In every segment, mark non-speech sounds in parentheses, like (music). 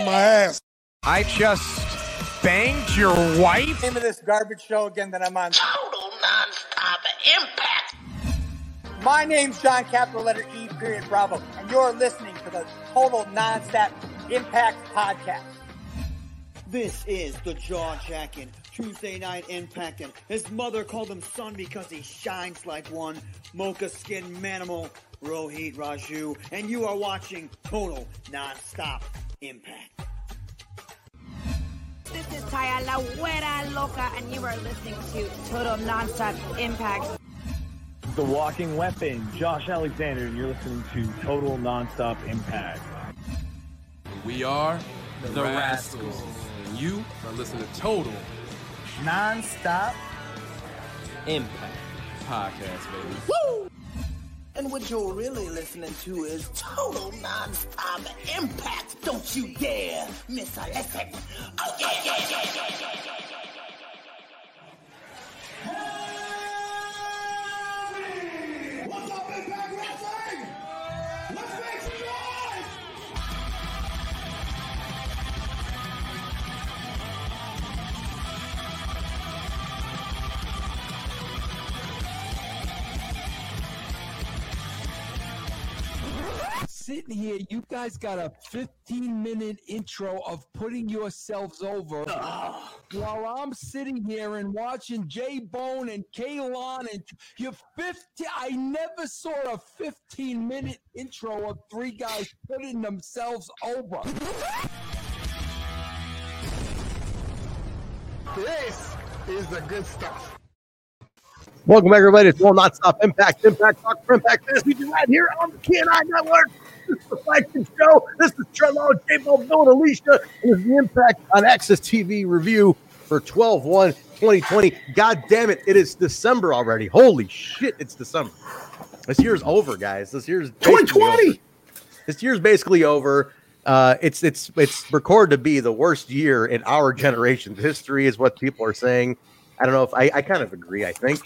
in my ass. I just banged your wife. Name of this garbage show again that I'm on. Total non-stop impact. My name's John Capital Letter E period Bravo, and you're listening to the Total Non-Stop Impact Podcast. This is the jaw jacking Tuesday night impact, and his mother called him son because he shines like one. Mocha skin manimal Rohit Raju, and you are watching Total Non-Stop Impact. This is Taya La Güera Loca, and you are listening to Total Nonstop Impact. The Walking Weapon, Josh Alexander, and you're listening to Total Nonstop Impact. We are the, the Rascals. Rascals. And you are listening to Total Nonstop Impact Podcast, baby. Woo! And what you're really listening to is Total Nonstop Impact. Don't you dare miss a listen. Oh, yeah, yeah, yeah, yeah, yeah. Sitting here, you guys got a 15 minute intro of putting yourselves over oh. while I'm sitting here and watching J Bone and Kaylon and you 50. I never saw a 15 minute intro of three guys putting themselves over. This is the good stuff. Welcome, everybody. It's Will Not Stop Impact, Impact Talk for Impact This We do right here on the KNI Network. This is the flagship show. This is Trello, J-Bo, Bill, and Alicia. And this the Impact on Access TV review for 12 1 2020. God damn it, it is December already. Holy shit, it's December. This year's over, guys. This year's 2020. This year's basically over. Uh, it's it's it's recorded to be the worst year in our generation's history, is what people are saying. I don't know if I, I kind of agree. I think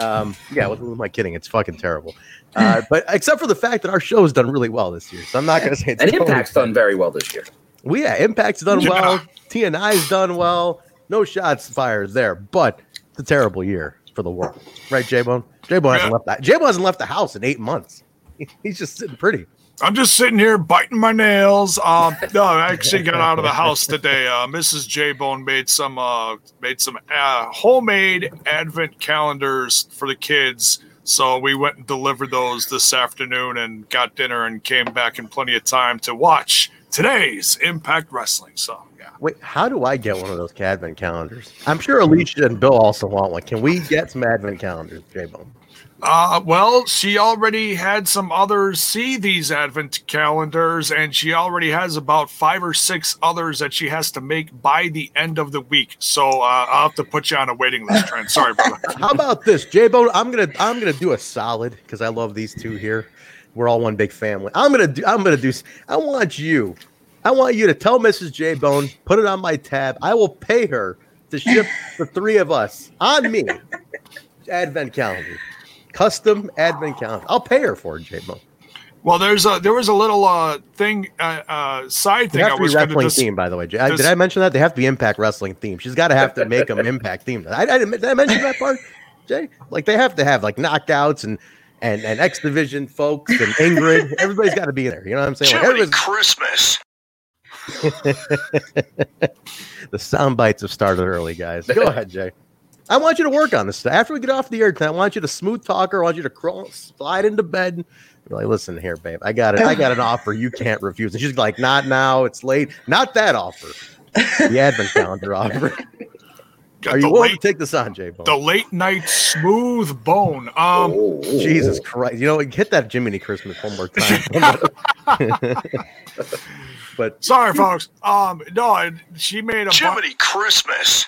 um, yeah, what, what am I kidding? It's fucking terrible. Uh, (laughs) but except for the fact that our show has done really well this year, so I'm not going to say it's and Impact's done very well this year. Well, yeah, Impact's done yeah. well. TNI's done well. No shots fired there, but it's a terrible year for the world, right, J Bone? J Bone hasn't left that. J Bone hasn't left the house in eight months. (laughs) He's just sitting pretty. I'm just sitting here biting my nails. Um, (laughs) no, I actually got out of the house today. Uh, Mrs. J Bone made some uh, made some uh, homemade advent calendars for the kids. So we went and delivered those this afternoon and got dinner and came back in plenty of time to watch today's Impact Wrestling. So yeah. Wait, how do I get one of those advent calendars? I'm sure Alicia and Bill also want one. Can we get some advent calendars, J Bone? Uh, well, she already had some others see these advent calendars, and she already has about five or six others that she has to make by the end of the week. So uh, I'll have to put you on a waiting list, Trent. Sorry, brother. (laughs) How about this, J Bone? I'm gonna I'm gonna do a solid because I love these two here. We're all one big family. I'm gonna do. I'm gonna do. I want you. I want you to tell Mrs. J Bone, put it on my tab. I will pay her to ship the three of us on me advent calendar custom admin calendar. I'll pay her for it, J Mo. Well, there's a there was a little uh thing uh, uh side thing. They have to be wrestling dis- theme, by the way. Did I mention that they have to be Impact Wrestling theme? She's got to have to make them (laughs) Impact theme. I, I, did I mention that part, Jay? Like they have to have like knockouts and and and X Division folks and Ingrid. (laughs) Everybody's got to be there. You know what I'm saying? Like Christmas. (laughs) the sound bites have started early, guys. Go ahead, Jay. I want you to work on this. After we get off the air tonight, I want you to smooth talk her. I want you to crawl, slide into bed. Be like, listen here, babe. I got it. I got an offer you can't refuse. And she's like, not now. It's late. Not that offer. The advent calendar offer. Got Are you willing late, to take this on, Jay? The late night smooth bone. Um, oh, Jesus Christ! You know, hit that Jiminy Christmas one more time. (laughs) (laughs) but sorry, folks. Um, no, she made a Jiminy bu- Christmas.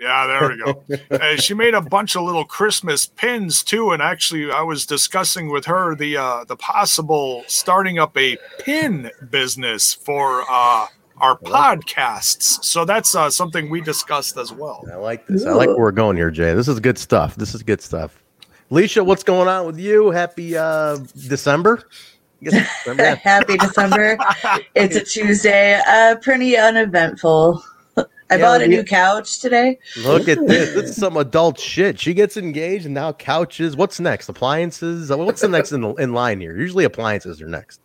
Yeah, there we go. (laughs) uh, she made a bunch of little Christmas pins too, and actually, I was discussing with her the uh, the possible starting up a pin business for uh, our podcasts. So that's uh, something we discussed as well. I like this. I like where we're going here, Jay. This is good stuff. This is good stuff. Alicia, what's going on with you? Happy uh, December. (laughs) Happy December. It's a Tuesday. Uh, pretty uneventful. I Yeah, bought a new couch today. Look at this. (laughs) This is some adult shit. She gets engaged and now couches. What's next? Appliances? Uh, what's the next in, in line here? Usually appliances are next.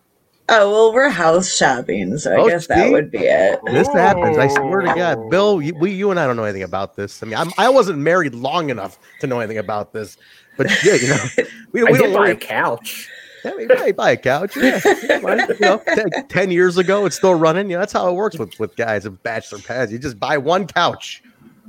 Oh, well, we're house shopping, so I Oh, guess that would be it. This happens. I swear to God, Bill. You, we, you and I don't know anything about this. I mean, I'm, I wasn't married long enough to know anything about this. But yeah, you know, (laughs) we, we did don't buy a couch. Yeah, we might buy a couch. Yeah, you know, (laughs) ten, years ago, it's still running. You know, that's how it works with with guys of bachelor pads. You just buy one couch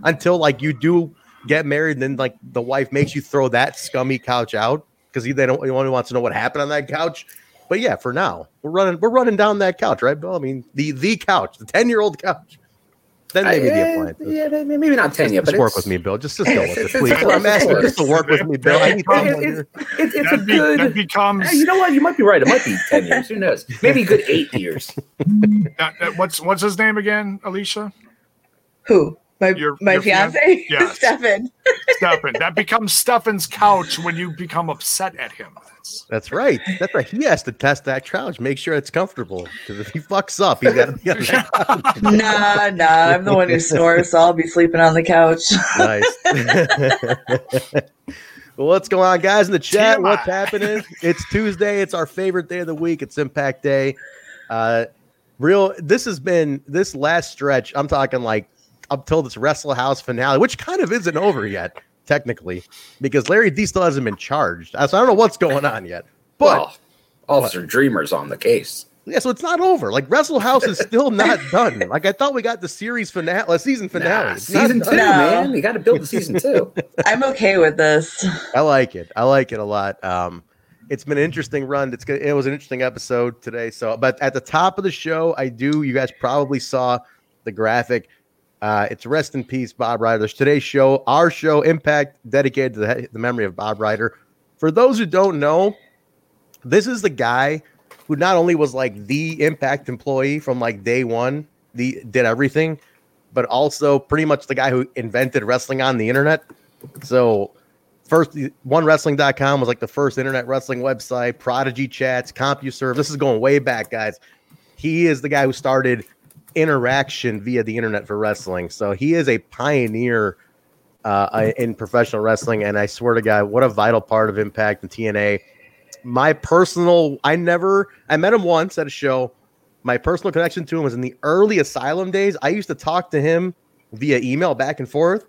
until like you do get married, and then like the wife makes you throw that scummy couch out because they don't. Only wants to know what happened on that couch. But yeah, for now, we're running. We're running down that couch, right, Bill? I mean, the the couch, the ten year old couch. Then maybe the I- appliances. yeah, maybe maybe not ten Just, yet, but work it's- with me, Bill. Just just go with (laughs) it, It's- please. it's- I'm asking just to work with me, Bill. I need someone here. It's, it's a be- good. that becomes- Hey, you know what? You might be right. It might be ten years. Who knows? Maybe a good eight years. (laughs) That- that- what's what's his name again, Alicia? Who? My Your- my your fian- fiance, (laughs) Yes. Stefan. Stefan. That becomes Stefan's couch when you become upset at him. That's right. That's right. He has to test that couch, make sure it's comfortable. Because if he fucks up, he's got to be on that couch. (laughs) (laughs) nah, nah. I'm the one who snores, so I'll be sleeping on the couch. Nice. well, what's going on, guys, in the chat? What's happening? It's Tuesday. It's our favorite day of the week. It's Impact Day. Uh, real. This has been this last stretch. I'm talking like up till this Wrestle House finale, which kind of isn't over yet, technically, because Larry D still hasn't been charged. So I don't know what's going on yet. But Well, Officer Dreamer's on the case. Yeah, so it's not over. Like Wrestle House is still (laughs) not done. Like I thought we got the series finale, uh, season finale. Nah, season done. two, man. You got to build the season two. (laughs) I'm okay with this. I like it. I like it a lot. Um, it's been an interesting run. It's good. It was an interesting episode today. So, but at the top of the show, I do. You guys probably saw the graphic. Uh, it's rest in peace, Bob Ryder. Today's show, our show, Impact, dedicated to the, the memory of Bob Ryder. For those who don't know, this is the guy who not only was like the Impact employee from like day one, the did everything, but also pretty much the guy who invented wrestling on the internet. So first one onewrestling.com was like the first internet wrestling website, Prodigy chats, CompuServe. This is going way back, guys. He is the guy who started interaction via the internet for wrestling. So he is a pioneer uh, in professional wrestling. And I swear to God, what a vital part of Impact and TNA. My personal, I never, I met him once at a show. My personal connection to him was in the early Asylum days. I used to talk to him via email back and forth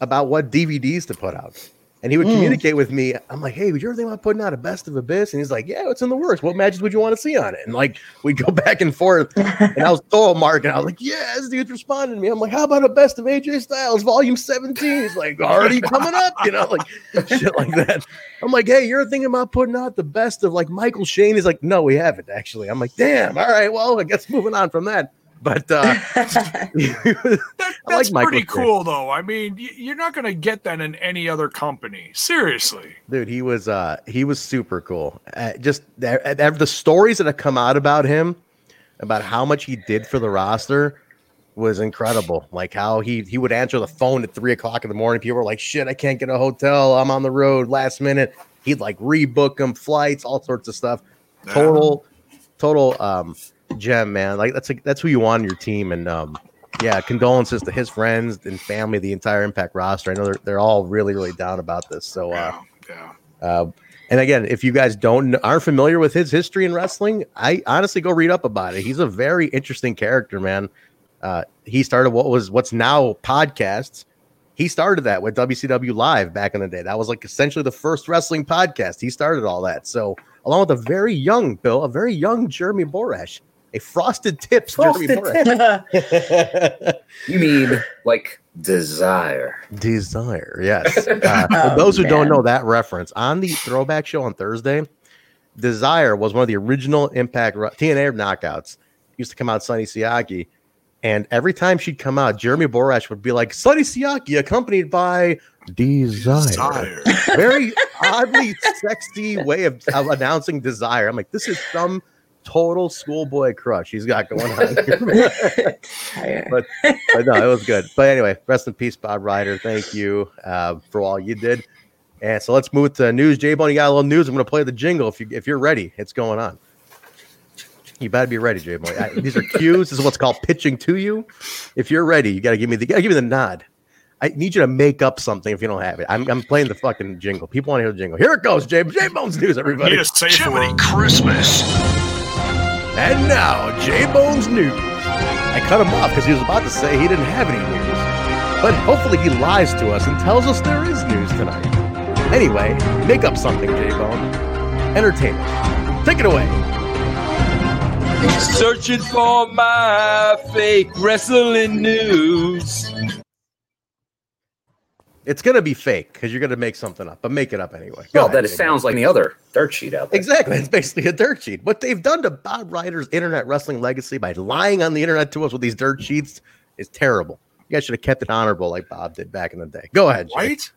about what DVDs to put out. And he would Mm. communicate with me. I'm like, hey, would you ever think about putting out a best of Abyss? And he's like, yeah, it's in the works. What matches would you want to see on it? And like, we'd go (laughs) back and forth. and I was so (laughs) marking. I was like, yeah, this dude's responding to me. I'm like, how about a best of AJ Styles volume 17? He's like, already coming up, you know, like shit like that. I'm like, hey, you're thinking about putting out the best of like Michael Shane? He's like, no, we haven't actually. I'm like, damn, all right, well, I guess moving on from that. But uh (laughs) I That's like pretty Shane. cool, though. I mean, you're not going to get that in any other company. Seriously. dude he was uh he was super cool uh, just the, uh, the stories that have come out about him about how much he did for the roster was incredible like how he he would answer the phone at three o'clock in the morning people were like shit i can't get a hotel i'm on the road last minute he'd like rebook them flights all sorts of stuff total total um gem man like that's a, that's who you want on your team and um yeah condolences to his friends and family the entire impact roster i know they're, they're all really really down about this so uh yeah. uh, and again, if you guys don't aren't familiar with his history in wrestling, I honestly go read up about it. He's a very interesting character, man. Uh, he started what was what's now podcasts. He started that with WCW Live back in the day. That was like essentially the first wrestling podcast. He started all that. So along with a very young Bill, a very young Jeremy Borash, a frosted tips Frosted Jeremy Borash. (laughs) (laughs) You mean like desire? Desire, yes. (laughs) Uh, for Oh, those who don't know that reference, on the throwback show on Thursday, Desire was one of the original Impact ru- TNA knockouts. Used to come out Sonny Siaki, and every time she'd come out, Jeremy Borash would be like Sonny Siaki, accompanied by Desire. Very oddly sexy way of, of announcing Desire. I'm like, this is some total schoolboy crush he's got going on. (laughs) here. but but no, it was good. But anyway, rest in peace, Bob Ryder. Thank you uh, for all you did. And so let's move to news. J Bone, you got a little news. I'm going to play the jingle if you if you're ready. It's going on. You better be ready, J Boy. These are cues. This is what's called pitching to you. If you're ready, you gotta give me the gotta give me the nod. I need you to make up something if you don't have it. I'm, I'm playing the fucking jingle. People want to hear the jingle. Here it goes, J J Bones News, everybody. Need a safe Jiminy word. Christmas. And now, J Bones News. I cut him off because he was about to say he didn't have any news. But hopefully he lies to us and tells us there is news tonight. Anyway, make up something, J Bone. Entertain us. Take it away. Searching for my fake wrestling news. It's gonna be fake because you're gonna make something up, but make it up anyway. Go Well, that it sounds like any other dirt sheet out there. Exactly. It's basically a dirt sheet. What they've done to Bob Ryder's internet wrestling legacy by lying on the internet to us with these dirt sheets is terrible. You guys should have kept it honorable like Bob did back in the day. Go ahead, Jay. Right?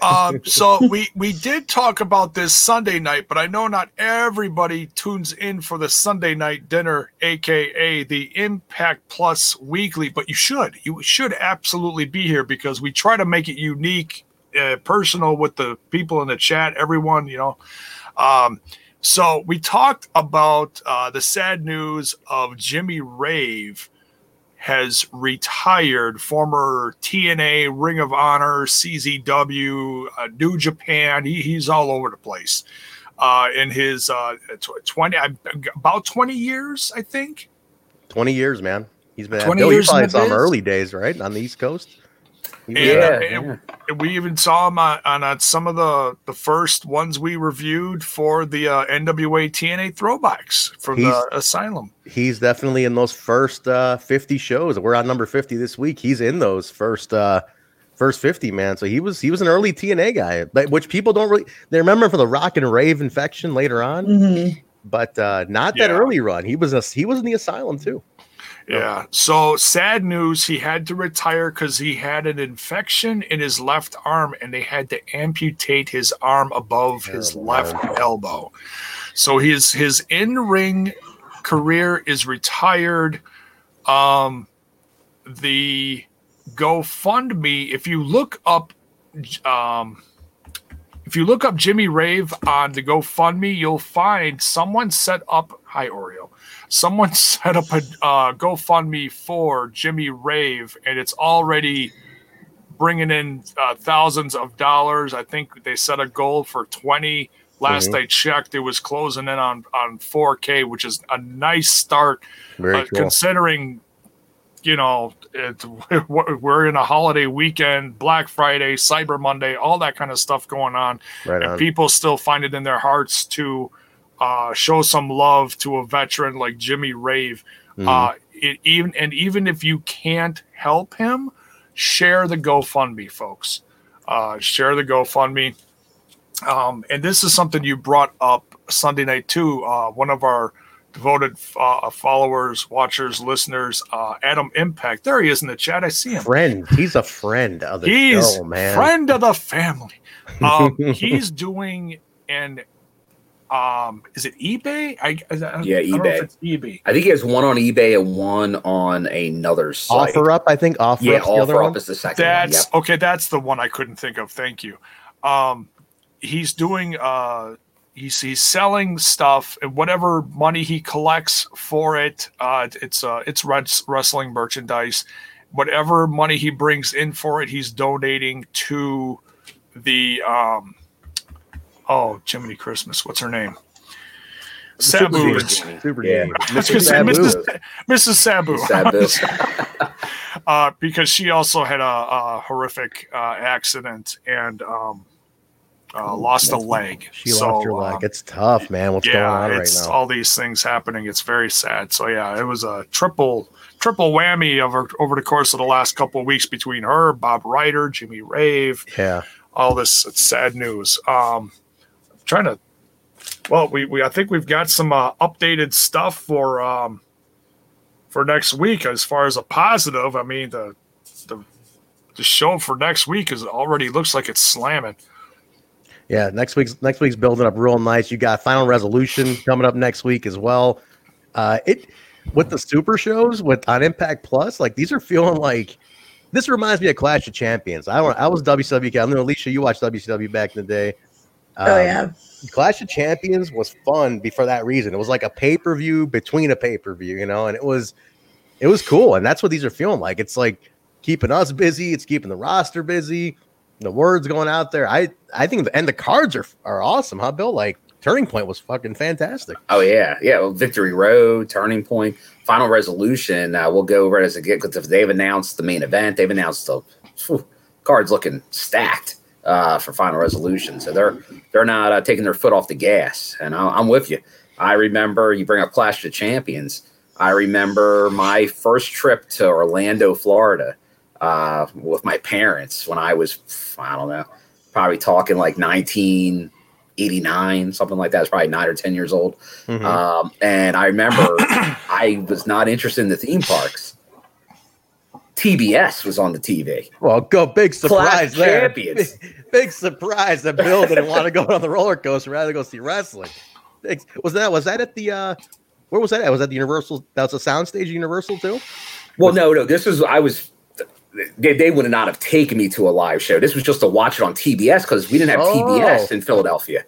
Um, so we we did talk about this Sunday night, but I know not everybody tunes in for the Sunday night dinner, aka the Impact Plus Weekly. But you should, you should absolutely be here because we try to make it unique, uh, personal with the people in the chat, everyone, you know. Um, so we talked about uh, the sad news of Jimmy Rave has retired, former TNA, Ring of Honor, CZW, uh, New Japan. He, he's all over the place. Uh, in his uh, tw- 20, uh, about 20 years, I think. 20 years, man. He's been 20 Bill, you years in probably the saw him early days, right? On the East Coast. He was, And, uh, uh, and we even saw him on, on, uh, some of the, the first ones we reviewed for the uh, NWA TNA throwbacks from He's- the Asylum. he's definitely in those first uh 50 shows. We're on number 50 this week. He's in those first uh first 50, man. So he was he was an early TNA guy, but which people don't really they remember him for the rock and rave infection later on, Mm-hmm. but uh not that Yeah. early run. He was a he was in the asylum too. Yeah. So sad news. He had to retire because he had an infection in his left arm and they had to amputate his arm above his left elbow. So his his in ring career is retired. Um, the GoFundMe, if you look up, um, if you look up Jimmy Rave on the GoFundMe, you'll find someone set up. Hi, Oreo. Someone (laughs) set up a uh, GoFundMe for Jimmy Rave, and it's already bringing in uh, thousands of dollars. I think they set a goal for twenty. Last Mhm. I checked, it was closing in on on 4K, which is a nice start, uh, cool. considering you know it, (laughs) we're in a holiday weekend, Black Friday, Cyber Monday, all that kind of stuff going on, Right and on. people still find it in their hearts to uh, show some love to a veteran like Jimmy Rave. Mhm. Uh, it, even and even if you can't help him, share the GoFundMe, folks. Uh, share the GoFundMe. Um, and this is something you brought up Sunday night too. Uh, one of our devoted uh, followers, watchers, listeners, uh, Adam Impact. There he is in the chat. I see him. Friend. He's a friend of the He's show, man. friend of the family. (laughs) Um, he's doing an um, is it eBay? I, I, I Yeah, I don't know if eBay. it's eBay. I think he has one on eBay and one on another site. Offer up, I think. Offer yeah, up's the other offer one. up is the second That's one. okay. That's the one I couldn't think of. Thank you. Um, he's doing. Uh, he's he's selling stuff and whatever money he collects for it. Uh, it's uh, it's res- wrestling merchandise. Whatever money he brings in for it, he's donating to the. Um, oh, Jiminy Christmas. What's her name? Sabu. Jamie. Super Yeah. Jamie. I was (laughs) Mrs. Mrs. Sabu. Sabu. (laughs) (laughs) uh, because she also had a, a horrific uh, accident and um, uh, lost a leg. She So, lost her leg. um, It's tough, man. What's going on right it's now? all these things happening. It's very sad. So yeah, it was a triple triple whammy over over the course of the last couple of weeks between her, Bob Ryder, Jimmy Rave, yeah. all this it's sad news. Um, trying to, well, we, we I think we've got some uh, updated stuff for um, for next week as far as a positive. I mean the the the show for next week is already looks like it's slamming. Yeah, next week's next week's building up real nice. You got Final Resolution coming up next week as well. Uh, it with the super shows with on Impact Plus, like these are feeling like this reminds me of Clash of Champions. I I was WCW. I know Alicia, you watched WCW back in the day. Oh, Um, yeah. Clash of Champions was fun before that reason. It was like a pay per view between a pay per view, you know, and it was it was cool. And that's what these are feeling like. It's like keeping us busy. It's keeping the roster busy. The words going out there. I I think the, and the cards are are awesome, huh, Bill? Like Turning Point was fucking fantastic. Oh yeah, yeah. Well, Victory Road, Turning Point, Final Resolution. Uh, we'll go over it as a get because they've announced the main event. They've announced the phew, cards looking stacked uh, for Final Resolution. So they're they're not uh, taking their foot off the gas. And I, I'm with you. I remember you bring up Clash of Champions. I remember my first trip to Orlando, Florida, uh, with my parents when I was I don't know, probably talking like 1989, something like that. I was probably nine or ten years old. Mhm. Um, and I remember (coughs) I was not interested in the theme parks. TBS was on the TV. Well, go big surprise Clash there. champions. (laughs) Big, big surprise that Bill didn't want to go on the roller coaster rather go see wrestling. Was that was that at the uh where was that at? Was that the Universal? That was a soundstage Universal too? Well, no, no. This was I was. They, they would not have taken me to a live show. This was just to watch it on TBS because we didn't have Oh. TBS in Philadelphia.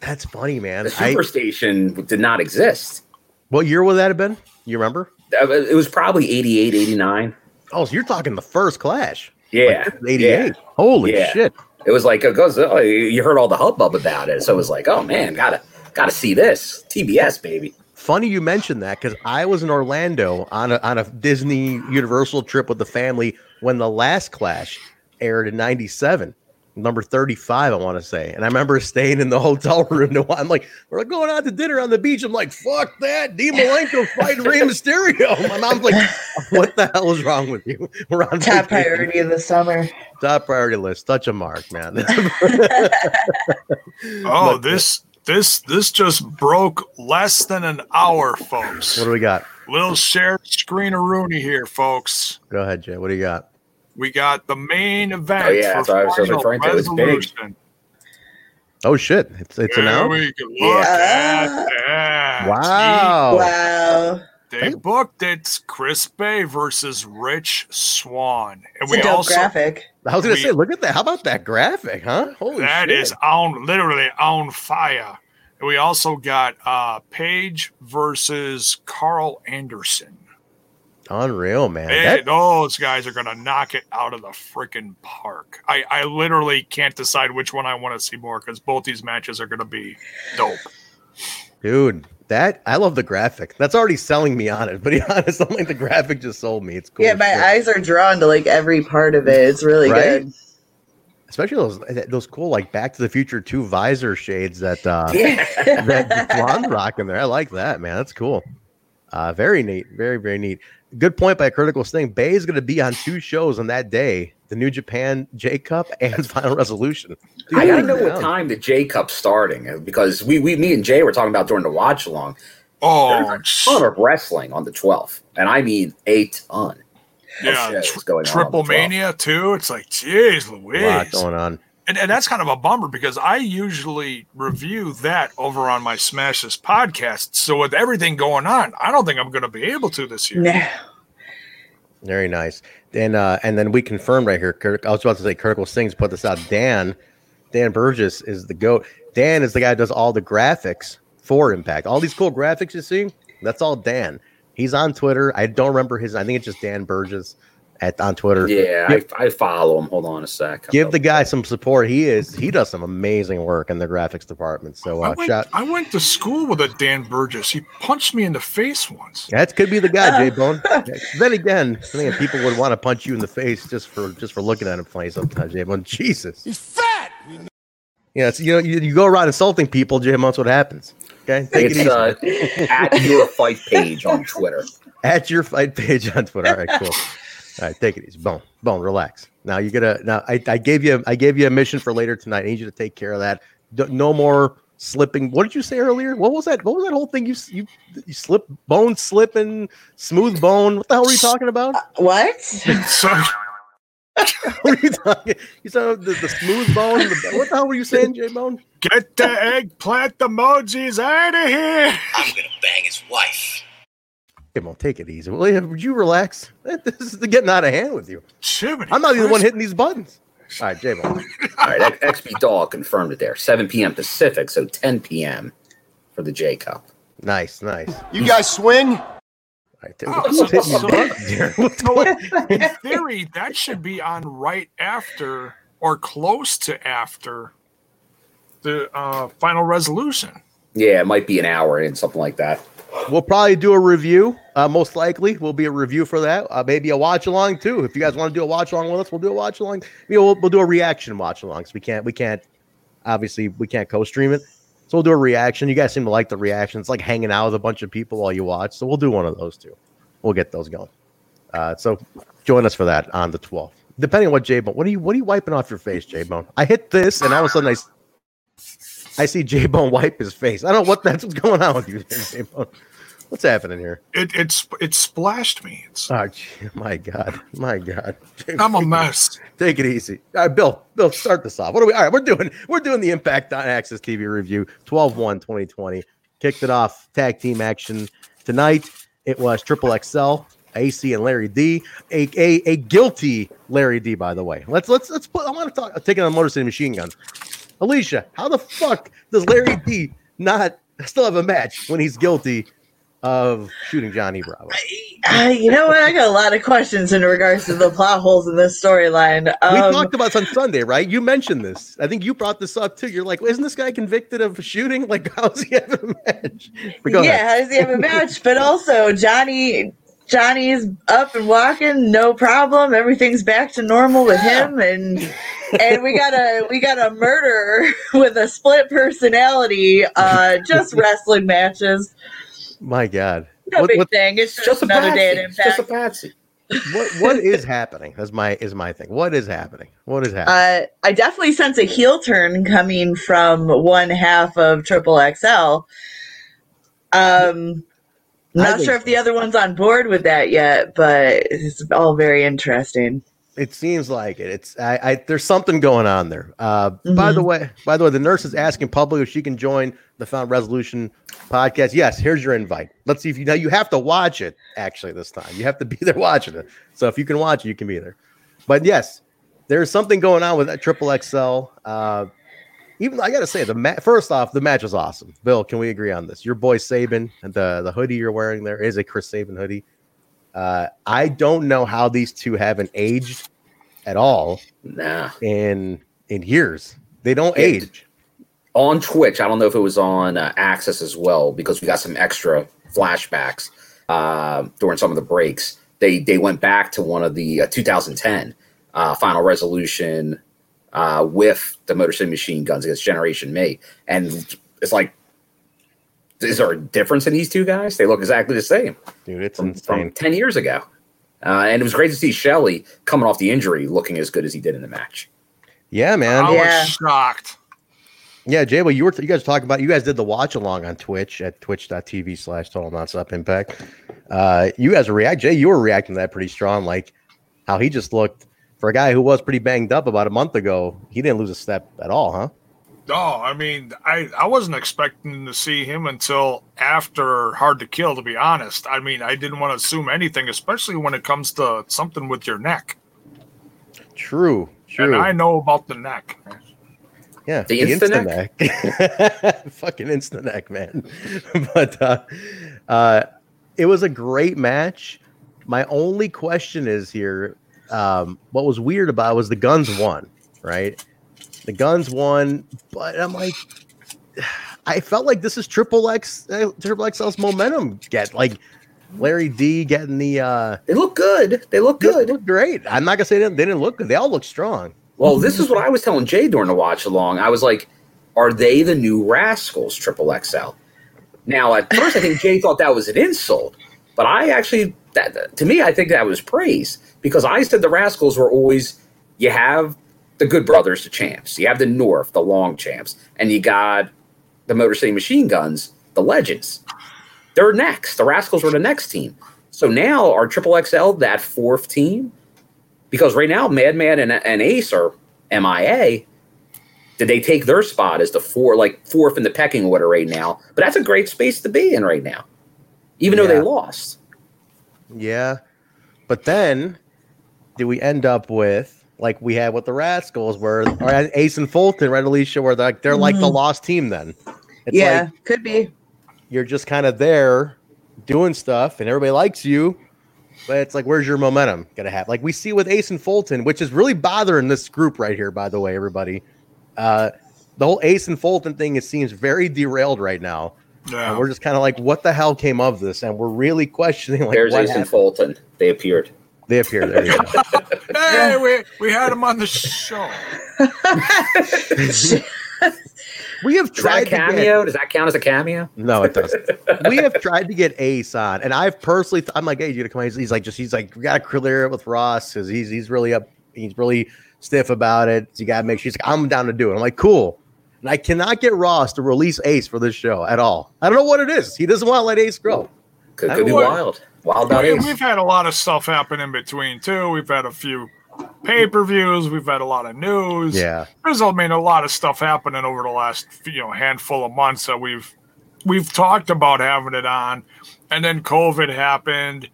That's funny, man. The I- Superstation did not exist. what year would that have been? You remember? Uh, It was probably 88, 89. Oh, so you're talking the first Clash. Yeah. Like, this is 88. Holy Yeah. shit. It was like, it goes, oh, you heard all the hubbub about it. So it was like, oh man, gotta, gotta see this. TBS, baby. Funny you mentioned that because I was in Orlando on a on a Disney Universal trip with the family when the last Clash aired in '97, number 35, I want to say. And I remember staying in the hotel (laughs) room. To, I'm like, we're going out to dinner on the beach. I'm like, fuck that, Dean Malenko (laughs) fighting Rey Mysterio. My mom's like, (laughs) what the hell is wrong with you? We're on Top vacation. priority of the summer. Top priority list. Touch a mark, man. Oh, But- uh, this this this just broke less than an hour, folks. What do we got? Little shared screen of Rooney here, folks. Go ahead, Jay. What do you got? We got the main event Oh, yeah, for that's I was Final referring to. It's big. Resolution. Oh shit! It's it's There announced. we go. Look at that. Wow. Wow. They booked it. Chris Bey versus Rich Swann, and It's we a dope also graphic. I was gonna we- say, look at that. How about that graphic, huh? Holy That shit. is on literally on fire. And we also got uh Paige versus Karl Anderson. Unreal, man. Hey, That- those guys are gonna knock it out of the freaking park. I, I literally can't decide which one I want to see more because both these matches are gonna be dope. dude, that I love the graphic. That's already selling me on it. (laughs) But to be honest, I'm like the graphic just sold me. It's cool. Yeah, my shit. eyes are drawn to like every part of it. It's really Right? good. especially those those cool like Back to the Future two visor shades that uh (laughs) Yeah. that Blonde rock in there. I like that, man. That's cool. Uh very neat, very very neat. Good point by Critical Sting. Bey is going to be on two shows on that day: the New Japan J Cup (laughs) and Final Resolution. I gotta know what time the J Cup's starting uh, because we, we, me and Jay were talking about during the watch along. Oh, There's a ton of wrestling on the 12th, and I mean a ton. yeah, shows tr- going on on Triple Mania too. It's like, jeez, A lot going on. And, and that's kind of a bummer because I usually review that over on my Smash This podcast. So with everything going on, I don't think I'm going to be able to this year. No. Very nice. Then uh and then we confirmed right here. Kurt, I was about to say Critical Stings put this out. Dan, Dan Burgess is the goat. Dan is the guy who does all the graphics for Impact. All these cool graphics you see, that's all Dan. He's on Twitter. I don't remember his. I think it's just Dan Burgess at on Twitter. Yeah, Give, I, I follow him. Hold on a sec. give the guy some support. He is. He does some amazing work in the graphics department. So I uh, went, shout. I went to school with a Dan Burgess. He punched me in the face once. That could be the guy, J (laughs) Bone. then again, I think people would want to punch you in the face just for just for looking at him funny sometimes, J Bone. Jesus. He's fat. Yeah, it's, you know, you, you go around insulting people, Jim. That's what happens. Okay, take It's it easy. uh, at your fight page on Twitter. (laughs) At your fight page on Twitter. All right, cool. (laughs) All right, take it easy. Bone, bone, relax. Now you gotta. Now I, I gave you I gave you a mission for later tonight. I need you to take care of that. D- no more slipping. What did you say earlier? What was that? What was that whole thing? You you you slip bone slipping, smooth bone. What the hell were you talking about? Uh, what? (laughs) So (laughs) what are you talking? You said the, the smooth bone. The, what the hell were you saying, J Bone? get the eggplant emojis out of here. I'm gonna bang his wife. J Bone, take it easy. Will would you relax? (laughs) This is getting out of hand with you. Jiminy I'm not even the one hitting these buttons. (laughs) All right, J Bone. All right, X- XB Dog confirmed it there. 7 p.m. Pacific, so 10 p.m. for the J Cup. Nice, nice. You guys swing? Oh, so- so- so in theory, that should be on right after or close to after the uh, final resolution. Yeah, it might be an hour in, something like that. We'll probably do a review. Uh, most likely, will be a review for that. Uh, maybe a watch along too. If you guys want to do a watch along with us, we'll do a watch along. You know, we'll, we'll do a reaction watch along. So we can't, we can't, obviously, we can't co-stream it. So we'll do a reaction. You guys seem to like the reaction. It's like hanging out with a bunch of people while you watch. So we'll do one of those too. We'll get those going. Uh, so join us for that on the 12th. Depending on what J Bone, what are you, what are you wiping off your face, J Bone? I hit this, and all of a sudden I, I see J Bone wipe his face. I don't know what that's what's going on with you, J Bone. What's happening here? It it's it splashed me. It's, Oh, my God, my God! I'm a mess. Take it easy. All right, Bill. Bill, start this off. What are we? All right, we're doing. We're doing the Impact on Access TV review. 12-1-2020. Kicked it off. Tag team action tonight. It was Triple XL, Acey, and Larry D. A, a, a guilty Larry D. By the way. Let's let's let's put. I want to talk. Taking on Motor City Machine Guns. Alicia, how the fuck does Larry D. not still have a match when he's guilty of shooting Johnny Bravo? Uh, you know what? I got a lot of questions in regards to the plot holes in this storyline. we Um, talked about this on Sunday, right? You mentioned this. I think you brought this up too. You're like, isn't this guy convicted of shooting? Like, (laughs) how does he have a match? Yeah, ahead. how does he have a match? But also, Johnny Johnny's up and walking, no problem. Everything's back to normal with him, (laughs) and and we got a we got a murder (laughs) with a split personality. Uh, just (laughs) wrestling matches. My God. No What- big what- thing. It's just, Just another day at. It's just a Impact. patsy. what what is happening? That's my is my thing. What is happening? What is happening? Uh, I definitely sense a heel turn coming from one half of Triple XL. Um, not sure if the other one's on board with that yet, but it's all very interesting. It seems like it. It's I, I there's something going on there. Uh, by the Mhm. way, by the way, the nurse is asking publicly if she can join the Found Resolution podcast. Yes, here's your invite. Let's see if you now you have to watch it actually this time. You have to be there watching it. So if you can watch it, you can be there. But yes, there's something going on with that triple XL. Uh, even I gotta say the ma- first off, the match was awesome. Bill, can we agree on this? Your boy Sabin and the the hoodie you're wearing there is a Chris Sabin hoodie. Uh, I don't know how these two haven't aged at all Nah. in in years. They don't Yeah. age. On Twitch, I don't know if it was on uh, Access as well because we got some extra flashbacks uh, during some of the breaks. They they went back to one of the uh, 2010 uh, Final Resolution uh, with the Motor City Machine Guns against Generation Me, and it's like, is there a difference in these two guys? They look exactly the same. Dude, it's from, insane. from 10 years ago. Uh, and it was great to see Shelley coming off the injury looking as good as he did in the match. Yeah, man. I Yeah. was shocked. Yeah, Jay, well, you were you guys were talking about you guys did the watch along on Twitch at twitch.tv slash total nonstop impact. Uh you guys were react Jay, you were reacting to that pretty strong, like how he just looked for a guy who was pretty banged up about a month ago, he didn't lose a step at all, huh? No, I mean, I, I wasn't expecting to see him until after Hard to Kill, to be honest. I mean, I didn't want to assume anything, especially when it comes to something with your neck. True, true. And I know about the neck. Yeah, The instant Insta-Neck. (laughs) fucking instant neck, man. (laughs) but uh, uh, it was a great match. My only question is here: um, what was weird about it was the guns won, right? The guns won, but I'm like, (sighs) I felt like this is Triple X, uh, Triple XL's momentum. Get like Larry D getting the. uh They look good. They look good. They look great. I'm not gonna say they didn't, they didn't look good. They all look strong. Well, this is what I was telling Jay during the watch along. I was like, are they the new Rascals Triple XL? Now, at first, I think Jay thought that was an insult, but I actually, that to me, I think that was praise because I said the Rascals were always, you have the Good Brothers, the champs, you have the North, the long champs, and you got the Motor City Machine Guns, the legends. They're next. The Rascals were the next team. So now, are Triple XL that fourth team? because right now Madman and, and Ace are MIA. Did they take their spot as the four, like fourth in the pecking order right now? But that's a great space to be in right now, even though they lost. Yeah. But then did we end up with like we had with the Rascals, where or Ace and Fulton, right, Alicia, where they're, like they're like the Mhm. lost team. Then it's yeah, like could be. you're just kind of there doing stuff, and everybody likes you. But it's like, where's your momentum gonna have? Like we see with Ace and Fulton, which is really bothering this group right here. By the way, everybody, uh, the whole Ace and Fulton thing it seems very derailed right now. Yeah. And we're just kind of like, what the hell came of this? And we're really questioning like There's what Ace and. Fulton. They appeared. They appear there. You (laughs) go. Hey, we, we had him on the show. (laughs) we have Is that tried a to get- cameo? Does that count as a cameo? No, it doesn't. (laughs) we have tried to get Ace on, and I've personally, th- I'm like, hey, you gonna come? on?" He's, he's like, just he's like, we gotta clear it with Ross because he's he's really up, he's really stiff about it. So you gotta make sure. He's like, I'm down to do it. I'm like, cool. And I cannot get Ross to release Ace for this show at all. I don't know what it is. He doesn't want to let Ace grow. Could, could be know what- wild. Wild about We, Ace. we've had a lot of stuff happen in between too. We've had a few pay per views. We've had a lot of news. Yeah. there's I mean a lot of stuff happening over the last you know handful of months that we've we've talked about having it on, and then COVID happened.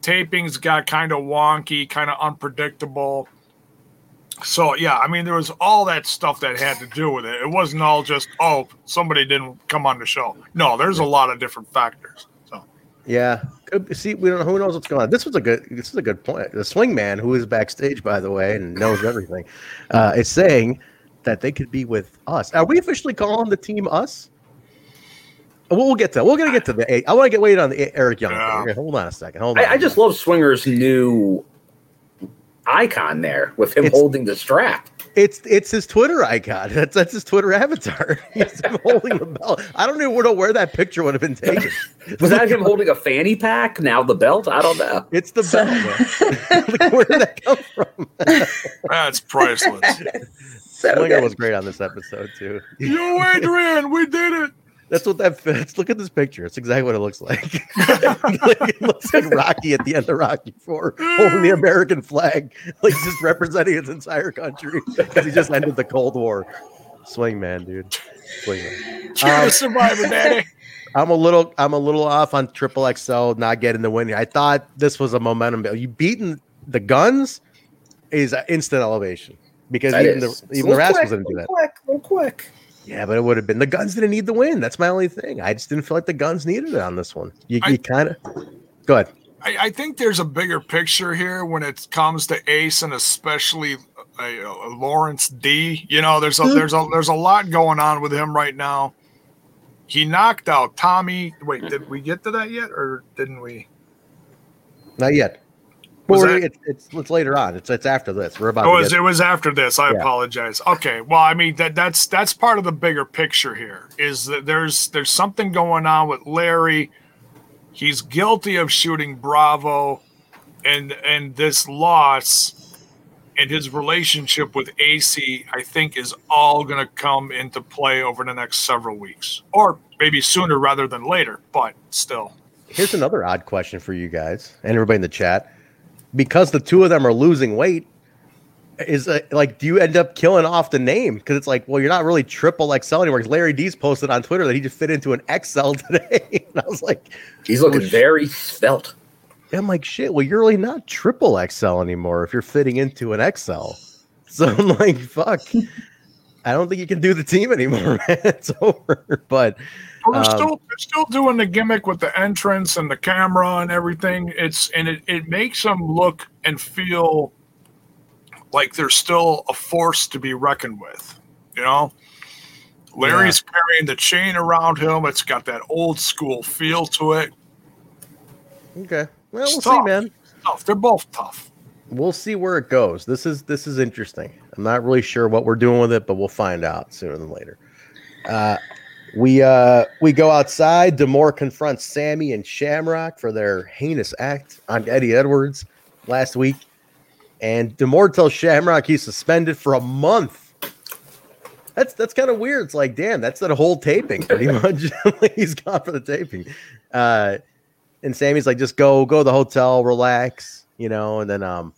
Tapings got kind of wonky, kind of unpredictable. So yeah, I mean there was all that stuff that had to do with it. It wasn't all just oh somebody didn't come on the show. No, there's a lot of different factors. Yeah. Could be- see, we don't. know Who knows what's going on? This was a good. This is a good point. The swing man, who is backstage, by the way, and knows everything, (laughs) uh, is saying that they could be with us. Are we officially calling the team us? We'll, we'll get to. We're gonna get to the. I want to get wait on the Eric Young. Okay, hold on a second. Hold on. I, I just love Swinger's new icon there with him It's- holding the strap. It's it's his Twitter icon. (laughs) That's that's his Twitter avatar. (laughs) He's (laughs) holding the belt. I don't even know where that picture would have been taken. Was that him holding a fanny pack? Now the belt? I don't know. It's the belt. Like, where did that come from? that's priceless. Swinger was great on this episode too. Yo, Adrian, we did it. That's what that fits. (laughs) Look at this picture. It's exactly what it looks (laughs) like. it looks like Rocky at the end of Rocky Four, holding the American flag, like just representing his entire country because he just ended the Cold War. Swing man, dude. Swing man. (laughs) Um, survivor, Daddy. I'm a little, I'm a little off on Triple XL not getting the win. I thought this was a momentum. build. You beating the guns is instant elevation because That even is. the It's a even the little Rascals quick, didn't do that. little quick, little quick. Yeah, but it would have been the guns didn't need the win. That's my only thing. I just didn't feel like the guns needed it on this one. You, you kind of go ahead. I, I think there's a bigger picture here when it comes to Ace and especially uh, uh, Lawrence D. You know, there's a there's a there's a lot going on with him right now. He knocked out Tommy. Wait, did we get to that yet, or didn't we? Not yet. Was Or that- it's, it's it's later on. It's it's after this. We're about. It to was it was after this. I Yeah. apologize. Okay, well, I mean that that's that's part of the bigger picture here. Is that there's there's something going on with Larry. He's guilty of shooting Bravo, and and this loss and his relationship with Acey, I think, is all going to come into play over the next several weeks, or maybe sooner rather than later. But still, Here's another odd question for you guys and everybody in the chat. Because the two of them are losing weight, is uh, like, do you end up killing off the name? Because it's like, well, you're not really triple XL anymore. Larry D's posted on Twitter that he just fit into an XL (laughs) today. and I was like, He's looking oh, very svelte. I'm like, shit, well, you're really not triple XL anymore if you're fitting into an XL. So I'm like, fuck. I don't think you can do the team anymore. (laughs) It's over. But But we're um, still they're still doing the gimmick with the entrance and the camera and everything. It's and it, it makes them look and feel like they're still a force to be reckoned with. You know? Larry's carrying the chain around him. It's got that old school feel to it. okay. Well, It's we'll see, tough. man. Tough. They're both tough. We'll see where it goes. This is this is interesting. I'm not really sure what we're doing with it, but we'll find out sooner than later. Uh, we uh, we go outside. D'Amore confronts Sammy and Shamrock for their heinous act on Eddie Edwards last week, and D'Amore tells Shamrock he's suspended for a month. That's that's kind of weird. It's like, damn, that's that whole taping pretty (laughs) much. (laughs) he's gone for the taping. Uh, and Sammy's like, just go go to the hotel, relax, you know, and then um,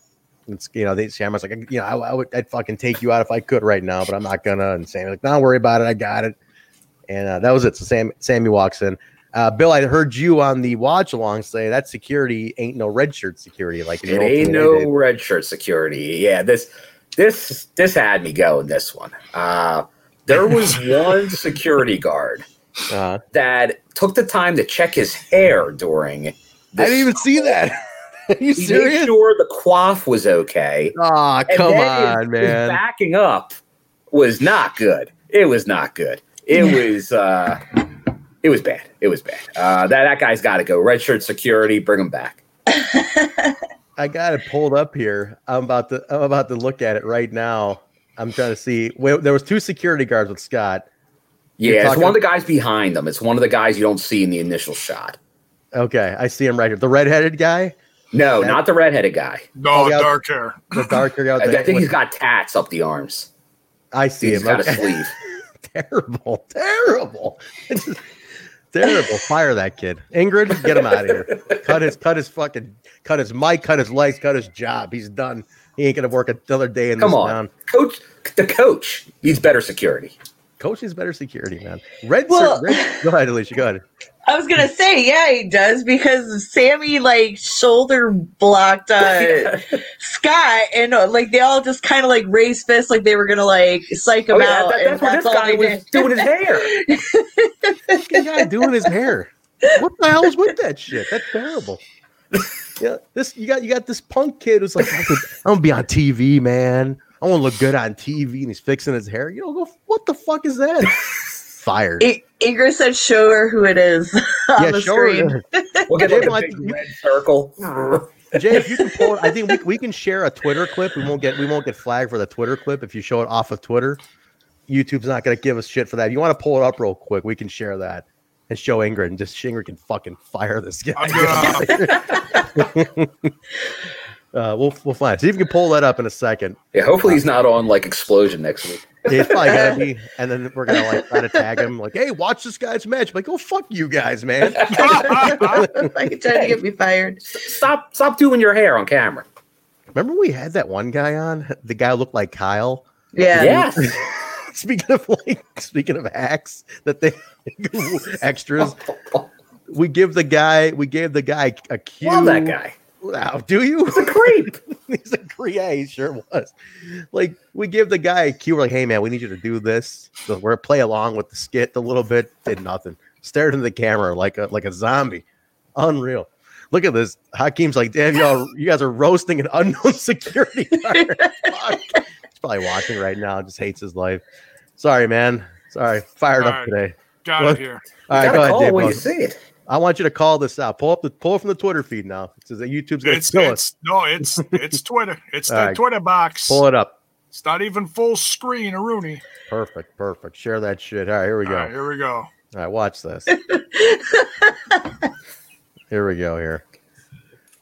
it's you know, they Shamrock's like, you know, I, I would I'd fucking take you out if I could right now, but I'm not gonna. And Sammy's like, don't worry about it, I got it. And uh, that was it. So Sam Sammy walks in. Uh, Bill, I heard you on the watch along say that security ain't no red shirt security. Like It ain't no red shirt security. Yeah, this this this had me going. This one. Uh, there was (laughs) one security guard Uh, that took the time to check his hair during. I didn't even see that. (laughs) You He serious? made sure the quaff was okay. Ah, And come on, his, man. His backing up was not good. It was not good. It was uh it was bad. It was bad. Uh that, that guy's gotta go. Red shirt security, bring him back. I got it pulled up here. I'm about to I'm about to look at it right now. I'm trying to see. Well, there was two security guards with Scott. Yeah, it's one of the guys behind them. It's one of the guys you don't see in the initial shot. Okay, I see him right here. The redheaded guy. No, That- not the redheaded guy. No, Oh, yeah. dark hair. The darker guy. I, the- I think he's got tats up the arms. I see He's him. got a sleeve. (laughs) terrible, terrible, (laughs) terrible. Fire that kid, Ingrid. Get him out of here. Cut his, cut his fucking, cut his mic, cut his legs, cut his job. He's done. He ain't gonna work another day in Come this on. town. Coach the coach needs better security. Coach is better security, man. Red, Well- red go ahead, Alicia. Go ahead. I was gonna say, yeah, he does because Sami like shoulder blocked uh, (laughs) Scott, and uh, like they all just kind of like raised fists, like they were gonna like psych him Oh, yeah, out. that- and that's what this guy was doing his hair. (laughs) Fucking guy doing his hair. What the hell's with that shit? That's terrible. Yeah, this you got you got this punk kid who's like, I'm gonna, be on TV, man. I want to look good on TV, and he's fixing his hair. You know, go. What the fuck is that? Fired. I- Ingrid said, "Show her who it is (laughs) on yeah, the show her. screen." (laughs) We'll get Jay, like I a big you- red circle. Jay, if (laughs) you can pull, it, I think we, we can share a Twitter clip. We won't get we won't get flagged for the Twitter clip if you show it off of Twitter. YouTube's not going to give us shit for that. If you want to pull it up real quick, we can share that and show Ingrid, and just Ingrid can fucking fire this guy. uh, we'll we'll find. It. See if you can pull that up in a second. Yeah, hopefully he's not on like explosion next week. It's probably gotta be, and then we're gonna like try to tag him, like, "Hey, watch this guy's match." like, "Oh, fuck you guys, man." like trying to get me fired. Stop stop doing your hair on camera. Remember we had that one guy on? The guy looked like Kyle. Yeah. Yes. (laughs) speaking of like speaking of hacks that they (laughs) extras, we give the guy we gave the guy a cue. Love that guy. Wow, do you? He's a creep. (laughs) He's a creep. Yeah, he sure was. Like we give the guy a cue. We're like, hey man, we need you to do this. So we're play along with the skit a little bit. Did nothing. Stared into the camera like a like a zombie. Unreal. Look at this. Hakeem's like, damn, y'all, you guys are roasting an unknown (laughs) security guard. (laughs) Fuck. He's probably watching right now. Just hates his life. Sorry, man. Sorry. Fired All up right. today. Got What? it here. All right, gotta go ahead, call Dave. when you see it. I want you to call this out. Pull up the pull from the Twitter feed now. It says that YouTube's gonna It's, kill it's us. no, it's it's (laughs) Twitter. It's the right. Twitter box. Pull it up. It's not even full screen, a Rooney. Perfect, perfect. Share that shit. All right, here we go. All right, here we go. All right, watch this. (laughs) here we go. Here.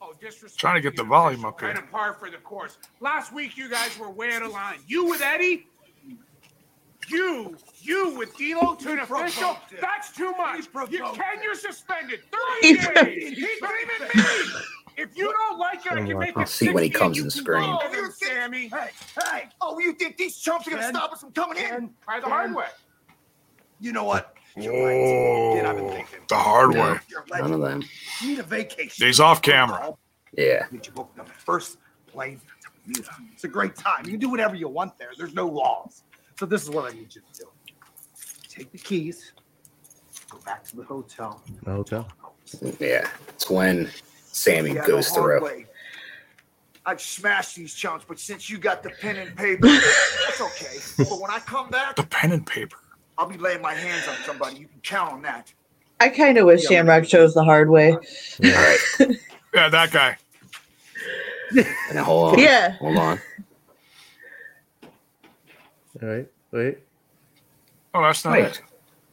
Oh, disrespect Trying to get the volume official, up here. Kind of par for the course. Last week, you guys were way out of line. You with Eddie. You, you with D'Lo to an official. That's too much. You can. You're suspended. He Thirty days. He's not even me. If you don't like it, I can make I'll it. see when he comes and in the oh, you screen. can Sami. Hey, hey! Oh, you think these chumps are gonna stop us from coming in? Try the hard way. You know what? You're right. Kid, I've been thinking. The hard No. way. None of them. You need a vacation. He's off camera. Yeah. Get you booked on the first plane to Bermuda. It's a great time. You can do whatever you want there. There's no laws. So this is what I need you to do. Take the keys, go back to the hotel. The hotel. Yeah. It's when Sami Yeah, goes no hard through. way. I'd smash these chumps, but since you got the pen and paper, that's okay. (laughs) But when I come back, The pen and paper. I'll be laying my hands on somebody. You can count on that. I kind of wish Shamrock chose the hard way. All right. (laughs) Yeah, that guy. Now, hold on. Yeah. Hold on. All right. Wait. Oh, that's not Wait. it.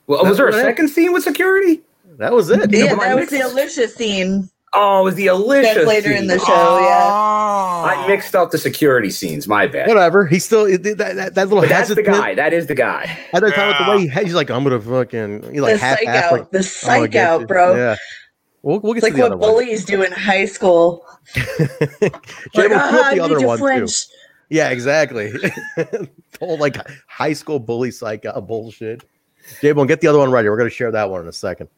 Well, was there a That's what I- second scene with security? That was it. Yeah, but I that was the Alisha scene. Oh, it was the Alisha That's later in the show. Yeah. Oh. I mixed up the security scenes. My bad. Whatever. He still that that, that, that little that's the guy. That is the guy. At that time, with the way he, he's like, I'm gonna fucking, he like The half psych half, out. like, The "I'm psych get out, bro. Yeah. We'll, we'll get It's like to the other what one. bullies do in high school. Jay, (laughs) Like, we'll ah, I the need other to one too. Flinch. Yeah, exactly. (laughs) Whole like high school bully psych out bullshit. J Bone, get the other one ready. We're gonna share that one in a second.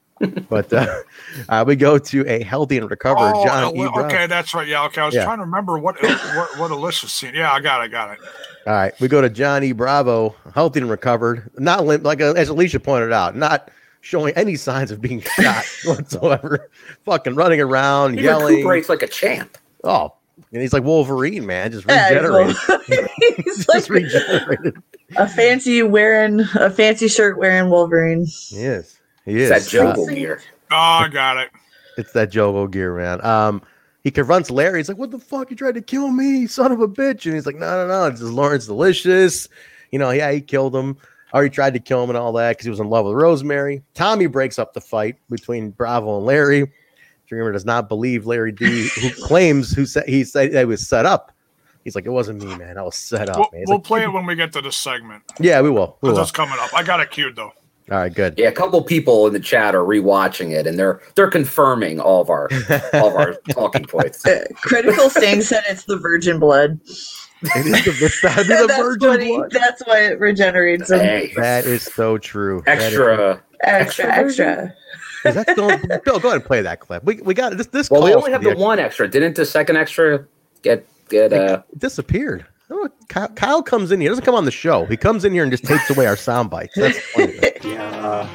but uh, (laughs) uh, we go to a healthy and recovered Oh, John Ali- E. Brown. okay, that's right. Yeah, okay. I was Yeah. trying to remember what what, what Alicia's seen. Yeah, I got it. I got it. All right, we go to Johnny Bravo, healthy and recovered, not limp, like uh, as Alicia pointed out, not showing any signs of being shot (laughs) whatsoever. Fucking running around, He yelling. recuperates like a champ. Oh, and he's like Wolverine, man, just Yeah, he's regenerated. (laughs) He's (laughs) just regenerated. a fancy wearing a fancy shirt wearing Wolverine. He is. He is. It's that Uh, Jogo gear. Oh, I got it. It's that Jogo gear, man. Um, he confronts Larry. He's like, "What the fuck? You tried to kill me, son of a bitch!" And he's like, "No, no, no. It's just Lawrence Delicious. You know, yeah, he killed him, or he tried to kill him and all that because he was in love with Rosemary." Tommy breaks up the fight between Bravo and Larry. Dreamer does not believe Larry D, who (laughs) claims who said he said that he was set up. He's like, "It wasn't me, man. I was set up." We'll, man. We'll like, play it when we get to this segment. yeah, we will. We 'Cause will. That's coming up. I got it queued though. All right, good. Yeah, a couple people in the chat are rewatching it, and they're they're confirming all of our all of our (laughs) talking points. Uh, Critical Sting said it's the virgin blood. It is the, it's gotta (laughs) the that's virgin what he- blood. that's why it regenerates him. Hey, That is so true. That is- extra. Extra, extra. Is that still (laughs) Bill? Go ahead and play that clip. We, we got. This this Well, we only have the the one extra. Didn't the second extra get get uh? It disappeared. I Kyle, Kyle comes in here. He doesn't come on the show. He comes in here and just takes away our sound bites. That's funny. (laughs) uh,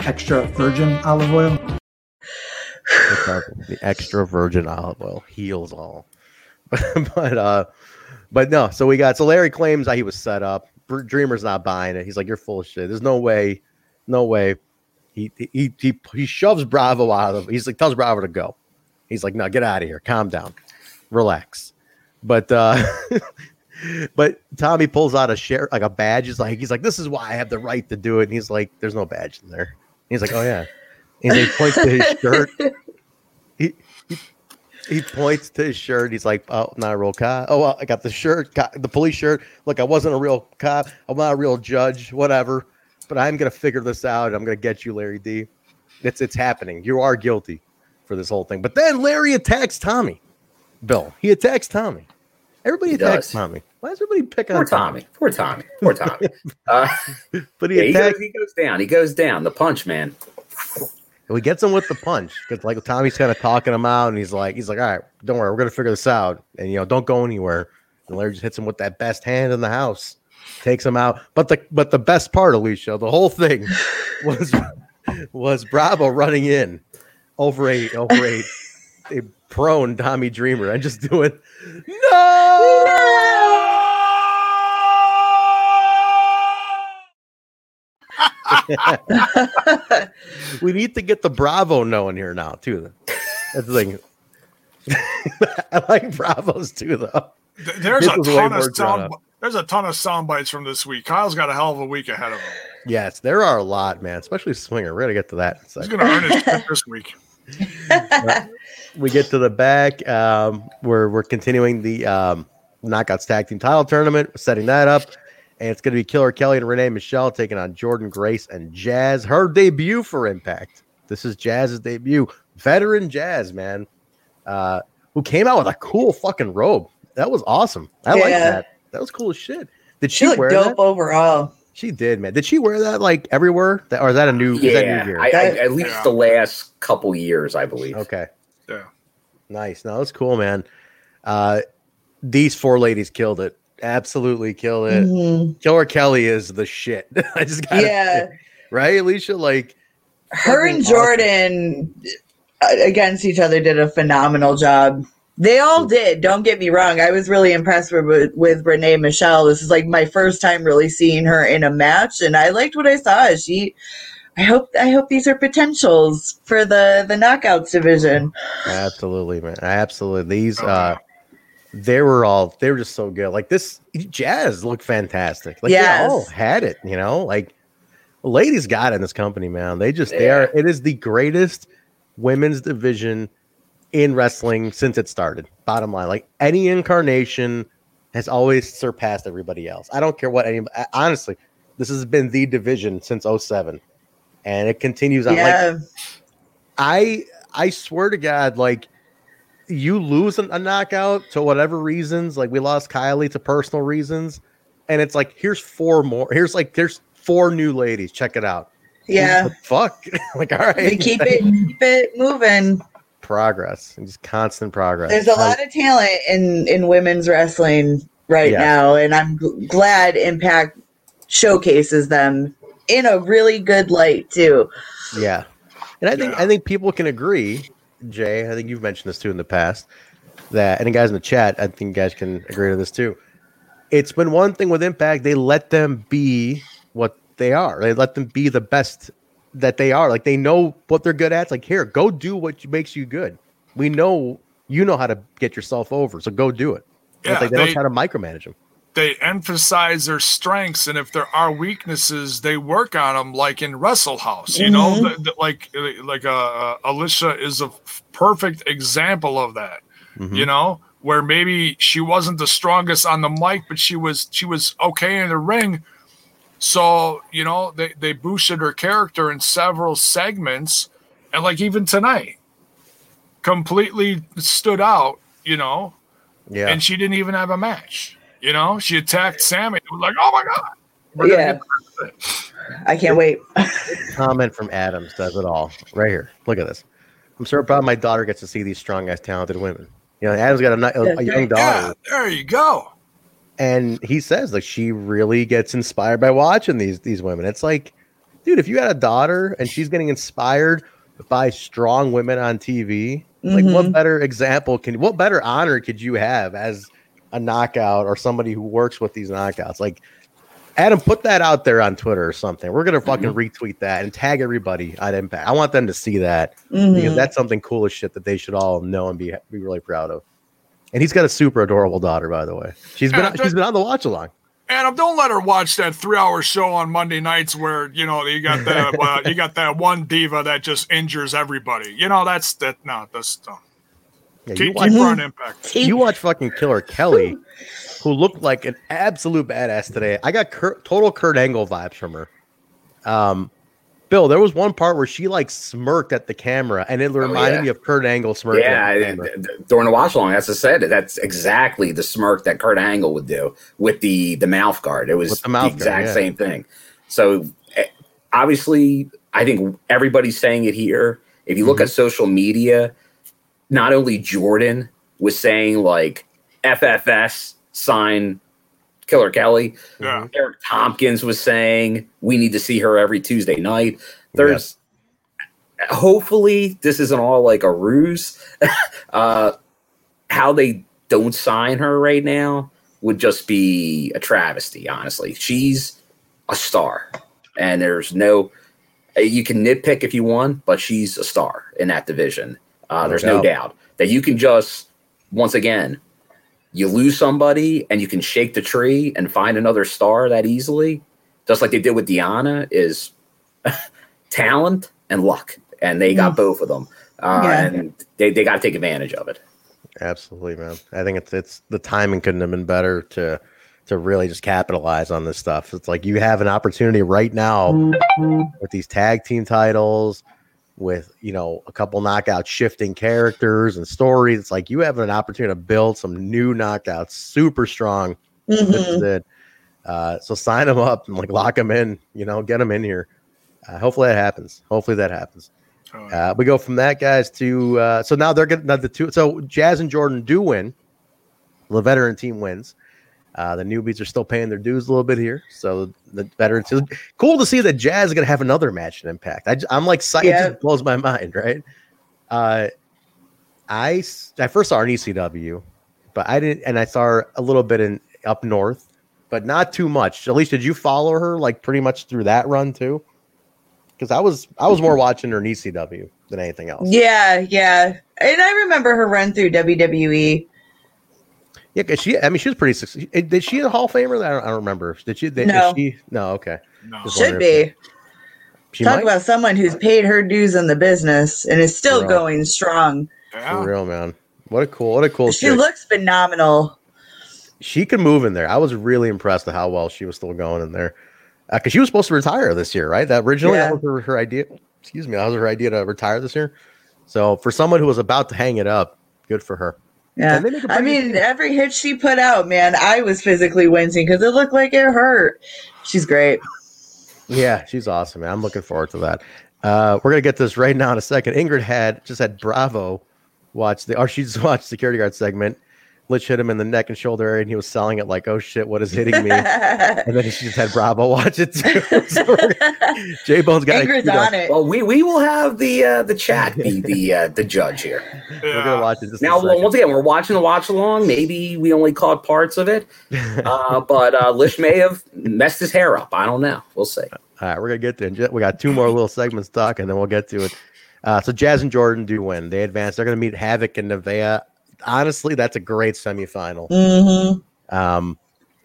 extra virgin olive oil. The extra virgin olive oil heals all. (laughs) but uh, but no. So we got. So Larry claims that he was set up. Dreamer's not buying it. He's like, "You're full of shit. There's no way, no way." He he he he shoves Bravo out of. He's like tells Bravo to go. He's like, "No, get out of here. Calm down, relax." But uh, (laughs) but Tommy pulls out a share like a badge. He's like, he's like, "This is why I have the right to do it." And he's like, "There's no badge in there." He's like, "Oh yeah." And he points to his (laughs) shirt. He, he he points to his shirt. He's like, "Oh, not a real cop. Oh, well, I got the shirt, got the police shirt. Look, I wasn't a real cop. I'm not a real judge. Whatever. But I'm gonna figure this out. I'm gonna get you, Larry D. It's it's happening. You are guilty for this whole thing. But then Larry attacks Tommy. Bill, he attacks Tommy. Everybody He attacks does. Tommy. Why does everybody pick Poor on Tommy. Poor Tommy. Poor Tommy. (laughs) Uh, But he yeah, he, goes, attacks. he goes down. He goes down. The punch man. We gets him with the punch because like Tommy's kind of talking him out, and he's like, he's like, all right, don't worry, we're gonna figure this out, and you know, don't go anywhere. And Larry just hits him with that best hand in the house, takes him out. But the but the best part, Alicia, the whole thing (laughs) was was Bravo running in over a over a, a prone Tommy Dreamer and just doing no, (laughs) we need to get the Bravo no in here now too. That's the thing. (laughs) I like Bravos too, though. There's This a way ton more of drawn sound. Up. There's a ton of sound bites from this week. Kyle's got a hell of a week ahead of him. Yes, there are a lot, man. Especially Swinger. We're gonna get to that. in a He's going to earn his tip this week. (laughs) we get to the back. Um, we're we're continuing the um, Knockouts Tag Team Title Tournament, We're setting that up, and it's going to be Killer Kelly and Renee Michelle taking on Jordan Grace and Jazz. Her debut for Impact. This is Jazz's debut. Veteran Jazz, man, uh, who came out with a cool fucking robe. That was awesome. I like that. That was cool as shit. Did She she, wear dope that? overall. She did, man. Did she wear that like everywhere? That, or is that a new? is that Yeah, new gear? I, I, at least the last couple years, I believe. Okay. Yeah. Nice. No, that's cool, man. Uh, these four ladies killed it. Absolutely killed it. Mhm. Killer Kelly is the shit. (laughs) I just got Yeah. right, Alicia. Like Her and Jordan uh, against each other did a phenomenal job. They all did. Don't get me wrong. I was really impressed with, with Renee Michelle. This is like my first time really seeing her in a match, and I liked what I saw. She, I hope, I hope these are potentials for the the knockouts division. Absolutely, man. Absolutely. These uh they were all they were just so good. Like this jazz looked fantastic. Like Yes. they all had it, you know, like ladies got it in this company, man. They just they are it is the greatest women's division in wrestling since it started. Bottom line. Like any incarnation has always surpassed everybody else. I don't care what any honestly, this has been the division since 07. And it continues on like I I swear to God, like you lose a knockout to whatever reasons, like we lost Kylie to personal reasons, and it's like here's four more. Here's like there's four new ladies. Check it out. Yeah. The fuck. (laughs) like, all right. We keep it keep it moving. Progress and just constant progress. There's a lot of talent in in women's wrestling right Yes. now, and I'm glad Impact showcases them in a really good light too. Yeah, and I think I think people can agree, Jay. I think you've mentioned this too in the past. That and the guys in the chat, I think you guys can agree to this too. It's been one thing with Impact; they let them be what they are. They let them be the best that they are. Like they know what they're good at. It's like here, go do what makes you good. We know you know how to get yourself over, so go do it. It's Yeah, like they, don't try to micromanage them. They emphasize their strengths, and if there are weaknesses, they work on them. Like in Wrestle House, you know, Mhm. the- the- like like uh, uh, Alisha is a f- perfect example of that. Mm-hmm. You know, where maybe she wasn't the strongest on the mic, but she was she was okay in the ring. So you know, they they boosted her character in several segments, and like even tonight, completely stood out. You know, Yeah. and she didn't even have a match. You know, she attacked Sami. It was like, oh my god, We're Yeah. get the rest of it. I can't wait. comment from Adams does it all right here. Look at this. I'm so proud my daughter gets to see these strong ass talented women. You know, Adam's got a, a, a young daughter, Yeah, there you go. And he says like she really gets inspired by watching these these women. It's like, dude, if you had a daughter and she's getting inspired by strong women on TV, like what Mhm. better example can what better honor could you have as a knockout or somebody who works with these knockouts? Like Adam, put that out there on Twitter or something. We're gonna fucking retweet that and tag everybody at Impact. I want them to see that Mhm. because that's something cool as shit that they should all know and be be really proud of. And he's got a super adorable daughter, by the way. She's been Yeah, she's been on the watch along. Adam, don't let her watch that three-hour show on Monday nights where you know you got that (laughs) uh, you got that one diva that just injures everybody. You know that's that. No, that's dumb. Yeah, you keep, watch, keep on impact. (laughs) you watch fucking Killer Kelly, who looked like an absolute badass today. I got Kurt, total Kurt Angle vibes from her. Um, Bill, there was one part where she like smirked at the camera, and it reminded yeah. me of Kurt Angle smirking. Yeah, at the th- camera. th- during the watch along, as I said, that's exactly the smirk that Kurt Angle would do with the the mouth guard. It was the the, mouth guard, exact yeah. same thing. So eh, obviously, I think everybody's saying it here. If you look Mm-hmm. at social media, not only Jordan was saying like FFS sign Killer Kelly, Yeah. Eric Tompkins was saying we need to see her every Tuesday night. There's hopefully this isn't all like a ruse. (laughs) uh, how they don't sign her right now would just be a travesty. Honestly, she's a star, and there's no. uh, You can nitpick if you want, but she's a star in that division. Uh, No there's no doubt. doubt that you can just once again you lose somebody and you can shake the tree and find another star that easily, just like they did with Diana, is (laughs) talent and luck. And they got Mm. both of them. Uh, Yeah. And they, they got to take advantage of it. Absolutely, man. I think it's it's the timing couldn't have been better to to really just capitalize on this stuff. It's like you have an opportunity right now with these tag team titles, with you know a couple knockout shifting characters and stories. It's like you have an opportunity to build some new knockouts, super strong. This is it. Uh, so sign them up and like lock them in. You know, get them in here. Uh, hopefully that happens. Hopefully that happens. Uh, we go from that guys to uh, so now they're getting now the two. So Jazz and Jordan do win. The veteran team wins. Uh, the newbies are still paying their dues a little bit here. So the veterans, cool to see that Jazz is going to have another match in Impact. I, am like, psyched. Yeah. it blows my mind, right? Uh, I I first saw her in ECW, but I didn't, and I saw her a little bit in up north, but not too much. At least, did you follow her like pretty much through that run too? Because I was I was more watching her in ECW than anything else. Yeah, yeah. And I remember her run through. WWE. Yeah, because she, I mean, she was pretty successful. Eh, did she a Hall of Famer? I don't, I don't remember. Did she? Did, No. Is she? No. Okay. Just Should be. She Talk might. about someone who's paid her dues in the business and is still Right. going strong. For real, man. What a cool, what a cool. She chick. looks phenomenal. she could move in there. I was really impressed at how well she was still going in there. Uh, because she was supposed to retire this year, right? That originally Yeah. that was her, her idea. Excuse me, that was her idea to retire this year. So for someone who was about to hang it up, good for her. Yeah. And they make a I mean, every hit she put out, man, I was physically wincing because it looked like it hurt. She's great. Yeah, she's awesome, man. I'm looking forward to that. Uh, we're gonna get this right now in a second. Ingrid had just had Bravo watch the, or she just (laughs) watched security guard segment. Lich hit him in the neck and shoulder area, and he was selling it like, "Oh shit, what is hitting me?" and then she just had Bravo watch it too. (laughs) J Bone's got Ingrid's on it. Well, we, we will have the uh, the chat be the (laughs) uh, the judge here. We're gonna watch it. Just Now, a second. once again, we're watching the watch along. Maybe we only caught parts of it, (laughs) uh, but uh, Lish may have messed his hair up. I don't know. We'll see. All right, we're gonna get to it. We got two more little segments to talk, and then we'll get to it. Uh, so Jazz and Jordan do win. They advance. They're gonna meet Havok and Nevaeh. Honestly, that's a great semifinal. Mm-hmm. Um,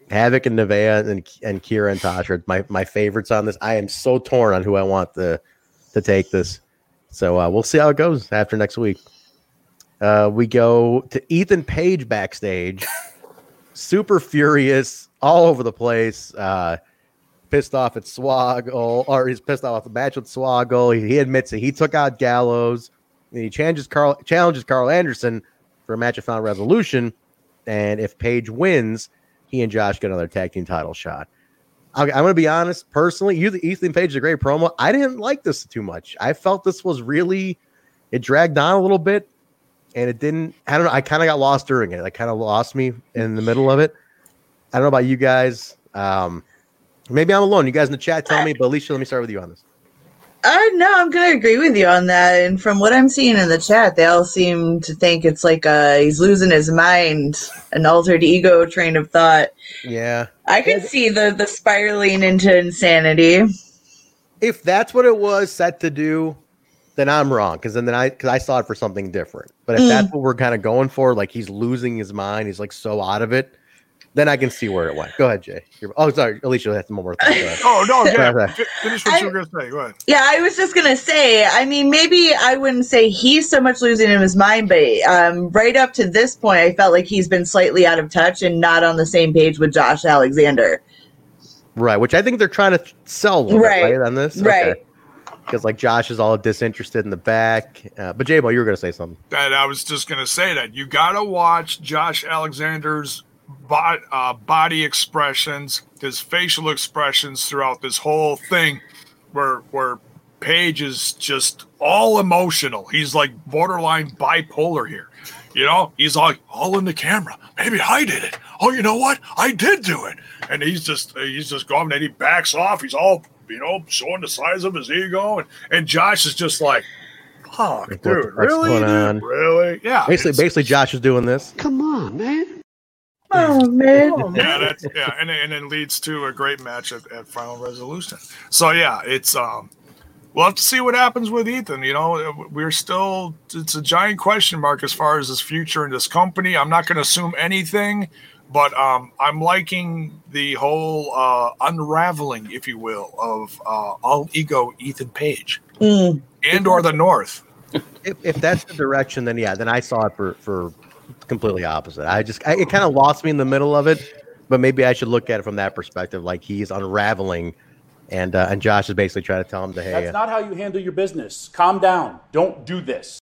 Havok and Nevaeh and and Kiera and Tasha my my favorites on this. I am so torn on who I want to to take this. So uh, we'll see how it goes after next week. Uh, we go to Ethan Page backstage, (laughs) super furious, all over the place. Uh, pissed off at Swaggle, or he's pissed off at the match with Swaggle. He, he admits it. He took out Gallows. And he challenges Karl challenges Karl Anderson for a match of final resolution. And if Page wins, he and Josh get another tag team title shot. I, I'm going to be honest, personally, you, Ethan Page is a great promo. I didn't like this too much. I felt this was really, it dragged on a little bit, and it didn't. I don't know. I kind of got lost during it. It kind of lost me in the middle of it. I don't know about you guys. Um, maybe I'm alone. You guys in the chat tell me, but Alicia, let me start with you on this. Uh, no, I'm gonna agree with you on that. And from what I'm seeing in the chat, they all seem to think it's like uh he's losing his mind, an altered ego train of thought. Yeah. I can see the the spiraling into insanity. If that's what it was set to do, then I'm wrong. Because then, then I because I saw it for something different. But if Mm. that's what we're kind of going for, like he's losing his mind, he's like so out of it, then I can see where it went. Go ahead, Jay. You're- oh, sorry, Alicia has one more thing. Go. Oh no, yeah. (laughs) Finish what you were gonna say. Go ahead. Yeah, I was just gonna say. I mean, maybe I wouldn't say he's so much losing in his mind, but um, right up to this point, I felt like he's been slightly out of touch and not on the same page with Josh Alexander. Right, which I think they're trying to sell a bit, Right, right on this. right. Because like Josh is all disinterested in the back. Uh, but J-Bo, you were going to say something. That I was just gonna say that you gotta watch Josh Alexander's bo- uh, body expressions, his facial expressions throughout this whole thing, where where Page is just all emotional. He's like borderline bipolar here. You know, he's like all in the camera. Maybe I did it. Oh, you know what? I did do it. And he's just he's just going and he backs off. He's all you know showing the size of his ego, and and Josh is just like, "Fuck, dude, really, dude? really? Yeah, Basically, basically, Josh is doing this. Come on, man. Oh man. Yeah, that's (laughs) yeah, and it- and it leads to a great match at, at Final Resolution. So yeah, it's um, we'll have to see what happens with Ethan. You know, we're still it's a giant question mark as far as his future in this company. I'm not going to assume anything, but um, I'm liking the whole uh, unraveling, if you will, of uh, all ego Ethan Page Mm. and or the North. If, if that's the direction, then yeah, then I saw it for for completely opposite. I just I, it kind of lost me in the middle of it, but maybe I should look at it from that perspective, like he's unraveling, and uh, and Josh is basically trying to tell him to hey, That's not how you handle your business. Calm down. Don't do this.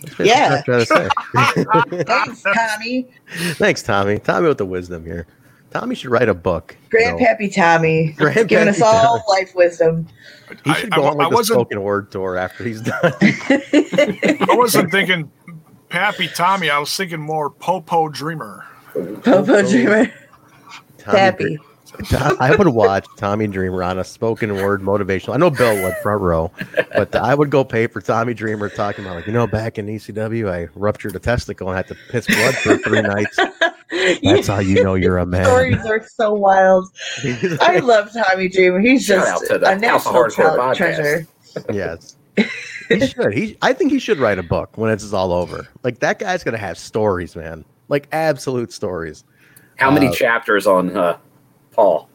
that's basically what I'm trying to say. (laughs) Thanks, Tommy. Thanks, Tommy. Tommy with the wisdom here. Tommy should write a book. you know. Grandpappy Tommy. Grandpappy giving us all Tommy. life wisdom. He should go I- on like I the spoken word tour after he's done. (laughs) I wasn't thinking Pappy Tommy. I was thinking more Popo Dreamer. Popo Dreamer. Tommy Pappy. Dr- I would watch Tommy Dreamer on a spoken word motivational. I know Bill would front row, but I would go pay for Tommy Dreamer talking about like you know back in ECW I ruptured a testicle and had to piss blood for three nights. (laughs) That's how you know you're a man. Stories are so wild. I love Tommy Dreamer. He's just out to the a House of national Hardcore podcast. treasure. Yes. (laughs) (laughs) He should. He I think he should write a book when it's all over. Like that guy's gonna have stories, man. Like absolute stories. How many Uh, chapters on uh, Paul?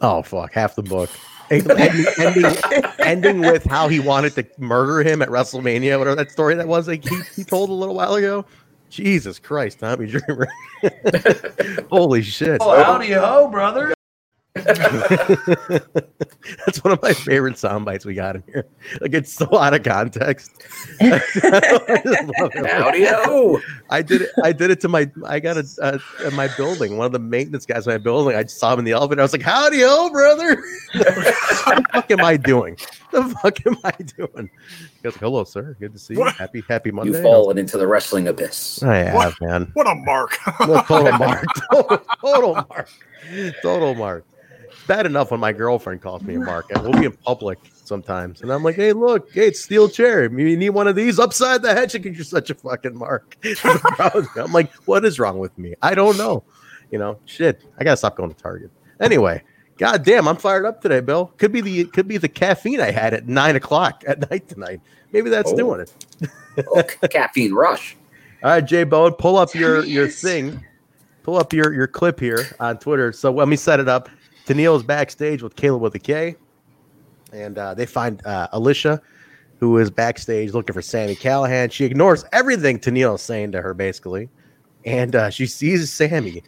Oh fuck, half the book. ending, ending, ending with how he wanted to murder him at WrestleMania, whatever that story that was like he, he told a little while ago. Jesus Christ, Tommy Dreamer. (laughs) Holy shit. Oh, howdy ho, brother. (laughs) That's one of my favorite sound bites we got in here. Like it's so out of context. (laughs) I just love it. Howdy-o. I did it. I did it to my. I got a uh, in my building. One of the maintenance guys in my building. I saw him in the elevator. I was like, "Howdy, oh brother." (laughs) what the fuck am I doing? The fuck am I doing? He goes, "Hello, sir. Good to see you. Happy Happy Monday." You've fallen into the wrestling abyss. I have, man. What a mark. total mark. Total, total mark. Total mark. Bad enough when my girlfriend calls me a (laughs) mark, and we'll be in public sometimes, and I'm like, "Hey, look, hey, it's steel chair. You need one of these upside the head because you're such a fucking mark." (laughs) I'm like, "What is wrong with me? I don't know." You know, shit. I gotta stop going to Target. Anyway, god damn, I'm fired up today, Bill. Could be the could be the caffeine I had at nine o'clock at night tonight. Maybe that's Oh. doing it. (laughs) Oh, caffeine rush. All right, Jay Bone, pull up your your thing. Pull up your your clip here on Twitter. So let me set it up. Tenille's backstage with Kaleb with a K, and uh, they find uh, Alisha, who is backstage looking for Sami Callihan. She ignores everything Tenille is saying to her, basically, and uh, she sees Sami,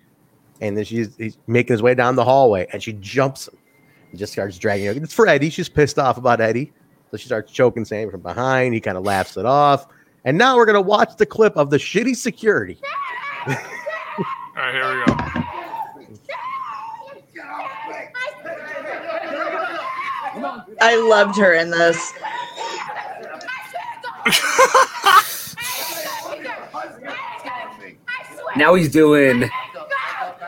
and then she's he's making his way down the hallway, and she jumps him and just starts dragging him. It's for Eddie. She's pissed off about Eddie, so she starts choking Sami from behind. He kind of laughs it off. And now we're gonna watch the clip of the shitty security. (laughs) All right, here we go. I loved her in this. Now he's doing.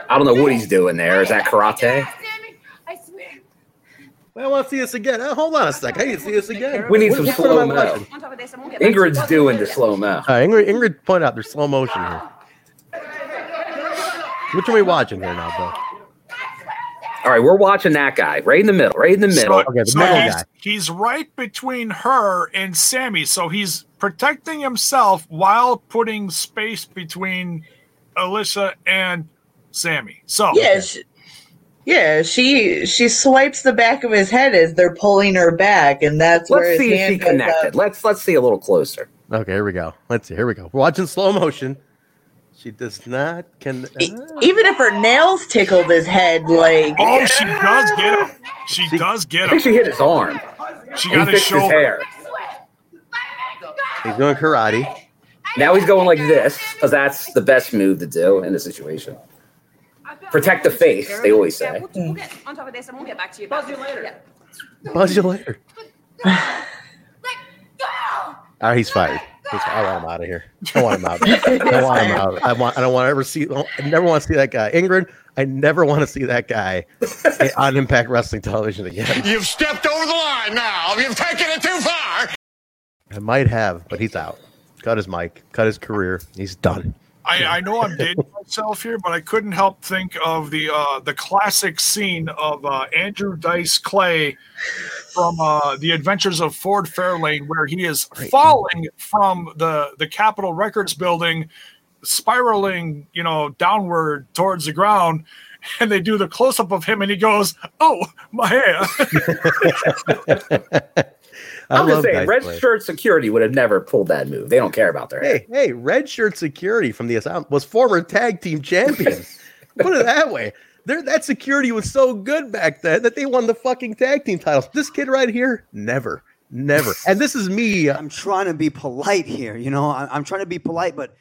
I don't know what he's doing there. Is that karate? Well, I want to see this again. Uh, hold on a sec. I need to see this again. We need What- some slow am I mo. Ingrid's doing the slow mo. Uh, Ingrid, Ingrid pointed out there's slow motion here. Which are we watching here now, Bill? All right, we're watching that guy right in the middle, right in the middle. So, so he's, he's right between her and Sami. So he's protecting himself while putting space between Alyssa and Sami. So Yeah, she, yeah, she she swipes the back of his head as they're pulling her back, and that's where Let's his see if hand he connected. up. Let's let's see a little closer. Okay, here we go. Let's see. Here we go. We're watching slow motion. She does not can. Ah. Even if her nails tickle his head, like Oh, she does get him. She does get him. I him. think she hit his arm. She He got his fixed his hair. He's doing karate. Now he's going like this because that's the best move to do in this situation. Protect the face, they always say. Yeah, We'll get on top of this and we'll get back to you. Buzz you later. Buzz you later. All right, ah, he's fired. I want him out of here. I want him out. I want him out. I want. I don't want to ever see. I never want to see that guy, Ingrid. I never want to see that guy on Impact Wrestling Television again. You've stepped over the line now. You've taken it too far. I might have, but he's out. Cut his mic. Cut his career. He's done. I, I know I'm dating (laughs) myself here, but I couldn't help think of the uh, the classic scene of uh, Andrew Dice Clay from uh, the Adventures of Ford Fairlane, where he is falling from the the Capitol Records building, spiraling, you know, downward towards the ground. And they do the close up of him, and he goes, "Oh, my hair." (laughs) (laughs) I I'm just saying, red Clay. shirt security would have never pulled that move. They don't care about their hair. Hey, hey, red shirt security from the asylum was former tag team champions. (laughs) Put it that way. Their that security was so good back then that they won the fucking tag team titles. This kid right here, never, never. And this is me. Uh, I'm trying to be polite here. You know, I- I'm trying to be polite, but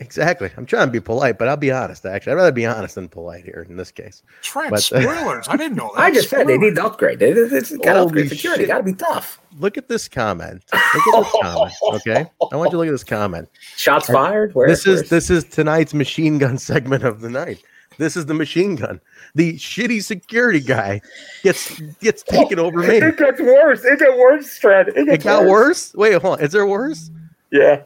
Exactly. I'm trying to be polite, but I'll be honest. Actually, I'd rather be honest than polite here in this case. Trent, But- uh, spoilers. I didn't know (laughs) that. I just said they need to upgrade. They, they, it's got to upgrade security. shit. Got to be tough. Look at this comment. Look at this comment. Okay, I want you to look at this comment. Shots fired. Where, this is this is tonight's machine gun (laughs) segment of the night. This is the machine gun. The shitty security guy gets gets taken oh, over me. It gets worse. It got worse, Trent. It, It gets got worse. Wait, hold on. Is there worse? Yeah.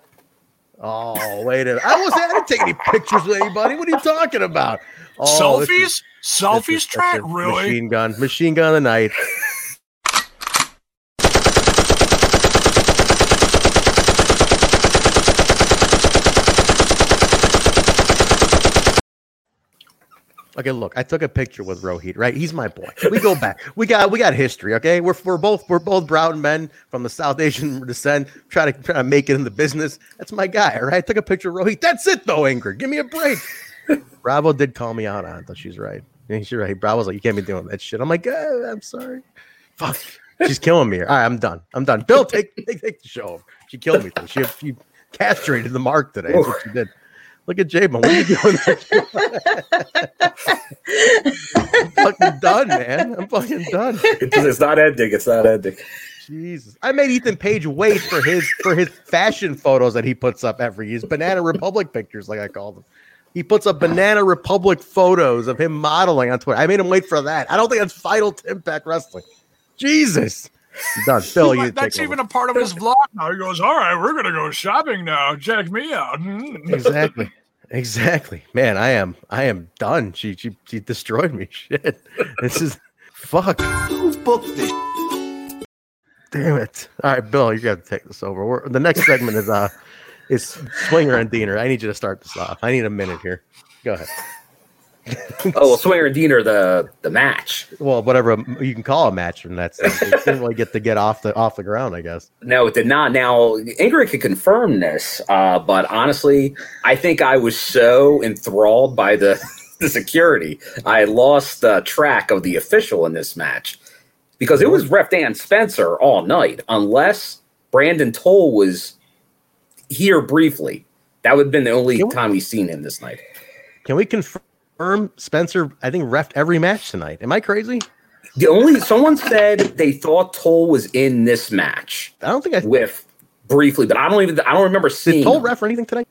Oh, wait a minute. I wasn't I didn't take any pictures with anybody. What are you talking about? Oh, Selfies? is- Selfies, Trent? Really? Machine gun. Machine gun of the night. Okay, look, I took a picture with Rohit, right? He's my boy. We go back. We got we got history, okay? We're, we're both we're both brown men from the South Asian (laughs) descent, try to try to make it in the business. That's my guy, all right? I took a picture of Rohit. That's it though, Ingrid. Give me a break. (laughs) Bravo did call me out on it, though. She's right. She's right. Bravo's like, you can't be doing that shit. I'm like, "Uh, I'm sorry. Fuck. She's killing me. All right, I'm done. I'm done. Bill, take take, take the show. She killed me. She she castrated the mark today. That's what she did. Look at J-Bone. What are you doing? (laughs) I'm fucking done, man. I'm fucking done. It's, it's not ending. It's not ending. Jesus. I made Ethan Page wait for his for his fashion photos that he puts up every his Banana Republic pictures, like I call them. He puts up Banana Republic photos of him modeling on Twitter. I made him wait for that. I don't think that's vital to Impact Wrestling. Jesus. I'm done. Phil, you That's even over. a part of his vlog now. He goes, All right, we're going to go shopping now. Check me out. Mm. exactly. (laughs) Exactly. Man, I am I am done. She she she destroyed me. (laughs) Shit. This is fuck. Who booked this? Damn it. All right, Bill, you got to take this over. We're, the next segment is uh is Swinger and Diener. I need you to start this off. I need a minute here. Go ahead. (laughs) Oh, well, Swinger and Diener, the the match. Well, whatever you can call a match from that. sense. They didn't really get to get off the off the ground, I guess. No, it did not. Now, Ingrid could confirm this, uh, but honestly, I think I was so enthralled by the, (laughs) the security, I lost uh, track of the official in this match because it was Ref Dan Spencer all night, unless Brandon Tolle was here briefly. That would have been the only time we've seen him this night. Can we confirm Spencer? I think refed every match tonight. Am I crazy? The only someone said they thought Tolle was in this match. I don't think I with briefly, but I don't even I don't remember seeing. Did Tolle ref or anything tonight?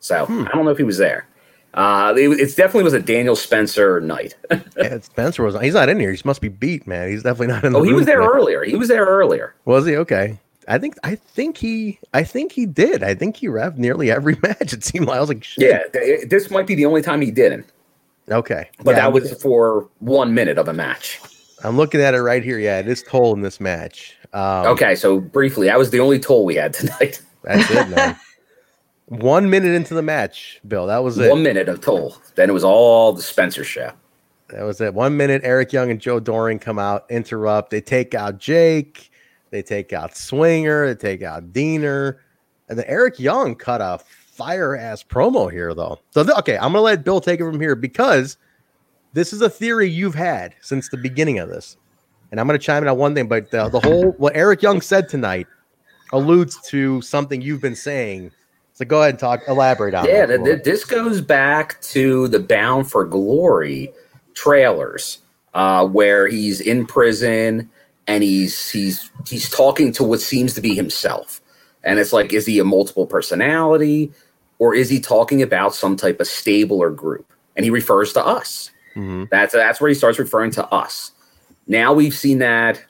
So Hmm. I don't know if he was there. Uh, it, it definitely was a Daniel Spencer night. (laughs) Yeah, Spencer was. He's not in here. He must be beat, man. He's definitely not in. The oh, he was there tonight. earlier. He was there earlier. Was he okay? I think. I think he. I think he did. I think he ref nearly every (laughs) match. It seemed like I was like, shit. Yeah, th- this might be the only time he didn't. Okay, But Yeah, that I'm- was for one minute of a match. I'm looking at it right here. Yeah, it is Tolle in this match. Um, okay, so briefly, that was the only toll we had (laughs) tonight. That's it, man. (laughs) One minute into the match, Bill. That was it. One minute of toll. Then it was all the Spencer show. That was it. One minute, Eric Young and Joe Doering come out, interrupt. They take out Jake. They take out Swinger. They take out Diener. And then Eric Young cut a fire ass promo here, though. So, th- okay, I'm going to let Bill take it from here because this is a theory you've had since the beginning of this. And I'm going to chime in on one thing, but the, the whole, what Eric Young said tonight alludes to something you've been saying. So go ahead and talk, elaborate on Yeah, that. th- th- this goes back to the Bound for Glory trailers, uh, where he's in prison and he's he's he's talking to what seems to be himself, and it's like, is he a multiple personality, or is he talking about some type of stable or group? And he refers to us. Mhm. That's that's where he starts referring to us. Now we've seen that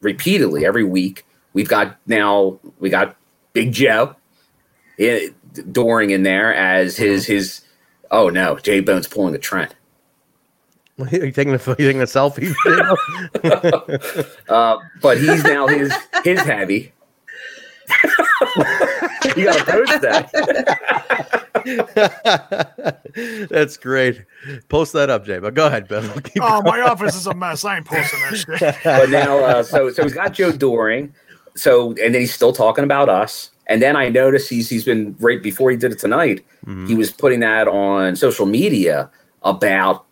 repeatedly every week. We've got now we got Big Joe i- Doering in there as his his. Oh no, J Bone's pulling the trend. (laughs) Are you taking a, you taking a selfie? (laughs) (laughs) Uh, but he's now his his heavy. you gotta post that. That's great. Post that up, Jay. But go ahead, Bill. Keep Oh, my office is a mess. I ain't posting that shit. but now, uh, so so he's got Joe Doering. So and then he's still talking about us. And then I noticed he's he's been right before he did it tonight. He was putting that on social media about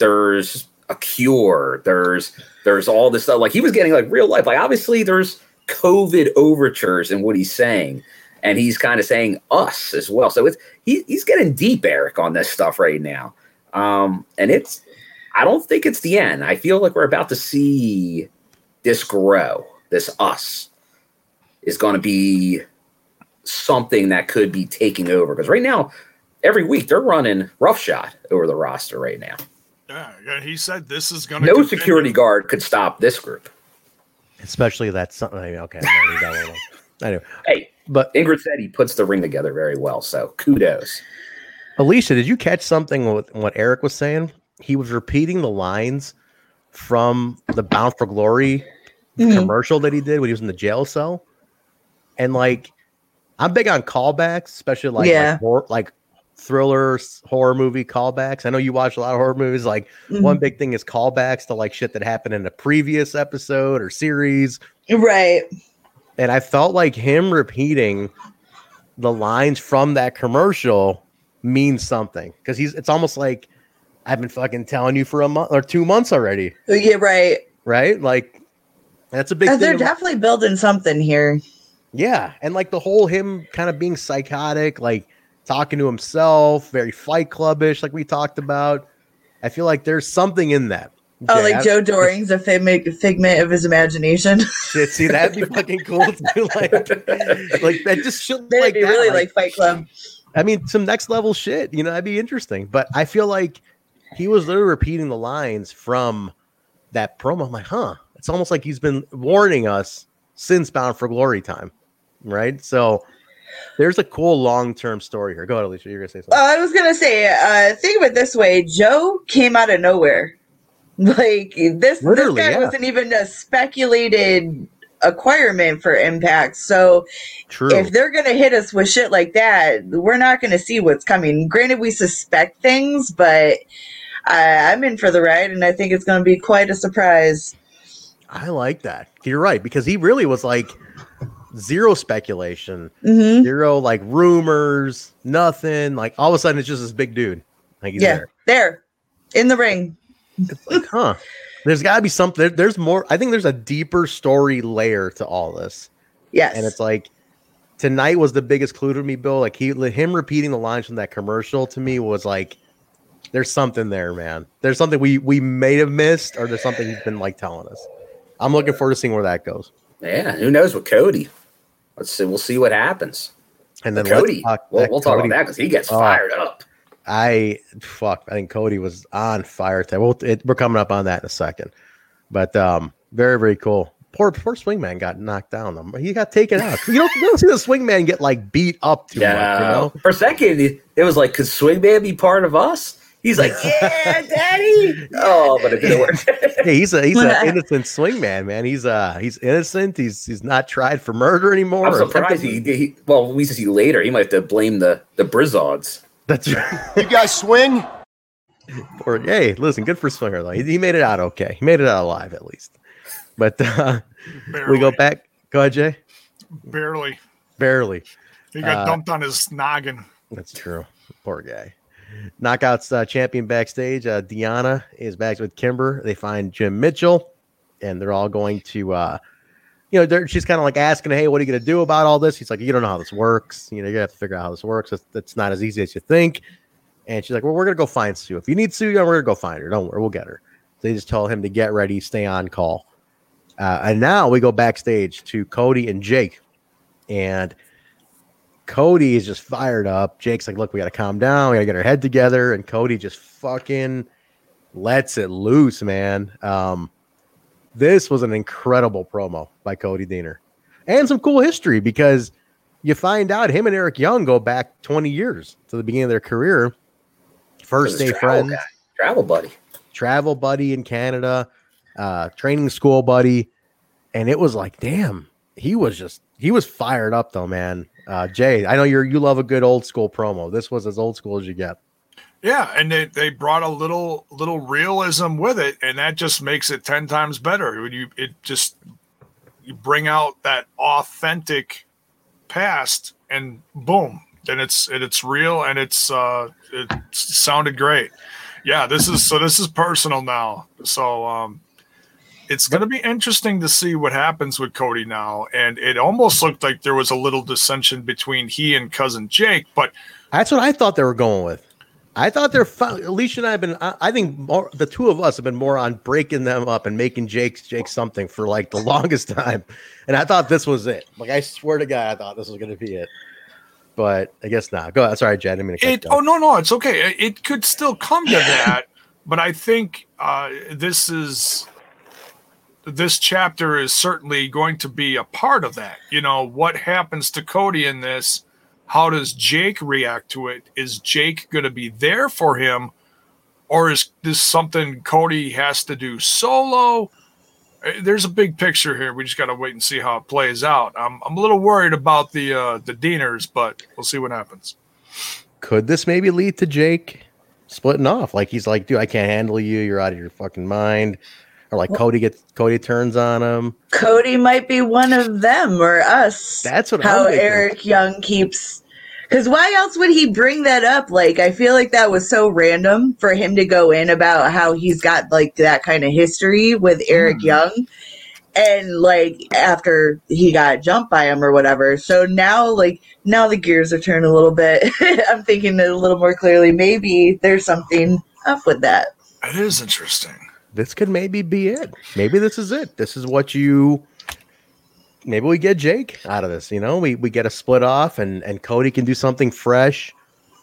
there's a cure. There's there's all this stuff. Like he was getting like real life. Like obviously there's COVID overtures in what he's saying, and he's kind of saying us as well. So it's he, he's getting deep, Eric, on this stuff right now. Um, and it's I don't think it's the end. I feel like we're about to see this grow. This us is going to be something that could be taking over because right now, every week they're running roughshod over the roster right now. Yeah, yeah, he said this is going to No security guard could stop this group. Especially that something. Okay, no, leave that one alone. I know. (laughs) Hey, but Ingrid said he puts the ring together very well, so kudos. Alicia, did you catch something with what Eric was saying? He was repeating the lines from the Bound for Glory Mhm. commercial that he did when he was in the jail cell. And like, I'm big on callbacks, especially like Yeah. like, hor- like thrillers, horror movie callbacks. I know you watch a lot of horror movies. Like Mhm. one big thing is callbacks to like shit that happened in a previous episode or series. Right. And I felt like him repeating the lines from that commercial means something because he's it's almost like I've been fucking telling you for a month or two months already, Yeah, right. right? Like that's a big Uh, thing. they're definitely building something here. Yeah, and like the whole him kind of being psychotic, like talking to himself, very Fight Clubbish, like we talked about. I feel like there's something in that. Oh, like I- Joe Doering's a fig- figment of his imagination. Shit, see that'd be fucking cool too. Like, (laughs) like that just shit That'd like be that, really like Fight Club. I mean, some next level shit. You know, that'd be interesting. But I feel like he was literally repeating the lines from that promo. I'm like, huh? It's almost like he's been warning us since Bound for Glory time, right? So there's a cool long term story here. Go ahead, Alicia. You're gonna say something. Uh, I was gonna say, uh, think of it this way: Joe came out of nowhere. (laughs) Like this, Literally, this guy yeah. wasn't even a speculated acquirement for Impact. So True. if they're gonna hit us with shit like that, we're not gonna see what's coming. Granted, we suspect things, but I, I'm in for the ride, and I think it's gonna be quite a surprise. I like that. You're right because he really was like zero speculation, Mhm. zero like rumors, nothing. Like all of a sudden, it's just this big dude. Like he's yeah, there. there in the ring. Like, huh? There's got to be something. there- There's more. I think there's a deeper story layer to all this. Yes, and it's like tonight was the biggest clue to me, Bill. Like he, let him repeating the lines from that commercial to me was like, there's something there, man. There's something we we may have missed, or there's something he's been like telling us. I'm looking forward to seeing where that goes. Yeah, who knows with Cody? Let's see. We'll see what happens. And then Cody, let's talk we'll, we'll talk Cody- about that because he gets Oh, fired up. I fuck. I think Cody was on fire today. We'll, it, we're coming up on that in a second, but um, very very cool. Poor poor swingman got knocked down. He got taken out. You don't, you don't see the swingman get like beat up too Yeah, much. You know. for a second, it it was like, could Swingman be part of us? He's like, yeah, daddy. (laughs) Oh, but it didn't work. (laughs) Hey, he's a he's an innocent swingman, man. Man. He's uh he's innocent. He's he's not tried for murder anymore. I'm surprised he, he. Well, we see later. He might have to blame the the Brizzods. That's right. (laughs) You guys swing? Or hey, listen, good for Swinger though. He, he made it out okay. He made it out alive at least. But uh, we go back. Go ahead, Jay. Barely. Barely. He got Uh, dumped on his noggin. That's true. Poor guy. Knockouts uh, champion backstage. Uh, Deonna is back with Kimber. They find Jim Mitchell, and they're all going to, uh, you know, she's kind of like asking, "Hey, what are you going to do about all this?" He's like, "You don't know how this works. You know, you have to figure out how this works. It's, it's not as easy as you think." And she's like, "Well, we're going to go find Su. If you need Su, we're going to go find her. Don't worry, we'll get her." They just tell him to get ready, stay on call. Uh, and now we go backstage to Cody and Jake, and Cody is just fired up. Jake's like, look, we got to calm down. We got to get our head together. And Cody just fucking lets it loose, man. Um, this was an incredible promo by Cody Deaner and some cool history because you find out him and Eric Young go back 20 years to the beginning of their career. First day friends, guy, travel buddy. travel buddy in Canada, uh, training school buddy. And it was like, damn, he was just, he was fired up though, man. Uh, Jay, I know you're, you love a good old school promo. This was as old school as you get. Yeah, and they, they brought a little little realism with it, and that just makes it ten times better. When you it just you bring out that authentic past, and boom, then it's and it's real, and it's uh it sounded great. Yeah, this is so this is personal now. So um it's going to be interesting to see what happens with Cody now. And it almost looked like there was a little dissension between he and cousin Jake, but That's what I thought they were going with. I thought they're fun. Alicia and I have been. I, I think more, the two of us have been more on breaking them up and making Jake Jake something for like the (laughs) longest time. And I thought this was it. Like I swear to God, I thought this was going to be it. But I guess not. Go. ahead. Sorry, Jed. I mean, it oh no no it's okay it could still come to that but i think uh this is this chapter is certainly going to be a part of that. You know what happens to cody in this? How does jake react to it? Is jake going to be there for him? Or is this something cody has to do solo? Uh, there's a big picture here. We just got to wait and see how it plays out. I'm, I'm a little worried about the uh the deaners but we'll see what happens. Could this maybe lead to Jake splitting off? Like he's like, dude, I can't handle you. You're out of your fucking mind. Or like Cody gets Cody turns on him. Cody might be one of them or us. That's what how I'm thinking. Eric Young keeps Because why else would he bring that up? Like, I feel like that was so random for him to go in about how he's got like that kind of history with Eric hmm. Young. And like after he got jumped by him or whatever. So now, like, now the gears are turned a little bit. (laughs) I'm thinking it a little more clearly. Maybe there's something up with that. It is interesting. This could maybe be it. Maybe this is it. This is what you. Maybe we get Jake out of this. You know, we we get a split off, and and Cody can do something fresh,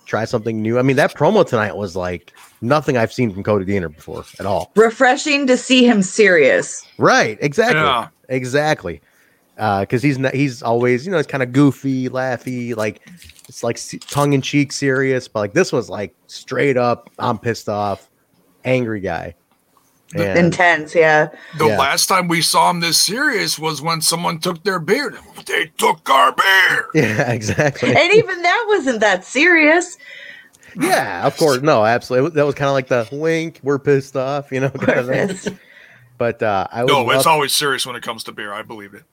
try something new. I mean, that promo tonight was like nothing I've seen from Cody Deaner before at all. Refreshing to see him serious. Right. Exactly. Yeah. Exactly. Uh, because he's not, he's always you know it's kind of goofy, laughy, like it's like tongue in cheek, serious. But like this was like straight up, I'm pissed off, angry guy. And- Intense, yeah. The Yeah. last time we saw him this serious was when someone took their beer. They took our beer. (laughs) yeah, exactly. And even that wasn't that serious. Yeah, of course. No, absolutely. That was kind of like the wink. We're pissed off, you know. Kind of thing. But uh, I would No, it's love- always serious when it comes to beer. I believe it.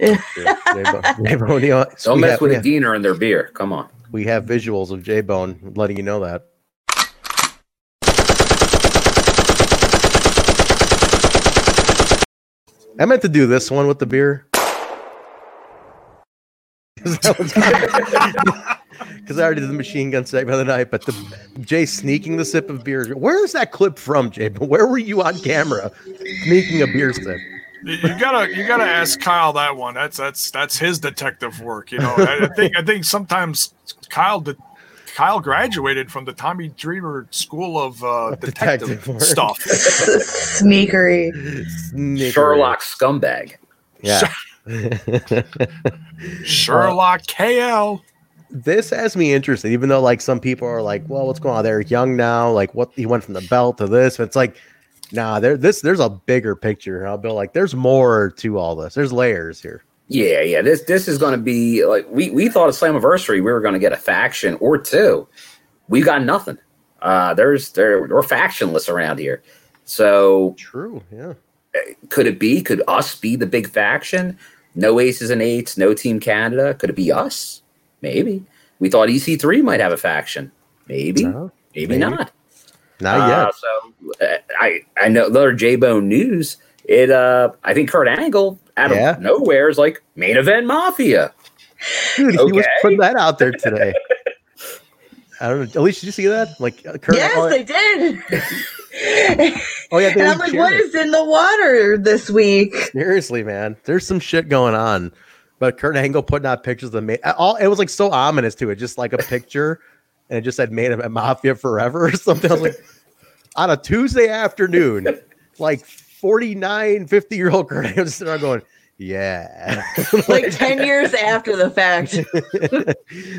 J Bone, you Don't mess have- with a have- Deaner and their beer. Come on. We have visuals of J Bone letting you know that. I meant to do this one with the beer. (laughs) Because (laughs) I already did the machine gun segment of the night, but the Jay sneaking the sip of beer. Where is that clip from, Jay? But (laughs) where were you on camera sneaking a beer sip? You gotta you gotta ask Kyle that one. That's that's that's his detective work. You know, I, I think I think sometimes Kyle did. Kyle graduated from the Tommy Dreamer School of uh, (laughs) detective, Detective stuff. Sneakery. Sherlock scumbag. Yeah. (laughs) Sherlock KL. this has me interested, even though like some people are like, well, what's going on with Eric Young now? Like what he went from the belt to this. It's like, nah, there this there's a bigger picture. I'll be like, there's more to all this. There's layers here. Yeah, yeah. This this is going to be like we we thought at Slammiversary we were going to get a faction or two. We got nothing. Uh, there's there we're factionless around here. So true. Yeah. Could it be? Could us be the big faction? No aces and eights. No Team Canada. Could it be us? Maybe. We thought EC3 might have a faction. Maybe. maybe, maybe. not. Not Uh, yet. So uh, I I know another J Bone news. It uh I think Kurt Angle out of Yeah. nowhere is like main event mafia. Dude, he was putting that out there (laughs) today. I don't know. Alicia, did you see that? Like uh, Kurt Yes, oh, they did. oh yeah, (laughs) they and I'm like, what cheering. in the water this week? Seriously, man, there's some shit going on. But Kurt Angle putting out pictures of the ma- all it was like so ominous to it, just like a picture, and it just said "Made of Mafia Forever" or something. I was like, (laughs) on a Tuesday afternoon, like 49, 50 year old Kurt (laughs) Angle just sitting there going, "Yeah," (laughs) Like 10 (laughs) years after the fact.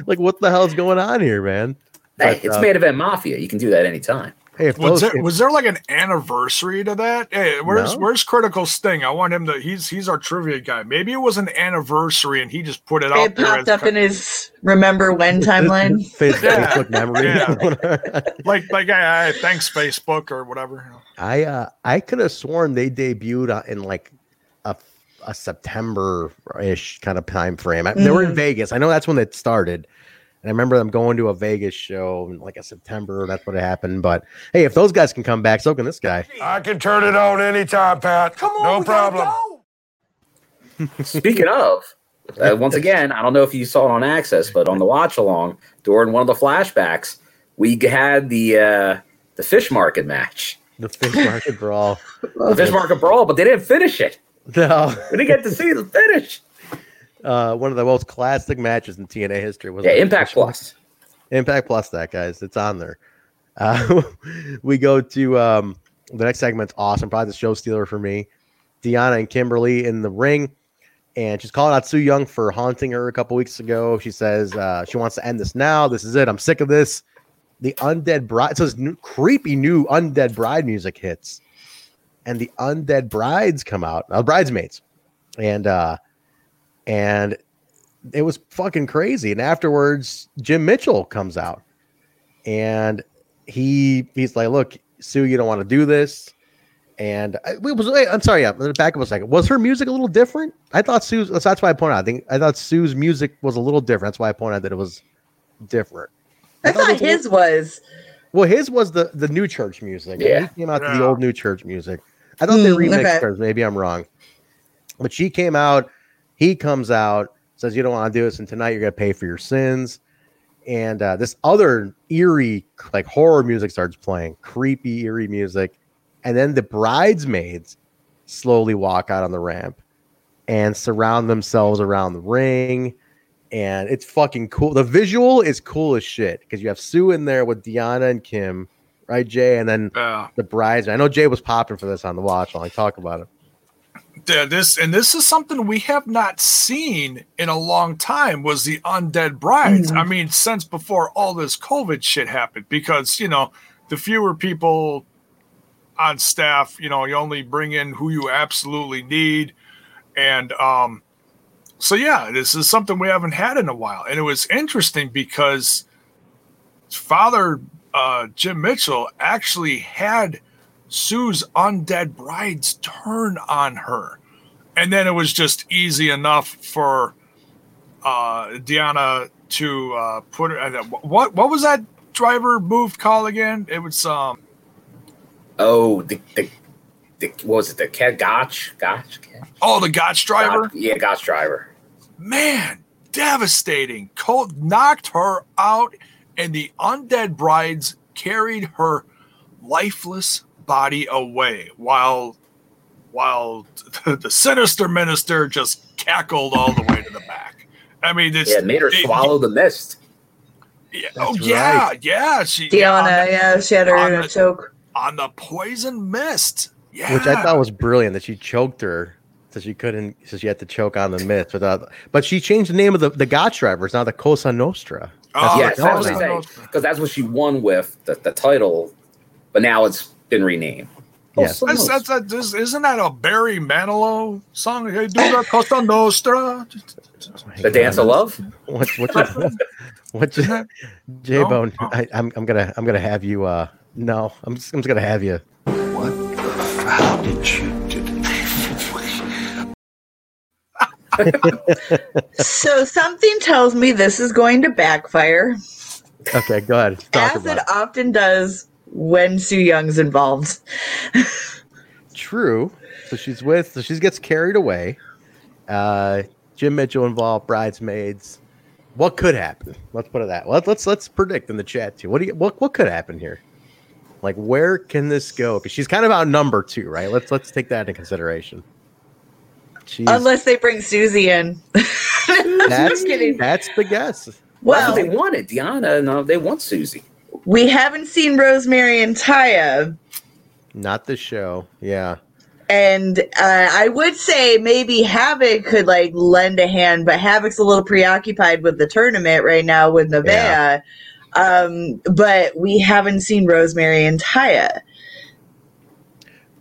like what the hell's going on here, man? Hey, But, it's uh, main event mafia. You can do that anytime. Hey, if Was those, there, was there like an anniversary to that? Hey, where's No. where's Critical Sting? I want him to. He's he's our trivia guy. Maybe it was an anniversary and he just put it out It popped as up in his remember when timeline. (laughs) Face- Yeah. Facebook memory. Yeah. (laughs) like like I, I thanks Facebook or whatever. I uh I could have sworn they debuted uh, in like a a September ish kind of time frame. I, They were in Mm. Vegas. I know that's when it started. And I remember them going to a Vegas show in like a September. That's what happened. But hey, if those guys can come back, so can this guy. (laughs) I can turn it on anytime, Pat. Come on, no problem. (laughs) Speaking of, uh, once again, I don't know if you saw it on Access, but on the watch along during one of the flashbacks, we had the uh, the fish market match, The fish market brawl. (laughs) the fish market brawl, but they didn't finish it. No. We didn't get to see the finish. Uh, one of the most classic matches in TNA history was Yeah, Impact Plus. Impact Plus, that guys, it's on there. Uh, (laughs) we go to um, the next segment's awesome. Probably the show stealer for me. Deonna and Kimberly in the ring, and she's calling out Su Yung for haunting her a couple weeks ago. She says uh, she wants to end this now. This is it. I'm sick of this. The undead bride. So this new, creepy new undead bride music hits, and the undead brides come out. Uh, bridesmaids, and uh, and it was fucking crazy. And afterwards, Jim Mitchell comes out, and he he's like, "Look, Su, you don't want to do this." And I, it was. wait, I'm sorry. Yeah, back up a second. Was her music a little different? I thought Su's. That's why I pointed out. I think I thought Su's music was a little different. That's why I pointed out that it was different. I thought his was. Well, his was the the new church music. Yeah. he came out to the old new church music. I thought they Hmm, remixed okay. hers. Maybe I'm wrong, but she came out. He comes out, says, "You don't want to do this, and tonight you're gonna pay for your sins." And uh, this other eerie, like horror music starts playing, creepy, eerie music, and then the bridesmaids slowly walk out on the ramp and surround themselves around the ring and it's fucking cool. The visual is cool as shit because you have Su in there with Deonna and Kim, right, Jay, and then the brides. I know Jay was popping for this on the watch. while I'll talk about it. This and this is something we have not seen in a long time was the undead brides. I mean, since before all this COVID shit happened, because you know, the fewer people on staff, you know, you only bring in who you absolutely need. And um so yeah, this is something we haven't had in a while. And it was interesting because father uh Jim Mitchell actually had Su's undead brides turn on her. And then it was just easy enough for uh Deonna to uh put her uh, what what was that driver move call again? It was um Oh, the the, the what was it the cat Gotch Gotch? oh the Gotch driver. Yeah, Gotch driver. Man, devastating. Colt knocked her out, and the undead brides carried her lifeless body away while while (laughs) the sinister minister just cackled all the way to the back. I mean, it's Yeah, it made her it- swallow the mist. Yeah, oh yeah, yeah. She Deonna, on the- yeah, she had her on in a the- choke. on the poison mist. Yeah, Which I thought was brilliant that she choked her so she couldn't, so she had to choke on the myth without. But she changed the name of the the Gotch driver. It's now the Cosa Nostra. That's oh, yeah, what that's what called they now. because that's what she won with the, the title, but now it's been renamed. Yes. That's, that's, that's, this- isn't that a Barry Manilow song? Hey, do the Costa Nostra. The dance of love. What what's your, (laughs) what's your, J Bone? I, I'm I'm gonna I'm gonna have you. uh No, I'm just, I'm just gonna have you. What? How did you do (laughs) So something tells me this is going to backfire, Okay, go ahead. Talk as about it it. often does when Su Yung's involved. True. So she's with. So she gets carried away. Uh, Jim Mitchell involved, bridesmaids. What could happen? Let's put it that. Let, let's let's predict in the chat too. What do you what what could happen here? Like where can this go? Because she's kind of outnumbered too, right? Let's let's take that into consideration. She's, Unless they bring Susie in. that's (laughs) kidding. that's the guess. Well, that's Well- what they wanted. Deonna, no, they want Susie. We haven't seen Rosemary and Taya. Not the show. Yeah. And uh, I would say maybe Havok could like lend a hand, but Havok's a little preoccupied with the tournament right now with Nevaeh. Um, but we haven't seen Rosemary and Taya.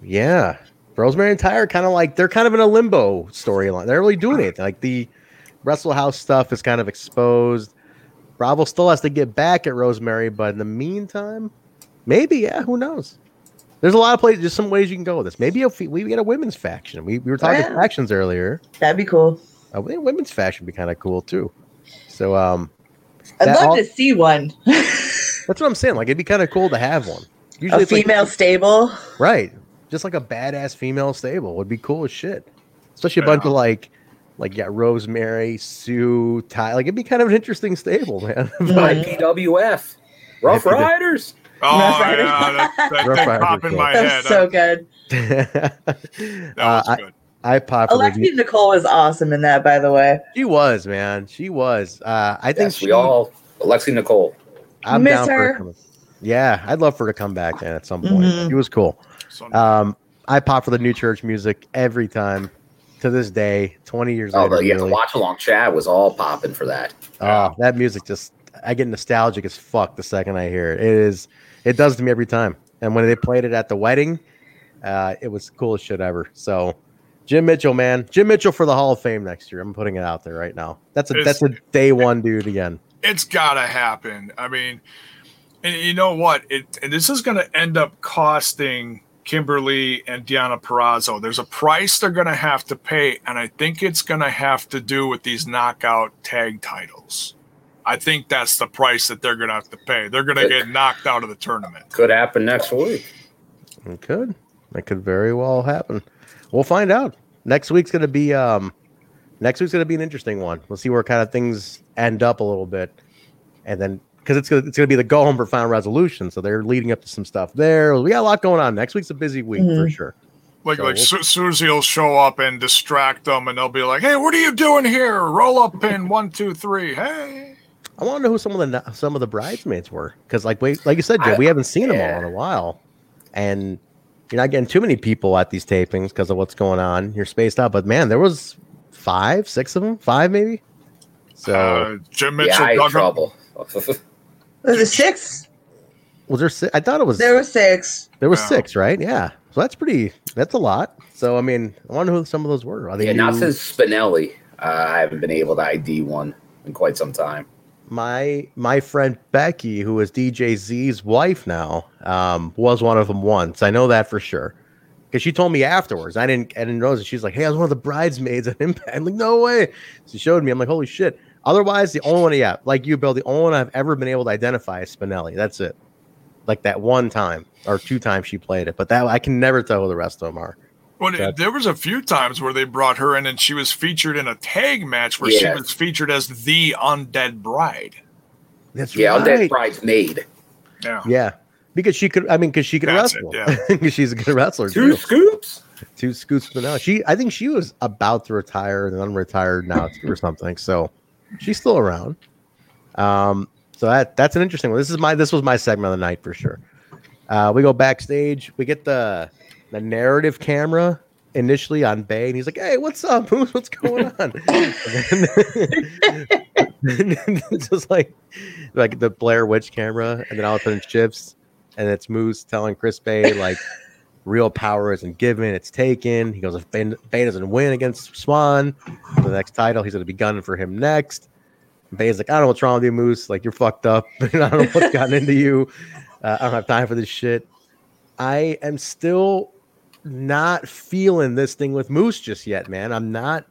Yeah. Rosemary and Taya are kind of like they're kind of in a limbo storyline. They're really doing anything. Like the Wrestle House stuff is kind of exposed. Bravo still has to get back at Rosemary, but in the meantime, maybe, yeah, who knows? There's a lot of places, there's some ways you can go with this. Maybe if we, we get a women's faction. We, we were talking Yeah. factions earlier. That'd be cool. A wi- women's faction would be kind of cool too. So, um, I'd love all- to see one. (laughs) that's what I'm saying. Like, it'd be kind of cool to have one. a it's like- female stable. Right. Just like a badass female stable would be cool as shit. Especially a bunch of like like yeah, Rosemary, Su, Ty. Like it'd be kind of an interesting stable, man. (laughs) Like PWF, Rough Yeah, Riders. Oh Rough Riders. yeah, that, that (laughs) Rough thing Riders popped in cool. my That head. was so good. (laughs) uh, I, I pop for the Alexi Nicole was awesome in that, by the way. She was, man. She was. Uh, I think Yes, she, we all Alexi Nicole. I'm Miss down her. her. Yeah, I'd love for her to come back then at some point. Mhm. She was cool. Um, I pop for the new church music every time to this day. Twenty years Oh, later, the, yeah, the watch along chat was all popping for that. Oh, that music just I get nostalgic as fuck the second I hear it. It is it does to me every time. And when they played it at the wedding, uh, it was the coolest shit ever. So Jim Mitchell, man. Jim Mitchell for the Hall of Fame next year. I'm putting it out there right now. That's a It's- that's a day one dude again. it's gotta happen. I mean, and you know what? It and this is gonna end up costing Kimberly and Deonna Purrazzo. There's a price they're gonna have to pay, and I think it's gonna have to do with these knockout tag titles. I think that's the price that they're gonna have to pay. They're gonna get knocked out of the tournament. Could happen next week. It could. It could very well happen. We'll find out. Next week's gonna be um next week's gonna be an interesting one. We'll see where kind of things end up a little bit. And then because it's gonna it's gonna be the go home for final resolution. So they're leading up to some stuff there. We got a lot going on. Next week's a busy week for Mhm. sure. Like So like we'll- Su- Susie will show up and distract them, and they'll be like, "Hey, what are you doing here? Roll up pin (laughs) one, two, three. Hey." I want to know who some of the some of the bridesmaids were because, like, wait, like you said, Joe, we haven't seen them all in a while, and you're not getting too many people at these tapings because of what's going on. You're spaced out, but man, there was five, six of them, five maybe. So Uh, Jim Mitchell I had dug up- trouble. (laughs) Was it six? was there? si- I thought it was There were six. there was Yeah. six, right? Yeah, so that's pretty. That's a lot. So I mean, I wonder who some of those were. Are they Yeah, not since Spinelli. Uh, I haven't been able to ID one in quite some time. my my friend Becky, who is DJ Z's wife now, um, was one of them once. I know that for sure because she told me afterwards. I didn't I didn't know. that. She's like, "Hey, I was one of the bridesmaids at Impact." I'm like, "No way!" She showed me. I'm like, "Holy shit!" Otherwise, the only one, yeah, like you, Bill, the only one I've ever been able to identify is Spinelli. That's it. Like that one time or two times she played it, but that I can never tell who the rest of them are. Well, That- there was a few times where they brought her in, and she was featured in a tag match where she was featured as the undead bride. That's yeah, right. Undead Bridesmaid. Yeah. Yeah, because she could. I mean, because she could That's it, wrestle. yeah. (laughs) Because she's a good wrestler. Two too. scoops. Two scoops for now. She, I think she was about to retire and then unretired now or something. So she's still around. Um, so that that's an interesting one. This is my this was my segment of the night for sure. Uh, we go backstage. We get the the narrative camera initially on Bey, and he's like, "Hey, what's up? Moose? (laughs) What's going on?" (laughs) It's just like like the Blair Witch camera, and then all of a sudden Chips, and it's Moose telling Chris Bey like real power isn't given, it's taken. He goes, if Bey, doesn't win against Swann for the next title, he's going to be gunning for him next. And Bey's like, I don't know what's wrong with you, Moose. Like, you're fucked up. (laughs) I don't know what's (laughs) gotten into you. Uh, I don't have time for this shit. I am still not feeling this thing with Moose just yet, man. I'm not.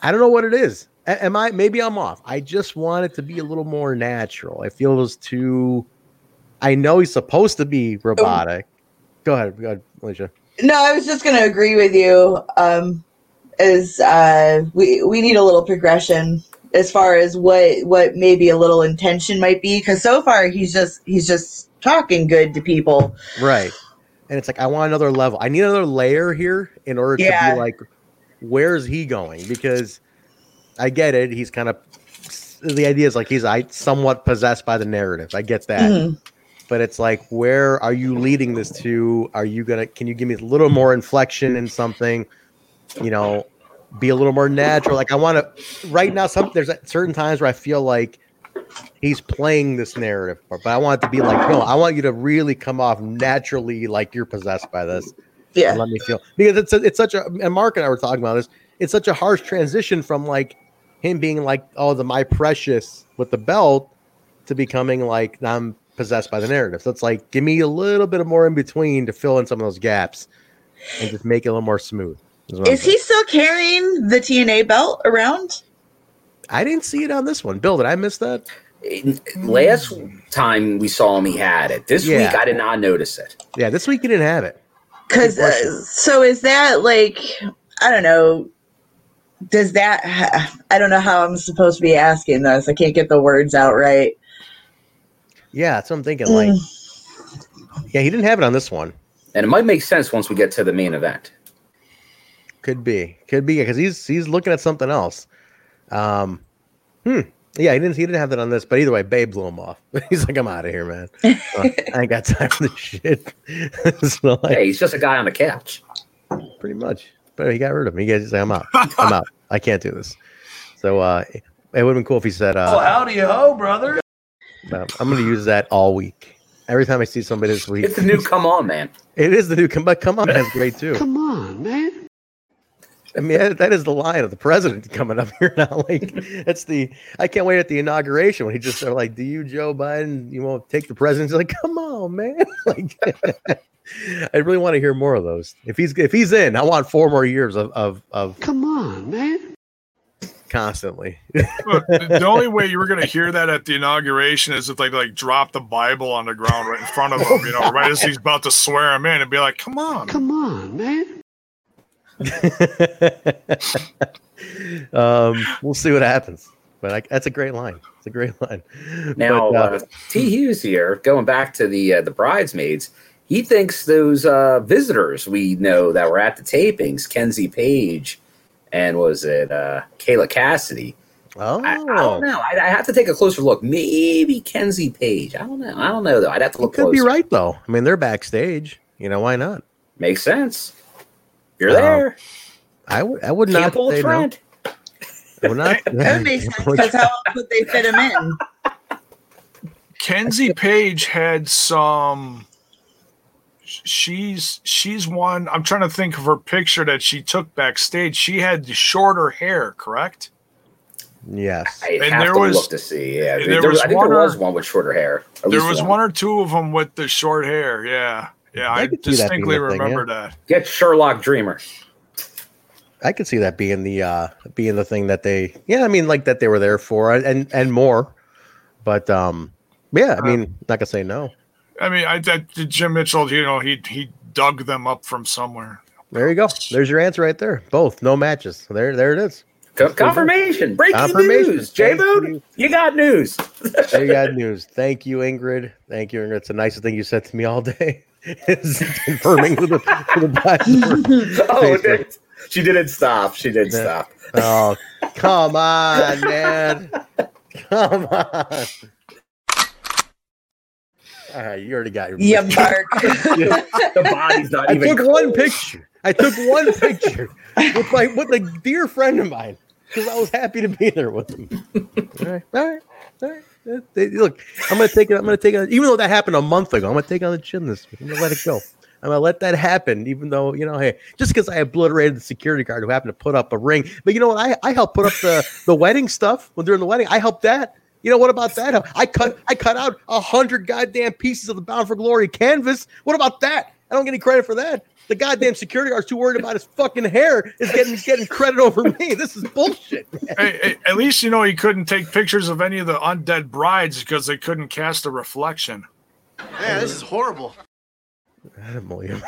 I don't know what it is. A- am I? Maybe I'm off. I just want it to be a little more natural. I feel it was too. I know he's supposed to be robotic. Go ahead, go ahead, Alicia. No, I was just going to agree with you. Um, is uh, we we need a little progression as far as what what maybe a little intention might be because so far he's just he's just talking good to people. Right. And it's like I want another level. I need another layer here in order to be like, where's he going? Because I get it. He's kind of the idea is like he's I somewhat possessed by the narrative. I get that. Mhm. But it's like, where are you leading this to? Are you gonna can you give me a little more inflection in something? You know, be a little more natural. Like I want to right now, some there's certain times where I feel like he's playing this narrative, but I want it to be like, no, I want you to really come off naturally like you're possessed by this. Yeah. And let me feel because it's a, it's such a and Mark and I were talking about this. It's such a harsh transition from like him being like, oh, the my precious with the belt to becoming like I'm possessed by the narrative. So it's like give me a little bit of more in between to fill in some of those gaps and just make it a little more smooth. is Is he still carrying the TNA belt around? I didn't see it on this one. Bill, did I miss that? Last time we saw him, he had it. This Yeah. week, I did not notice it. Yeah, this week he didn't have it. Because uh, so is that like I don't know. Does that ha- I don't know how I'm supposed to be asking this. I can't get the words out right. Yeah, that's what I'm thinking. Like, yeah, he didn't have it on this one. And it might make sense once we get to the main event. Could be, could be, because he's he's looking at something else. Um, hmm. Yeah, he didn't he didn't have that on this, but either way, Babe blew him off. (laughs) he's like, I'm out of here, man. (laughs) Uh, I ain't got time for this shit. (laughs) so, like, Hey, he's just a guy on the couch. pretty much. But he got rid of him. He gets like, I'm out. I'm out. I can't do this. So uh, it would have been cool if he said, uh, Oh, howdy ho, brother. Um, I'm going to use that all week. Every time I see somebody this week, It's the new come on, man. It is the new come, but come on, that's great too. Come on, man. I mean, that, that is the line of the president coming up here now. (laughs) Like, that's the I can't wait at the inauguration when he just are like, "Do you, Joe Biden, you won't take the presidency?" Like, come on, man. (laughs) like, (laughs) I really want to hear more of those. If he's if he's in, I want four more years of of of. Come on, man. Constantly. Look, the the only way you were going to hear that at the inauguration is if they like drop the Bible on the ground right in front of him, you know, right as he's about to swear him in, and be like, "Come on, come on, man." (laughs) um, we'll see what happens. But I, that's a great line. It's a great line. Now, But, uh, uh, T. Hughes here, going back to the uh, the bridesmaids, he thinks those uh, visitors we know that were at the tapings, Kenzie Paige, and was it uh, Kayla Cassidy? Oh, I, I don't know. I, I have to take a closer look. Maybe Kenzie Paige. I don't know. I don't know though. I'd have to look could closer. be right though. I mean, they're backstage. You know why not? Makes sense. You're Um, there. I would. I would Can't not pull a say no. trend. I would not. (laughs) That makes sense because how else would they fit him in? (laughs) Kenzie Paige had some. She's she's one. I'm trying to think of her picture that she took backstage. She had shorter hair, correct? Yes. I And have there to was- look to see. Yeah, there there, was I think one there or- was one with shorter hair. There was one or two of them with the short hair. Yeah, yeah. I, could see that being distinctly a thing, yeah. remember that. Get Sherlock Dreamer. I could see that being the uh being the thing that they yeah, I mean like that they were there for and and more. But um yeah, I mean not gonna say no. I mean, I that Jim Mitchell. You know, he he dug them up from somewhere. There you go. There's your answer right there. Both no matches. There there it is. Confirmation. Breaking Confirmation. news. J Thank Bone, you got news. (laughs) You got news. Thank you, Ingrid. Thank you, Ingrid. It's the nicest thing you said to me all day. (laughs) is confirming with the, with the black (laughs) oh, Facebook. she didn't stop. She didn't Yeah. stop. Oh, come on, man. Come on. All right, you already got your (laughs) Yeah, Mark. the body's not (laughs) I even I took one picture. I took one (laughs) picture with my with a dear friend of mine because I was happy to be there with him. All right, all right, all right. They- Look, I'm gonna take it. I'm gonna take it. Even though that happened a month ago, I'm gonna take it on the chin this week. I'm gonna let it go. I'm gonna let that happen, even though you know, hey, just because I obliterated the security guard who happened to put up a ring. But you know what? I, I helped put up the the wedding stuff when during the wedding. I helped that. You know what about that? I cut I cut out a hundred goddamn pieces of the Bound for Glory canvas. What about that? I don't get any credit for that. The goddamn security guard's too worried about his fucking hair is getting getting credit over me. This is bullshit. Hey, hey, at least you know he couldn't take pictures of any of the undead brides because they couldn't cast a reflection. Yeah, this is horrible. I don't believe him.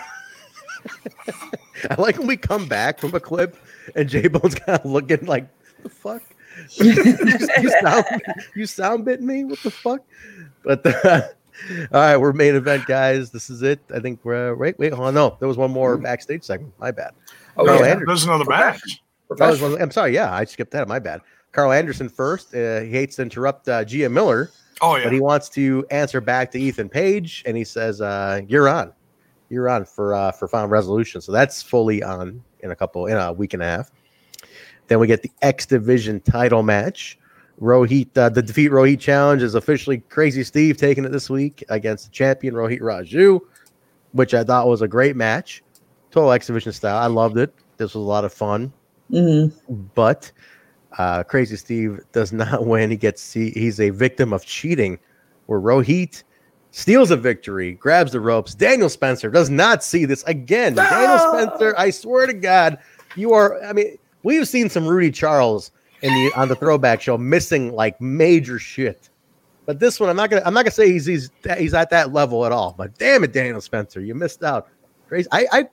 I like when we come back from a clip and J Bone's kind of looking like, the fuck? (laughs) you, sound you sound bit me? What the fuck? But uh, (laughs) all right, we're main event, guys. This is it. I think we're wait, wait, hold on. No, there was one more backstage segment. My bad. Oh, Karl yeah. Anderson- There's another match. Oh, I'm sorry. Yeah, I skipped that. My bad. Karl Anderson first. Uh, he hates to interrupt uh, Gia Miller. Oh yeah. But he wants to answer back to Ethan Page, and he says, uh, "You're on, you're on for uh, for final resolution." So that's fully on in a couple in a week and a half. Then we get the X Division title match. Rohit, uh, the defeat Rohit challenge is officially Crazy Steve taking it this week against the champion Rohit Raju, which I thought was a great match, total X Division style. I loved it. This was a lot of fun but uh, Crazy Steve does not (laughs) win. He gets he, he's a victim of cheating, where Rohit steals a victory, grabs the ropes. Daniel Spencer does not see this again. Daniel Spencer, I swear to God, you are. I mean, we've seen some Rudy Charles in the on the throwback show missing like major shit. But this one, I'm not gonna. I'm not gonna say he's he's he's at that level at all. But damn it, Daniel Spencer, you missed out. Crazy. I, I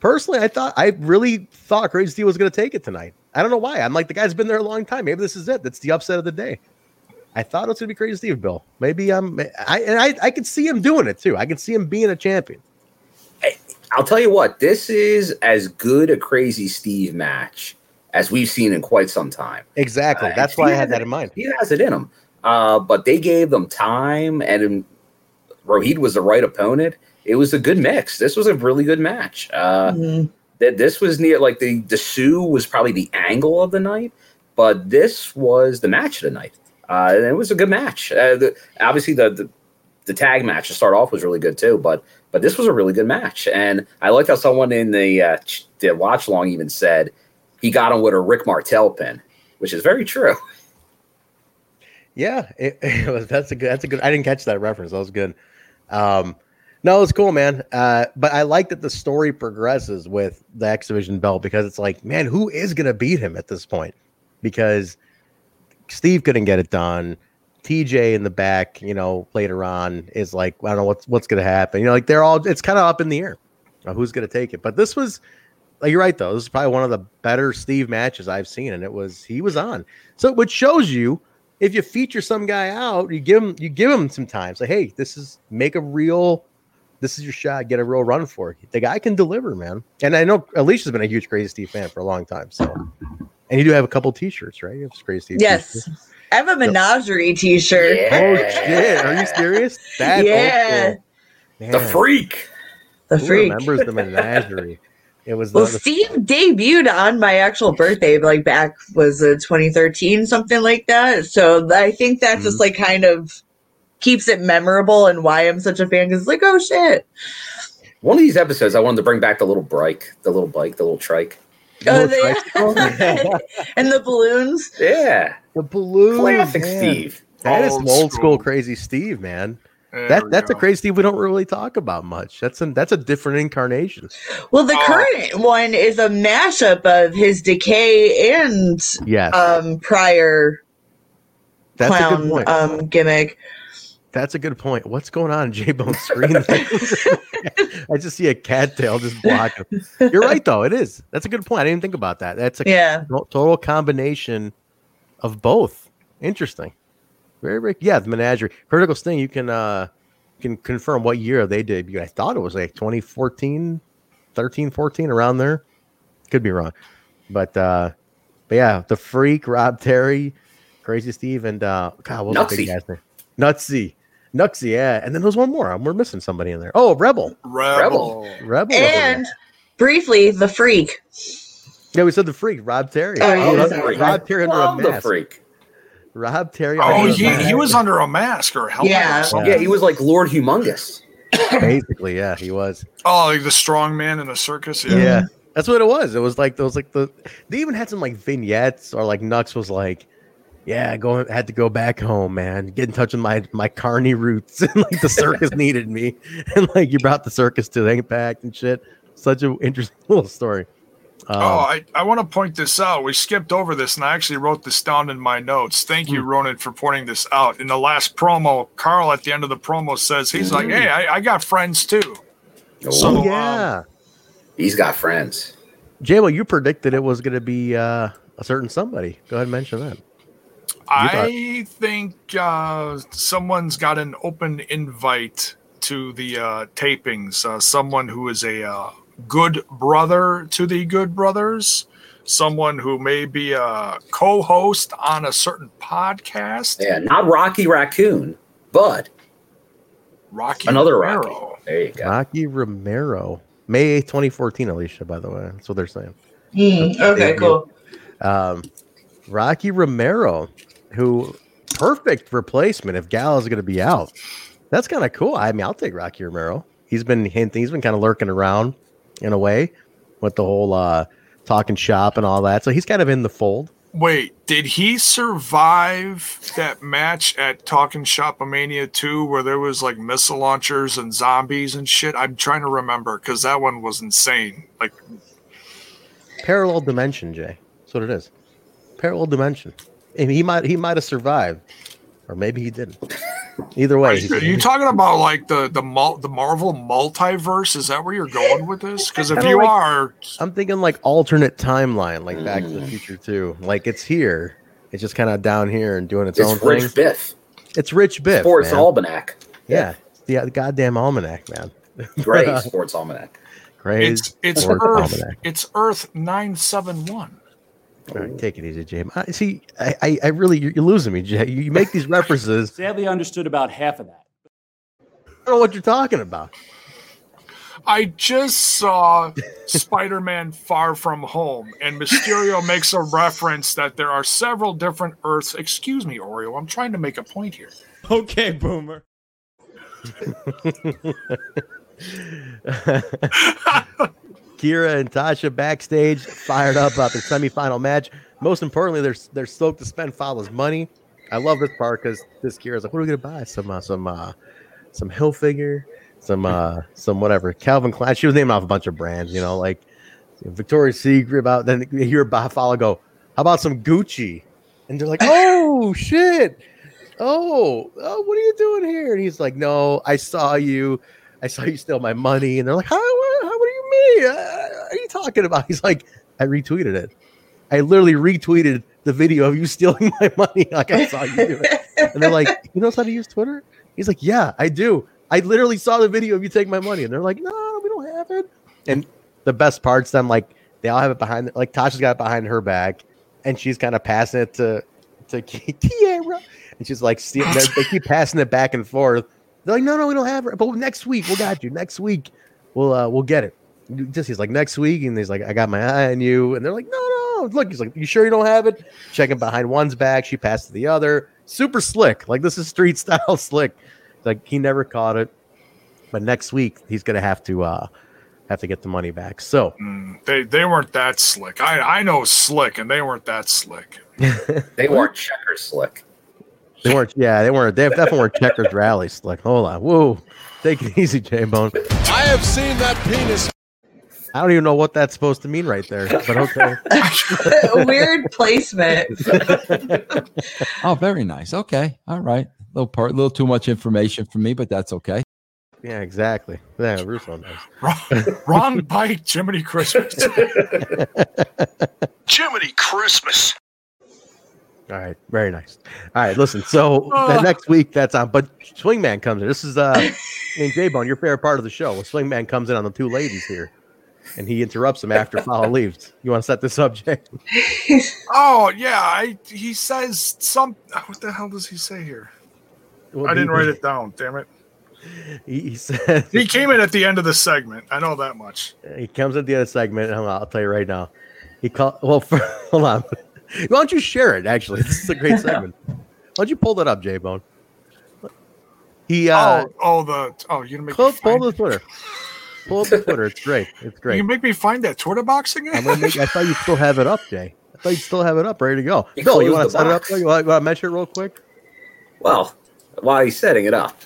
personally, I thought I really thought Crazy Steve was to take it tonight. I don't know why. I'm like the guy's been there a long time. Maybe this is it. That's the upset of the day. I thought it was to be Crazy Steve, Bill. Maybe I'm. I and I I could see him doing it too. I can see him being a champion. I'll tell you what, this is as good a Crazy Steve match as we've seen in quite some time. Exactly. Uh, That's why I had that in mind. He has it in him. Uh, but they gave them time, and Rohit was the right opponent. It was a good mix. This was a really good match. Uh, th- this was near like the the Su was probably the angle of the night, but this was the match of the night. Uh, and it was a good match. Uh, the, obviously, the, the the tag match to start off was really good too, but but this was a really good match, and I liked how someone in the uh, the watch long even said he got him with a Rick Martel pin, which is very true. (laughs) Yeah, it, (laughs) it was. That's a good. That's a good. I didn't catch that reference. That was good. Um, no, it's cool, man. Uh, but I like that the story progresses with the X Division belt because it's like, man, who is gonna beat him at this point? because Steve couldn't get it done. TJ in the back, you know, later on is like, I don't know what's what's gonna happen. You know, like they're all it's kind of up in the air. who's gonna take it? But this was like you're right though. This is probably one of the better Steve matches I've seen, and it was he was on. So which shows you if you feature some guy out, you give him you give him some time. Say, hey, this is make a real this is your shot, get a real run for it. The guy can deliver, man. And I know Alicia's been a huge Crazy Steve fan for a long time. So and you do have a couple t-shirts, right? You have Crazy Steve. Yes. t-shirts. I have a menagerie t-shirt. Oh shit! Are you serious? That's Yeah. The freak. The who freak. remembers the menagerie? It was Well, the, the Steve debuted on my actual birthday, like back was it 2013, something like that. So I think that Mm-hmm. just like kind of keeps it memorable and why I'm such a fan because it's like, oh shit. One of these episodes, I wanted to bring back the little bike, the little bike, the little trike. Oh, they- (laughs) (laughs) and the balloons. Yeah. the balloons. Classic man. Steve. That is Old some old school school. crazy Steve, man. There that we that's a crazy Steve we don't really talk about much. That's a that's a different incarnation. Well, the Oh. current one is a mashup of his decay and Yes, um prior that's a good clown point. um gimmick. That's a good point. What's going on in J Bone's screen? (laughs) I just see a cattail just blocking. You're right though. It is. That's a good point. I didn't think about that. That's a Yeah. total combination of both. Interesting. Very, very yeah. The menagerie, critical sting. You can uh can confirm what year they debuted. I thought it was like 2014, 13, 14, around there. Could be wrong, but uh, but yeah, the freak, Rob Terry, Crazy Steve, and uh, God, what was the big guy's name? Nutsy, Nutsy, yeah. And then there's one more. We're missing somebody in there. Oh, Rebel, Rebel. Rebel. was in there. And briefly, the freak. yeah, we said the freak, Rob Terry. Oh, yeah, Rob, sorry. Rob Terry under a Love the freak. Rob Terry. Oh, under a he, mask. he was under a mask or a helmet Yeah. or. Yeah, he was like Lord Humongous. (coughs) basically, yeah, he was. Oh, like the strong man in a circus. Yeah. Yeah. That's what it was. It was like those like the they even had some like vignettes or like Knux was like, Yeah, going had to go back home, man. Get in touch with my my carny roots. (laughs) and like the circus (laughs) needed me. (laughs) And like you brought the circus to the impact and shit. Such an interesting little story. Um, Oh, I, I want to point this out. We skipped over this, and I actually wrote this down in my notes. Thank Hmm. you, Ronan, for pointing this out. In the last promo, Karl at the end of the promo says he's like, "Hey, I, I got friends too." So, oh, um, yeah. He's got friends. Jay, well, you predicted it was gonna be uh a certain somebody. Go ahead and mention that. I think uh, someone's got an open invite to the uh, tapings. Uh, someone who is a uh, good brother to the Good Brothers. Someone who may be a co-host on a certain podcast. Yeah, not Rocky Raccoon, but Rocky another Romero. Rocky. There you go. Rocky Romero. May 8th, 2014, Alicia, by the way. That's what they're saying. Hmm, okay, cool. Um, Rocky Romero, who perfect replacement if Gallows is going to be out. That's kind of cool. I mean, I'll take Rocky Romero. He's been hinting, he's been kind of lurking around in a way with the whole uh, talking shop and all that. So he's kind of in the fold. Wait, did he survive that match at Talking Shop Shopomania 2 where there was like missile launchers and zombies and shit? I'm trying to remember because that one was insane. Like, Parallel dimension, Jay. That's what it is. Parallel dimension. And he might he might have survived, or maybe he didn't. Either way, he's- are you talking about like the the mul- the Marvel multiverse? Is that where you're going with this? Because if you like- are, I'm thinking like alternate timeline, like Back to the hmm. Future too. Like it's here, it's just kind of down here and doing its, own thing. It's own Rich thing. Biff. It's Rich Biff. Sports man. Almanac. Yeah, the, the goddamn almanac, man. Great (laughs) Sports Almanac. Great. it's it's Earth Almanac. it's Earth nine seven one. All right, take it easy, Jim. I, see, I, I, I really, you're, you're losing me, Jay. You, you make these references. (laughs) Sadly, understood about half of that. I don't know what you're talking about. I just saw (laughs) Spider Man Far From Home, and Mysterio (laughs) makes a reference that there are several different Earths. Excuse me, Oreo. I'm trying to make a point here. Okay, boomer. Kiera and Tasha backstage, fired up about their semifinal match. Most importantly, they're they're stoked to spend Fallah's money. I love this part because this Kiera's like, "What are we gonna buy? Some uh, some uh, some Hilfiger, some uh, some whatever Calvin Klein." She was naming off a bunch of brands, you know, like Victoria's Secret. About then you hear Fallah go, How about some Gucci? And they're like, (laughs) oh shit. Oh, oh, what are you doing here? And he's like, no, I saw you. I saw you steal my money. And they're like, how, what, how, what do mean? Uh, what are you talking about? (laughs) He's like, I retweeted it. I literally retweeted the video of you stealing (laughs) my money. Like I saw you do it. And they're like, you knows how to use Twitter? He's like, yeah, I do. I literally saw the video of you take my money. And they're like, no, we don't have it. And the best part's them like they all have it behind like Tasha's got it behind her back and she's kind of passing it to to Kiera. (laughs) And she's like, see, they they keep passing it back and forth. They're like, no, no, we don't have it. But next week, we'll got you. Next week, we'll uh we'll get it. Just he's like next week, and he's like, I got my eye on you. And they're like, no, no. Look, he's like, you sure you don't have it? Checking behind one's back, she passed to the other. Super slick. Like this is street (laughs) style slick. Like he never caught it. But next week he's gonna have to uh have to get the money back. So They they weren't that slick. I I know slick, and they weren't that slick. (laughs) They weren't checker slick. They weren't. Yeah, they weren't. They definitely weren't checkers rallies. Like, hold on, whoa, take it (laughs) easy, J Bone. I have seen that penis. I don't even know what that's supposed to mean right there, but okay. (laughs) Weird placement. (laughs) Oh, very nice. Okay. All right. A little part, a little too much information for me, but that's okay. Yeah, exactly. Yeah, Russo knows. Wrong bite, Jiminy Christmas. (laughs) Jiminy Christmas. All right, very nice. All right, listen. So the next week that's on, but Swingman comes in. This is uh, named J Bone, your favorite part of the show. Well, Swingman comes in on the two ladies here, and he interrupts him after Fallah leaves. You want to set the subject? (laughs) oh yeah, I he says some. What the hell does he say here? Well, I didn't he- write it down. Damn it. He, he says He came in at the end of the segment. I know that much. he comes at the end of the segment. Hold on, I'll tell you right now. He called. Well, for, (laughs) hold on. Why don't you share it? Actually, this is a great (laughs) segment. Why don't you pull that up, J Bone? He uh, oh, oh, the oh, you gonna make pull, me find pull the Twitter. Pull up the Twitter. It's great. It's great. You make me find that Twitter box again. I'm make, I thought you still have it up, Jay. I thought you still have it up, ready to go. You Bill, you want to set it up? box. You want to mention it real quick? Well, while he's setting it up,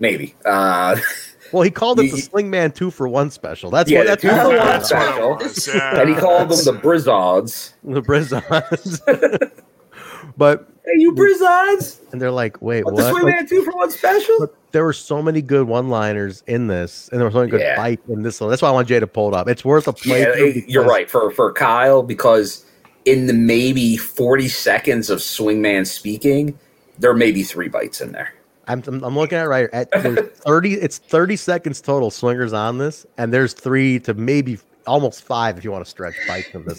maybe. Uh, (laughs) Well, he called it the Swingman two for one special. That's yeah, what. That's two what for he one called it. special, (laughs) and he called them the Brizzods. the Brizzods. (laughs) but hey, you Brizzods, and they're like, wait, what what? the Swingman two for one special? But there were so many good one-liners in this, and there was so many good Yeah. fights in this one. That's why I want Jay to pull it up. It's worth a play. Yeah, it- you're right for for Kyle because in the maybe 40 seconds of Swingman speaking, there may be three bites in there. I'm, I'm, looking at it right at there's (laughs) 30 it's 30 seconds total swingers on this and there's three to maybe almost five if you want to stretch bites of this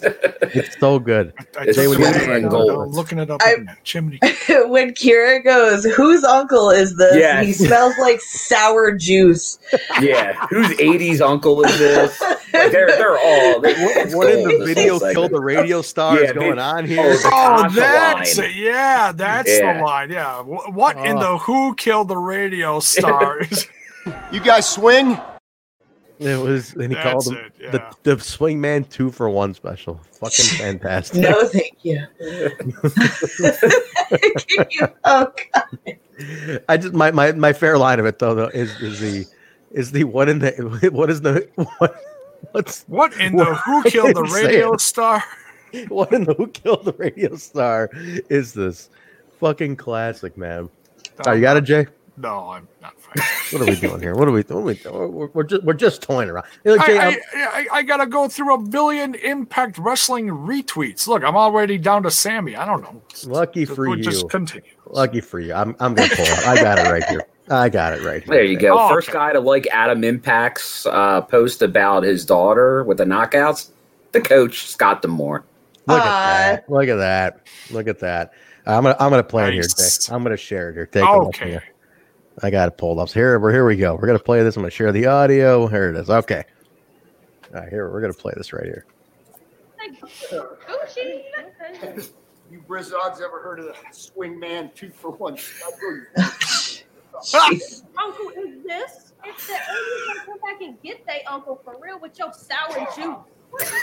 it's so good (laughs) I Jay, just when you- looked at it. I'm looking it up. I- again. Chimney. (laughs) when Kiera goes, whose uncle is this? Yes. He smells like sour juice. (laughs) Yeah, whose 80s uncle is this? Like, they're they're all. They, it's what in the video whole segment. kill the radio stars Yeah, going they- on oh, here the Oh, that's line. Yeah, that's Yeah. the line. Yeah. Wh- What in Oh. the ah. Who killed the radio stars? You guys swing? It was and he That's called them it, yeah. the, the swingman two for one special fucking (laughs) fantastic No, thank you. (laughs) oh, God. I just my, my my fair line of it though, though is is the is the what in the (laughs) what is the what what's what in the Who killed the radio star? what in the who killed the radio star is this fucking classic man oh, you got it jay No, I'm not. what are we doing here what are we doing we're, we're, we're just we're just toying around You know, Jay, I, I'm- I, I, I gotta go through a billion Impact Wrestling retweets. Look, I'm already down to Sami. I don't know. lucky for We'll you Just continue. lucky for you i'm i'm gonna pull it i got it right here i got it right here There you go. Oh, First okay. guy to like Adam Impact's uh, post about his daughter with the knockouts. The coach, Scott D'Amore. Look Aw. at that. Look at that. Look at that. I'm gonna I'm gonna play it here, Jay. I'm gonna share it here. Take a look Okay. here. I got it pulled up. So here, we're here we go. We're gonna play this. I'm gonna share the audio. Here it is. Okay. All right, here we're gonna play this right here. Oh, you Brizzods ever heard of the swing man two for one? Uncle is (laughs) this? It's the aliens don't come back and get they uncle for real with your sour juice.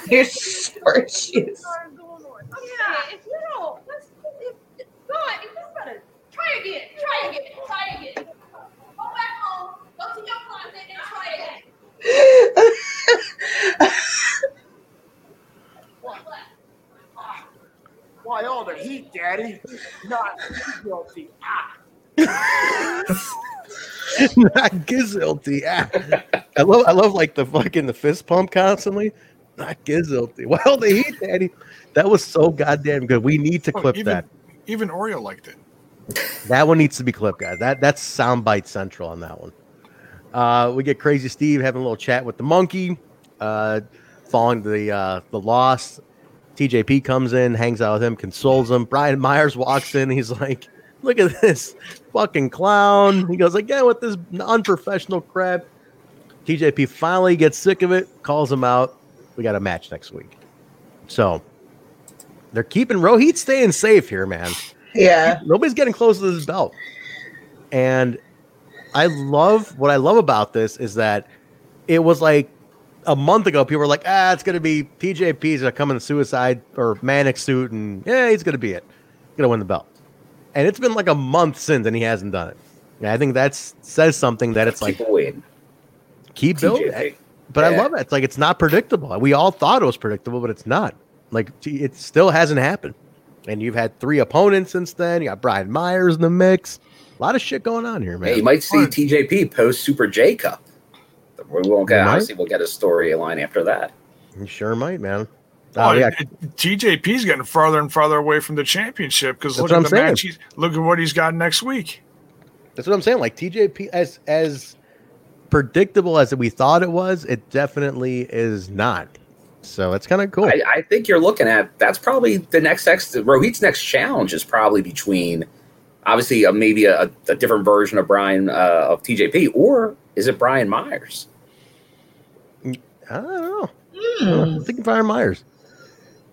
Your sour juice. Yeah, if you don't, let's, if, go on, you better try again, try again, try again. Go back home, go to your closet and try again. One left. Daddy. Not guilty. Ah. not guilty. Ah. I love, I love like the fucking the fist pump constantly. Not guilty. Well, the heat, Daddy. That was so goddamn good. We need to Oh, clip even, that. Even Oreo liked it. That one needs to be clipped, guys. That that's soundbite central on that one. Uh, we get Crazzy Steve having a little chat with the monkey, uh, following the uh, the loss. TJP comes in, hangs out with him, consoles him. Brian Myers walks in. He's like, "Look at this fucking clown." He goes, "Again with this unprofessional crap." TJP finally gets sick of it, calls him out. We got a match next week. So they're keeping Rohit staying safe here, man. Yeah. Nobody's getting close to this belt. And I love what I love about this is that it was like a month ago, people were like, ah, it's gonna be TJP's gonna come in suicide or Manik suit, and yeah, he's gonna be it. He's gonna win the belt. And it's been like a month since and he hasn't done it. And I think that says something that it's like Keep waiting. keep building. TJP. But I love it. It's like it's not predictable. We all thought it was predictable, but it's not. Like it still hasn't happened. And you've had three opponents since then. You got Brian Myers in the mix. A lot of shit going on here, man. Hey, you might see TJP post Super J Cup. We won't get You might. obviously we'll get a storyline after that. You sure might, man. Oh, Oh, yeah. TJP's getting farther and farther away from the championship because look what at I'm the saying. match. He's, look at what he's got next week. That's what I'm saying. Like TJP, as as predictable as we thought it was, it definitely is not. So it's kind of cool. I, I think you're looking at that's probably the next ex Rohit's next challenge is probably between obviously uh, maybe a, a different version of Brian uh, of TJP or is it Brian Myers? I don't know. I'm thinking Brian Myers.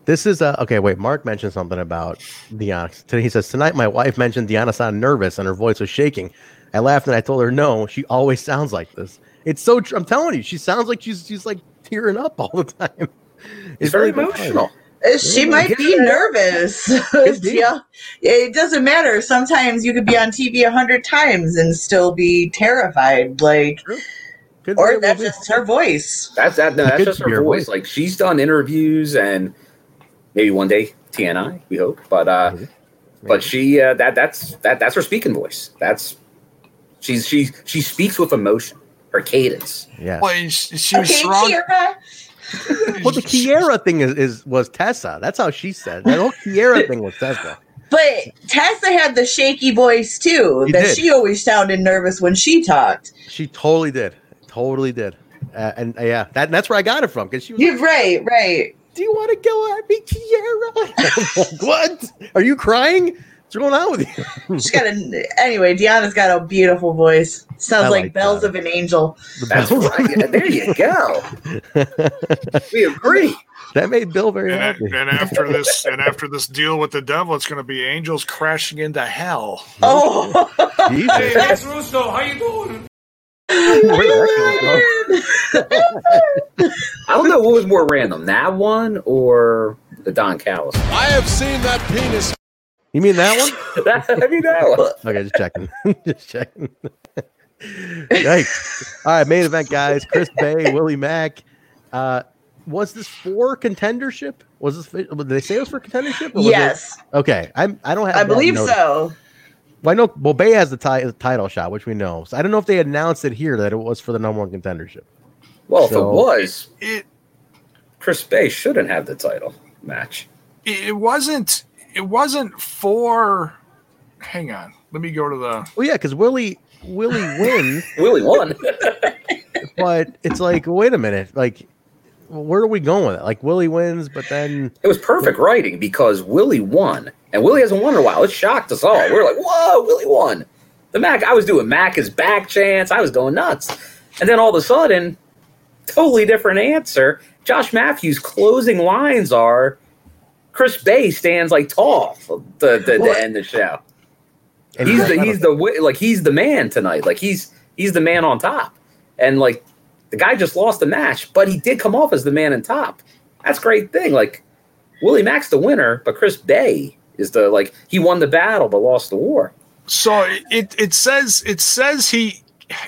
This is uh, okay. Wait, Mark mentioned something about Deonna. Today he says tonight my wife mentioned Deonna sounded nervous and her voice was shaking. I laughed and I told her no. She always sounds like this. It's so. Tr- I'm telling you, she sounds like she's she's like tearing up all the time. It's very really emotional. She Yeah. might be nervous. (laughs) yeah, it doesn't matter. Sometimes you could be on TV a hundred times and still be terrified. Like, Could or very well that's be. just her voice. That's that. No, that's Good just her voice. voice. Like she's done interviews and maybe one day TNI. We hope, but uh, but she uh, that that's that that's her speaking voice. That's she's she she speaks with emotion. Her cadence. Yeah. Well, she, she was Okay, strong. (laughs) Well, the Kiera thing is, is was Tessa. That's how she said. That whole Kiera thing was Tessa. But Tessa had the shaky voice too. She that did. she always sounded nervous when she talked. She totally did. Totally did. Uh, and uh, yeah, that, that's where I got it from because she was. You're right, right. Do you want to go at me, Kiera? (laughs) what? Are you crying? What's going on with you? (laughs) She's got a anyway. Deonna's got a beautiful voice. Sounds I like, like bells of an angel. That's right. Yeah, there you go. (laughs) We agree. That made Bill very And, happy. and after this, and after this deal with the devil, it's going to be angels crashing into hell. Oh, (laughs) Jesus. Hey, Max Russo, how you doing? I don't know what was more random, that one or the Don Callis. I have seen that penis. You mean that one? (laughs) I mean that one. (laughs) Okay, just checking. (laughs) just checking. Yikes. All right, main event, guys. Chris Bey, Willie Mack. Uh, was this for contendership? Was this? Did they say it was for contendership? or was it- yes, Okay, I'm. I don't have. I believe noted. so. Well, I know. Well, Bey has the ti- title shot, which we know. So I don't know if they announced it here that it was for the number one contendership. Well, if it was, It Chris Bey shouldn't have the title match. it wasn't. It wasn't for. Hang on. Let me go to the. Well, yeah, because Willie Willie wins, (laughs) Willie won. (laughs) but it's like, wait a minute, like, where are we going with it? Like Willie wins, but then It was perfect writing because Willie won, and Willie hasn't won in a while. It shocked us all. We were like, "Whoa, Willie won!" The Mack, I was doing Mack is back chance. I was going nuts, and then all of a sudden, totally different answer. Josh Matthews' closing lines are, "Chris Bey stands like tall to, to, to end the show." And he's he's the he's the like he's the man tonight. Like he's he's the man on top, and like the guy just lost the match, but he did come off as the man on top. That's a great thing. Like Willie Mack's the winner, but Chris Bey is the like he won the battle but lost the war. So it it says it says he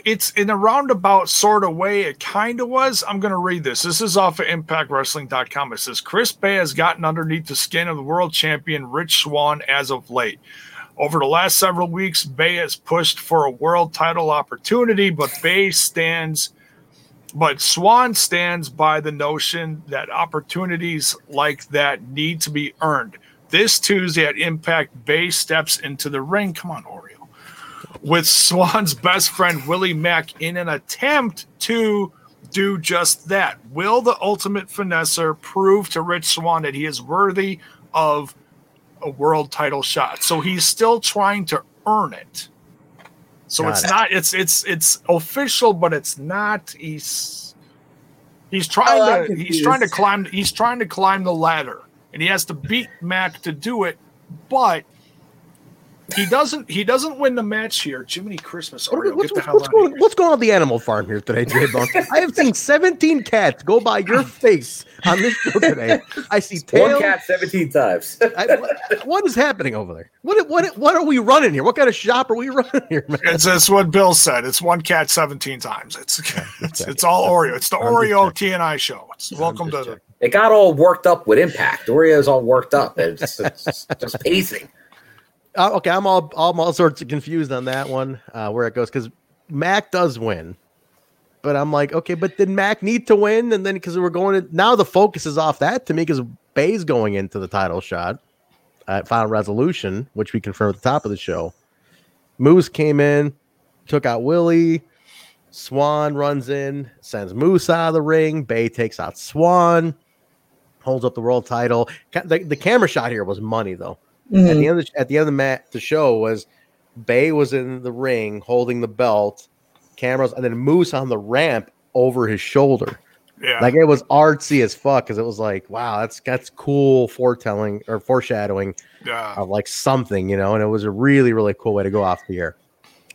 it's in a roundabout sort of way. It kind of was. I'm going to read this. This is off of ImpactWrestling.com. It says Chris Bey has gotten underneath the skin of the world champion Rich Swann as of late. Over the last several weeks, Bey has pushed for a world title opportunity, but Bey stands, but Swann stands by the notion that opportunities like that need to be earned. This Tuesday at Impact, Bey steps into the ring. Come on, Oreo with Swann's best friend Willie Mack in an attempt to do just that. Will the ultimate finesser prove to Rich Swann that he is worthy of a world title shot? So he's still trying to earn it. So Got it's it. not it's it's it's official, but it's not he's he's trying Oh, to he's trying to climb he's trying to climb the ladder and he has to beat Mack to do it, but he doesn't he doesn't win the match here. Jiminy Christmas, Oreo, What's, what's, what's going, here. what's going on at the animal farm here today, J Bone? (laughs) I have seen 17 cats go by your face on this show today. I see One cat 17 times. I, what- what is happening over there? What, what what are we running here? What kind of shop are we running here, man? It's, it's what Bill said. It's one cat 17 times. It's (laughs) it's, it's all Oreo. It's the Oreo TNI show. It's welcome to the It got all worked up with Impact. Oreo's all worked up. It's, it's (laughs) just pacing. Uh, okay, I'm all I'm all sorts of confused on that one uh, where it goes because Mack does win, but I'm like, okay, but did Mack need to win? And then because we're going to now the focus is off that to me because Bey's going into the title shot at Final Resolution, which we confirmed at the top of the show. Moose came in, took out Willie. Swann runs in, sends Moose out of the ring. Bey takes out Swann, holds up the world title. The, the camera shot here was money though. At Mhm. the end of the, at the end of the mat, the show was Bey was in the ring holding the belt, cameras, and then Moose on the ramp over his shoulder. Yeah. Like it was artsy as fuck because it was like, wow, that's that's cool foretelling or foreshadowing Yeah. of like something, you know, and it was a really, really cool way to go off the air.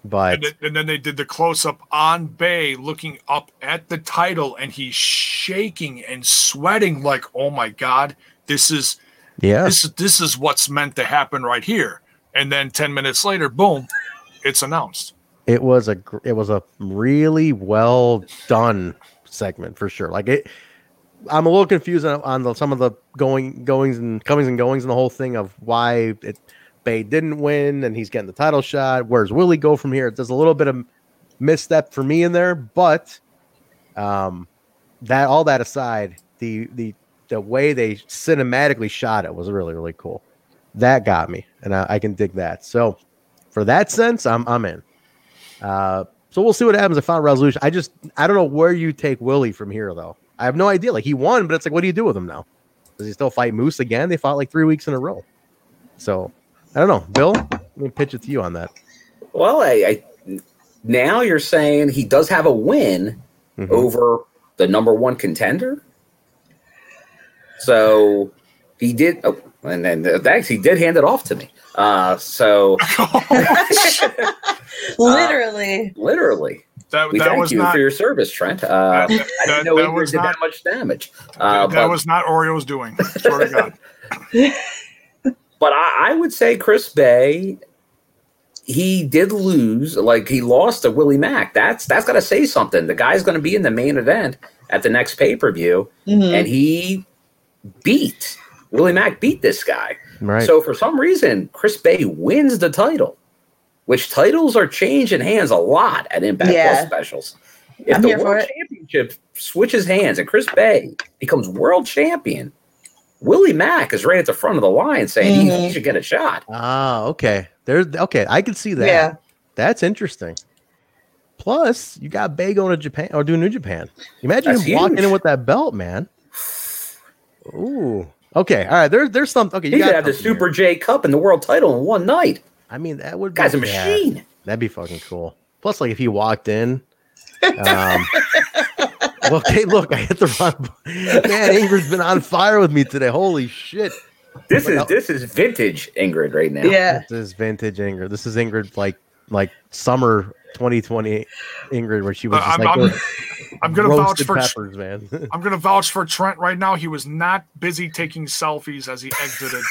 But And then, and then they did the close up on Bey looking up at the title, and he's shaking and sweating like, "Oh my god, this is yeah, this is this is what's meant to happen right here." And then ten minutes later, boom, it's announced. it was a it was a really well done segment for sure. Like it, I'm a little confused on, on the, some of the going goings and comings and goings and the whole thing of why it Bey didn't win and he's getting the title shot. Where's Willie go from here? There's a little bit of misstep for me in there, but um, that all that aside, the the the way they cinematically shot it was really really cool. That got me, and I, I can dig that. So for that sense, I'm I'm in. Uh, so we'll see what happens at Final Resolution. I just I don't know where you take Willie from here though. I have no idea. Like he won, but it's like, what do you do with him now? Does he still fight Moose again? They fought like three weeks in a row. So I don't know. Bill, let me pitch it to you on that. Well, I, I now you're saying he does have a win Mm-hmm. over the number one contender. So he did, oh, and then that he did hand it off to me. Uh, so (laughs) Literally. literally, That, we that thank was you not for your service, Trent. Uh, That- I didn't know that was did not- that much damage. Uh, that but, was not Oreo's doing. Swear to God. (laughs) but I, I would say Chris Bey. He did lose, like he lost to Willie Mack. That's that's got to say something. The guy's going to be in the main event at the next pay per view, Mhm. and he beat Willie Mack. Beat this guy. Right. So for some reason, Chris Bey wins the title, which titles are changing hands a lot at Impact Yeah. Plus specials. If I'm the World. Championship switches hands and Chris Bey becomes world champion, Willie Mack is right at the front of the line saying he, he should get a shot. Ah, okay. There's okay. I can see that. Yeah. That's interesting. Plus, you got Bey going to Japan or doing New Japan. Imagine That's him walking in with that belt, man. Ooh. Okay. All right. There's there's some. Okay. He You could got have the something here. Super J Cup and the world title in one night. I mean, that would be Guy's a be yeah, machine. that'd be fucking cool. Plus, like if he walked in. Um, (laughs) well, okay, look, I hit the wrong. Man, Ingrid's been on fire with me today. Holy shit! This is this is vintage Ingrid right now. Yeah. This is vintage Ingrid. This is Ingrid like like summer 2020 Ingrid, where she was Uh, just I'm- like I'm- I'm gonna vouch for peppers, man. (laughs) I'm gonna vouch for Trent right now. He was not busy taking selfies as he exited.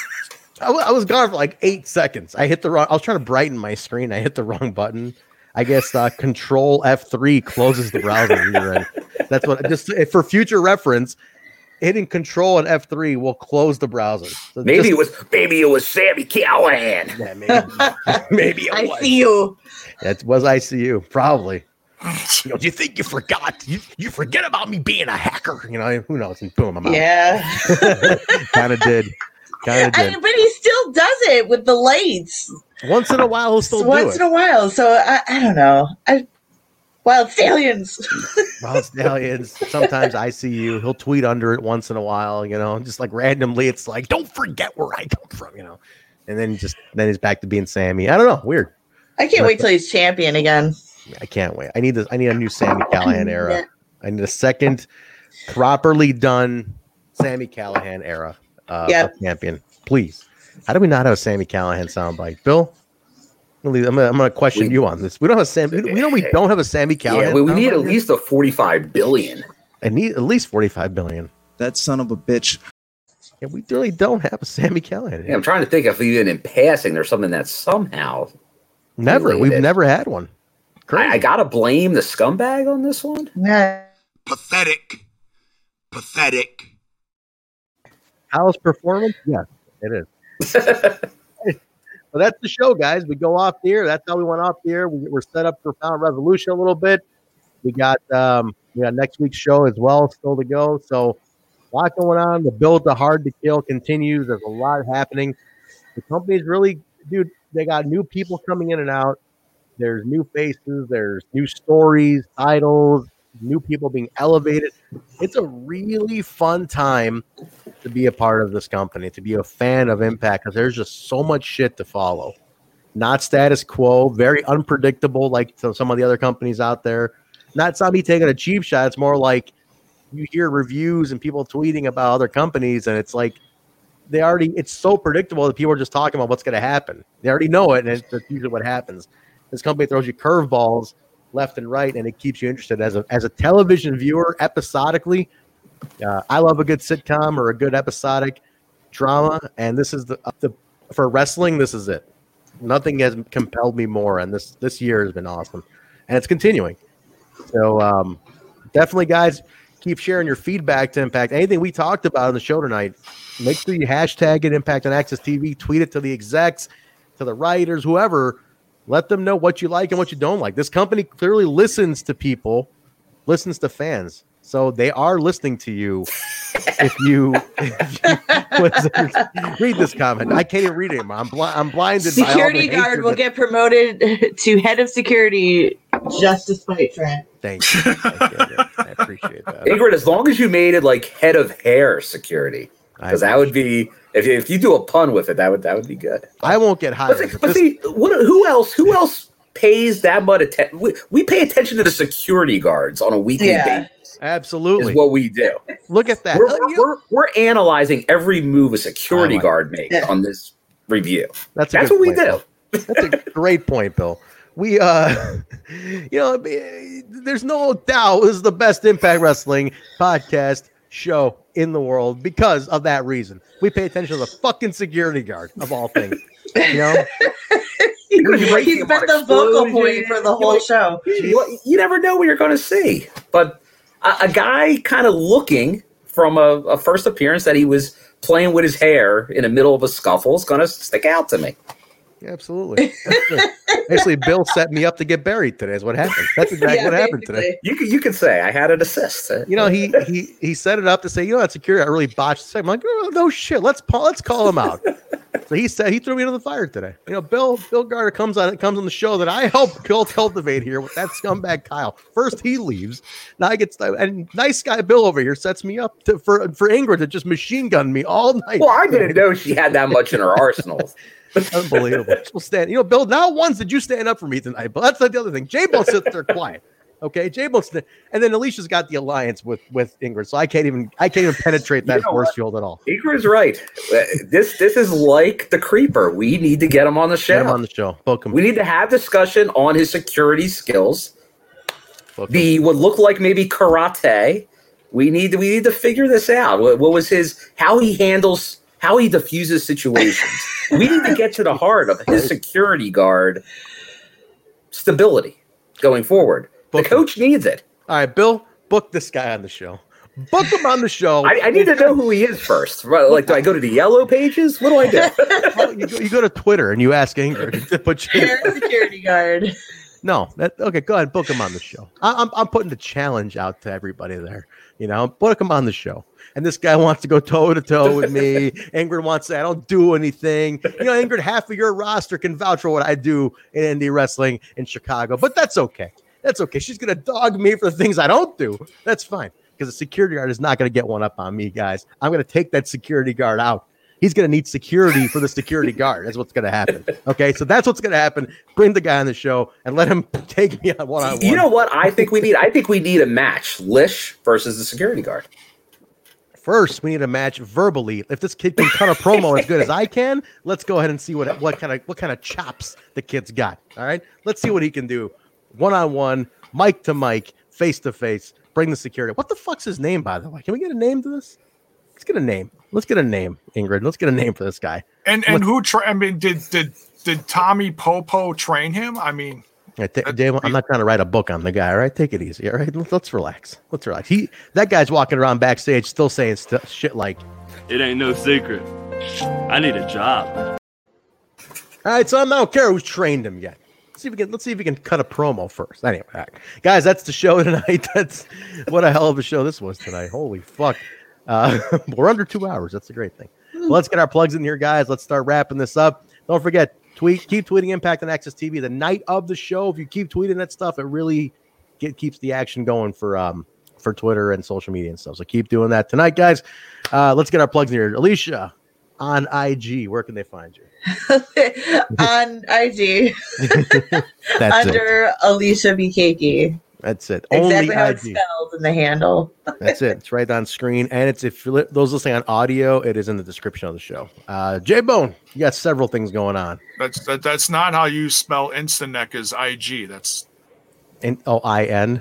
I was gone for like eight seconds. I hit the wrong. I was trying to brighten my screen. I hit the wrong button. I guess uh, Control F3 closes the browser. That's what just for future reference. Hitting Control and F3 will close the browser. So Maybe just- it was maybe it was Sami Callihan. Yeah, maybe. (laughs) maybe it I was. see you. That was ICU, probably. You know, do you think you forgot? You, you forget about me being a hacker? You know, who knows? And boom, I'm out. Yeah. (laughs) (laughs) kind of did. Kind of I, did. but he still does it with the lights Once in a while, he'll still do once in a while. So I, I don't know. I, wild stallions. (laughs) Wild Stallions. Sometimes I see you. He'll tweet under it once in a while. You know, just like randomly, it's like, don't forget where I come from. You know, and then just then he's back to being Sami. I don't know. Weird. I can't wait till he's champion again. I can't wait. I need this. I need a new Sami Callihan (laughs) era. Yeah. I need a second properly done Sami Callihan era uh, Yep. champion. Please. How do we not have a Sami Callihan soundbite, Bill? I'm gonna, I'm gonna- I'm gonna question you on this. We don't have a Sam. We, we know we don't have a Sami Callihan. Yeah, we, we need at least a forty-five billion. I need at least 45 billion. That son of a bitch. Yeah, we really don't have a Sami Callihan. Yeah, I'm trying to think if even in passing there's something that somehow Never. We've never had one. I, I gotta blame the scumbag on this one. Yeah. Pathetic. Pathetic. Kyle's performance? Yes, it is. (laughs) well, that's the show, guys. We go off the air. That's how we went off the air. We, we're set up for Final Resolution a little bit. We got um, we got next week's show as well still to go. So a lot going on. The build to hard to kill continues. There's a lot happening. The company's really, dude. They got new people coming in and out. There's new faces. There's new stories, titles, new people being elevated. It's a really fun time to be a part of this company, to be a fan of Impact, because there's just so much shit to follow. Not status quo, very unpredictable, like some of the other companies out there. Not me taking a cheap shot. It's more like you hear reviews and people tweeting about other companies, and it's like they already it's so predictable that people are just talking about what's going to happen. They already know it, and that's usually what happens. This company throws you curveballs left and right, and it keeps you interested as a as a television viewer episodically. Uh, I love a good sitcom or a good episodic drama, and this is the, the for wrestling. This is it. Nothing has compelled me more, and this this year has been awesome, and it's continuing. So um, definitely, guys, keep sharing your feedback to Impact. Anything we talked about on the show tonight, make sure you hashtag it Impact on AXS TV. Tweet it to the execs, to the writers, whoever. Let them know what you like and what you don't like. This company clearly listens to people, listens to fans. So they are listening to you. (laughs) If you, if you (laughs) read this comment, I can't even read it. I'm blind. I'm blinded. by all the Security guard will get promoted to head of security just to spite Trent. Thank you. Thank you. I appreciate that. Ingrid, as long as you made it like head of hair security, because that would be if you, if you do a pun with it, that would that would be good. I won't get high. But, see- but see, what, who else? Who else pays that much attention? We, we pay attention to the security guards on a weekly Yeah. basis. Absolutely, is what we do. Look at that. We're, we're, we're analyzing every move a security my- guard makes on this review. That's a That's good what we point, do. That's a great point, Bill. We, uh, (laughs) you know, there's no doubt this is the best Impact Wrestling podcast show in the world because of that reason. We pay attention to the fucking security guard of all things. You know, (laughs) He's been the vocal point for the whole show. You, you never know what you're going to see. But a, a guy kind of looking from a, a first appearance that he was playing with his hair in the middle of a scuffle is going to stick out to me. Absolutely. Basically, Bill set me up to get buried today. Is what happened. That's (laughs) exactly what happened today. You could you could say I had an assist. Uh, you know, he (laughs) he he set it up to say, you know, that security I really botched. the segment." I'm like, oh, no shit. Let's let's call him out. (laughs) so he said he threw me into the fire today. You know, Bill Bill Gardner comes on comes on the show that I helped Bill cultivate here with that scumbag Kyle. First he leaves, now I get and nice guy Bill over here sets me up to, for for Ingrid to just machine gun me all night. Well, I didn't know she had that much in her arsenal. Unbelievable. (laughs) She'll stand. You know, Bill. Not once did you stand up for me tonight, but that's not the other thing. J Bone sits there quiet. Okay, J Bone, and then Alicia's got the alliance with with Ingrid, so I can't even I can't even penetrate that You know force what? field at all. Ingrid's right. Uh, This this is like the creeper. We need to get him on the show. Get him on the show. Book him. We need to have discussion on his security skills. The what looked like maybe karate. We need to we need to figure this out. What, what was his how he handles how he diffuses situations. we need to get to the heart of his security guard stability. going forward. The coach needs it. All right, Bill, book this guy on the show. Book him on the show. I, I need to know who he is first. Right, Like, do I go to the yellow pages? What do I do? (laughs) Well, you, go, you go to Twitter and you ask Ingrid (laughs) to put you. Air security guard. No, that okay. Go ahead, book him on the show. I, I'm I'm putting the challenge out to everybody there. You know, book him on the show. And this guy wants to go toe to toe with me. (laughs) Ingrid wants to I don't do anything. You know, Ingrid, half of your roster can vouch for what I do in indie wrestling in Chicago, but that's okay. That's okay. She's gonna dog me for the things I don't do. That's fine because the security guard is not gonna get one up on me, guys. I'm gonna take that security guard out. He's going to need security for the security guard. That's what's going to happen. Okay, so that's what's going to happen. Bring the guy on the show and let him (laughs) take me on one on one. You know what? I think we need. I think we need a match: Lish versus the security guard. First, we need a match verbally. If this kid can cut a promo as good as I can, let's go ahead and see what what kind of what kind of chops the kid's got. All right, let's see what he can do, one on one, mic to mic, face to face. Bring the security. What the fuck's his name, by the way? Can we get a name to this? Let's get a name. Let's get a name, Ingrid. Let's get a name for this guy. And and who? Tra- I mean, did did did Tommy Popo train him? I mean, Dave, I'm not trying to write a book on the guy. All right, take it easy. All right, Let's- relax. Let's relax. He that guy's walking around backstage still saying st- shit like, It ain't no secret. I need a job. All right, so I don't care who's trained him yet. Let's see if we can. Let's see if we can cut a promo first. Anyway, right. guys, that's the show (laughs) tonight. That's what a hell of a show this was tonight. Holy fuck! Uh, (laughs) we're under two hours. That's a great thing. Well, let's get our plugs in here, guys. Let's start wrapping this up. Don't forget, tweet, keep tweeting Impact on AXS TV the night of the show. If you keep tweeting that stuff, it really get, keeps the action going for um for Twitter and social media and stuff. So keep doing that tonight, guys. Uh, let's get our plugs in here. Alicia on IG. Where can they find you? (laughs) on IG (laughs) That's it. under Alicia BKK. That's it. Exactly how Only it's IG. spelled in the handle. That's it. It's right on screen, and it's if those listening on audio, it is in the description of the show. Uh, J Bone, you got several things going on. that's that, that's not how you spell Instaneck is IG. That's And oh, I N.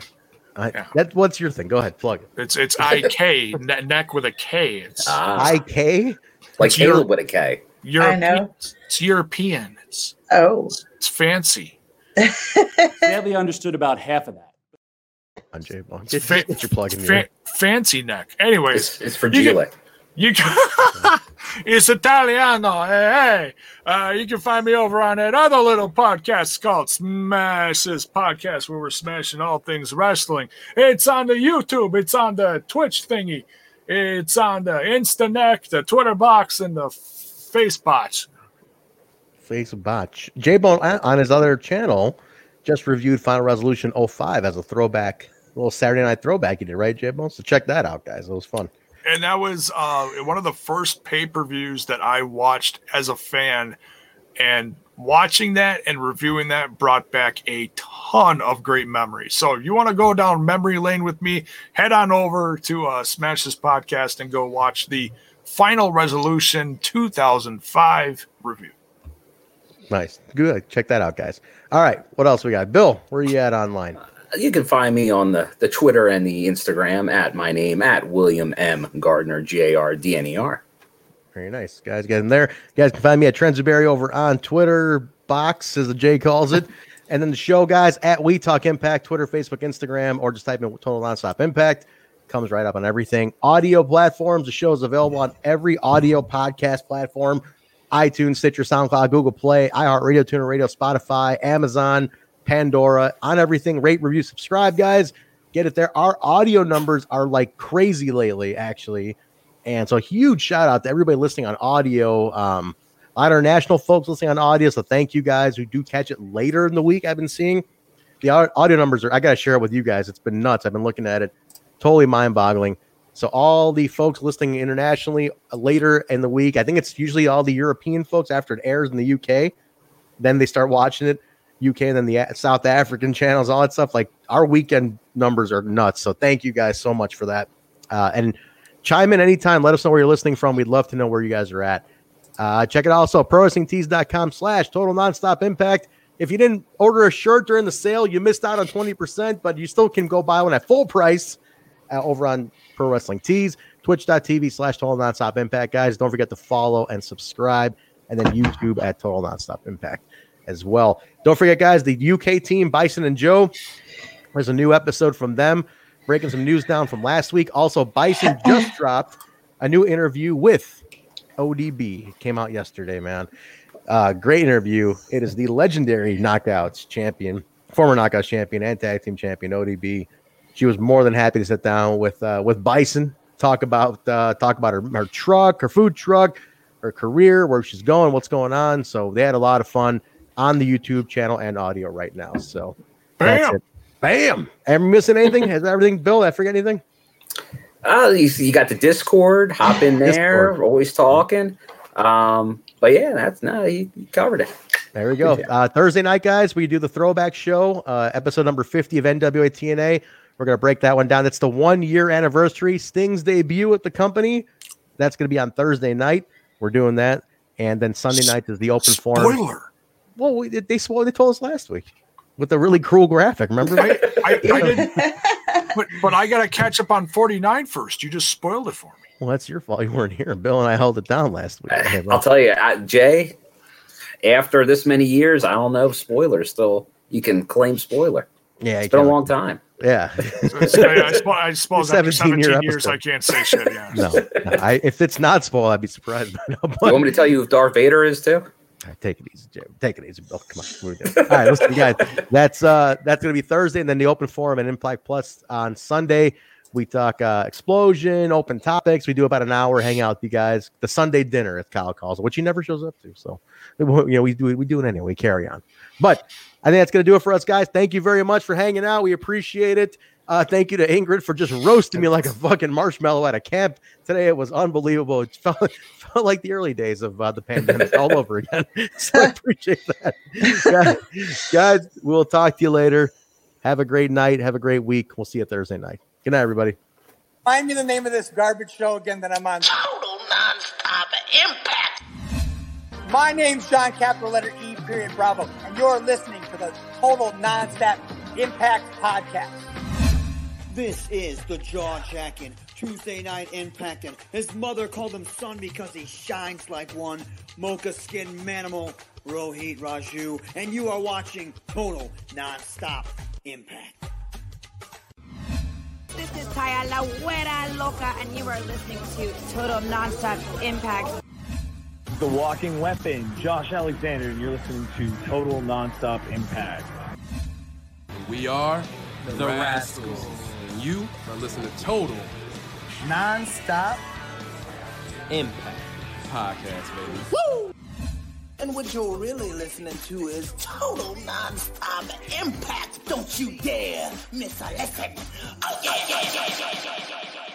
I, That what's your thing? Go ahead, plug it. it's it's I K (laughs) ne- neck with a K. It's I K. Like It's Euro- Kaleb with a K. European. I know. It's European. It's Oh, it's fancy. (laughs) Sadly, understood about half of that. On J Bone, get, Fa- get your plug in fa- here. fancy neck. Anyways, It's, it's for You Gila. You can, (laughs) it's Italiano. Hey, hey. Uh, you can find me over on that other little podcast called Smashes Podcast, where we're smashing all things wrestling. It's on the YouTube, it's on the Twitch thingy, it's on the Instaneck, the Twitter box, and the Facebox. Face botch. J Bone on on his other channel just reviewed Final Resolution 05 as a throwback, little Saturday night throwback you did, right, J Bone? So check that out, guys. It was fun. And that was uh, one of the first pay per views that I watched as a fan. And watching that and reviewing that brought back a ton of great memories. So if you want to go down memory lane with me, head on over to uh, Smash This Podcast and go watch the Final Resolution 2005 review. Nice. Good. Check that out, guys. All right. What else we got? Bill, where are you at online? Uh, you can find me on the, the Twitter and the Instagram at my name at William M. Gardner, G A R D N E R. Very nice, guys. Get in there. You guys can find me at Trensberry over on Twitter, box as the J calls it, and then the show, guys, at We Talk Impact, Twitter, Facebook, Instagram, or just type in Total Nonstop Impact. Comes right up on everything. Audio platforms. The show is available on every audio podcast platform: iTunes, Stitcher, SoundCloud, Google Play, iHeartRadio, TuneIn Radio, Spotify, Amazon, Pandora. On everything. Rate, review, subscribe, guys. Get it there. Our audio numbers are like crazy lately, actually. And so, huge shout out to everybody listening on audio. Um, a lot of our national folks listening on audio. So, thank you guys who do catch it later in the week. I've been seeing the audio numbers are, I got to share it with you guys. It's been nuts. I've been looking at it, totally mind boggling. So, all the folks listening internationally uh, later in the week, I think it's usually all the European folks after it airs in the UK. Then they start watching it, UK, and then the South African (laughs) channels, all that stuff. Like, our weekend numbers are nuts. So, thank you guys so much for that. Uh, and chime in anytime. Let us know where you're listening from. We'd love to know where you guys are at. Uh, check it out also prowrestlingtees.com slash total nonstop impact. If you didn't order a shirt during the sale, you missed out on 20%, but you still can go buy one at full price uh, over on Pro Wrestling Tees, twitch.tv slash total nonstop impact. Guys, don't forget to follow and subscribe, and then YouTube at total nonstop impact as well. Don't forget, guys, the UK team, Bison and Joe. There's a new episode from them, breaking some news down from last week. Also, Bison just (laughs) dropped a new interview with ODB. It came out yesterday, man. Uh, great interview. It is the legendary Knockouts champion, former Knockouts champion and tag team champion ODB. She was more than happy to sit down with uh, with Bison, talk about uh, talk about her, her truck, her food truck, her career, where she's going, what's going on. So they had a lot of fun on the YouTube channel and audio right now. So that's Bam! it. Bam! Am I missing anything? Has everything, Bill? Did I forget anything? Oh, you, you got the Discord. Hop in (sighs) there. Discord. Always talking. Um, but yeah, that's no, you, you covered it. There we go. Uh, Thursday night, guys, we do the throwback show, uh, episode number 50 of NWA TNA. We're going to break that one down. It's the one year anniversary, Sting's debut at the company. That's going to be on Thursday night. We're doing that. And then Sunday night is the open forum. Spoiler. Well, we, they, spoiled, they told us last week with the really cruel graphic. Remember? I, (laughs) I, I didn't, but but I got to catch up on 49 first. You just spoiled it for me. well, that's your fault. You weren't here. Bill and I held it down last week. Okay, I'll tell you, I, Jay. After this many years, I don't know if spoilers still you can claim spoiler. yeah, It's been a long time. Yeah. It's- I, I, suppose, I suppose after 17 17 year years, I can't say shit. Yeah. (laughs) no, no, I, if it's not spoiled, I'd be surprised. (laughs) By now, You want me to tell you who Darth Vader is too? All right, take it easy, Jay. Take it easy, Bill. Come on. what are we doing? All right, listen, guys. That's uh that's gonna be Thursday, and then the open forum and Impact Plus on Sunday. We talk uh explosion, open topics. We do about an hour, hang out with you guys. The Sunday dinner, as Kyle calls it, which he never shows up to. So you know, we do we do it anyway. We carry on. But I think that's gonna do it for us, guys. Thank you very much for hanging out. We appreciate it. Uh, thank you to Ingrid for just roasting me like a fucking marshmallow at a camp today. It was unbelievable. It felt, (laughs) felt like the early days of uh, the pandemic (laughs) all over again. (laughs) So I appreciate that. guys, guys, we'll talk to you later. Have a great night. Have a great week. We'll see you Thursday night. Good night, everybody. Find me the name of this garbage show again that I'm on. Total non-stop impact. My name's John Capital letter E period Bravo, and you're listening to the Total Nonstop Impact Podcast. This is the jaw jacking Tuesday night impacting. His mother called him son because he shines like one. Mocha skin manimal Rohit Raju, and you are watching Total Nonstop Impact. This is Taya La Güera Loca, and you are listening to Total Nonstop Impact. The Walking Weapon, Josh Alexander, and you're listening to Total Nonstop Impact. We are the, Rascalz. And you are listening to Total Non-stop Impact Podcast, baby. Woo! And what you're really listening to is total non-stop impact. Don't you dare miss a lesson. Oh yeah!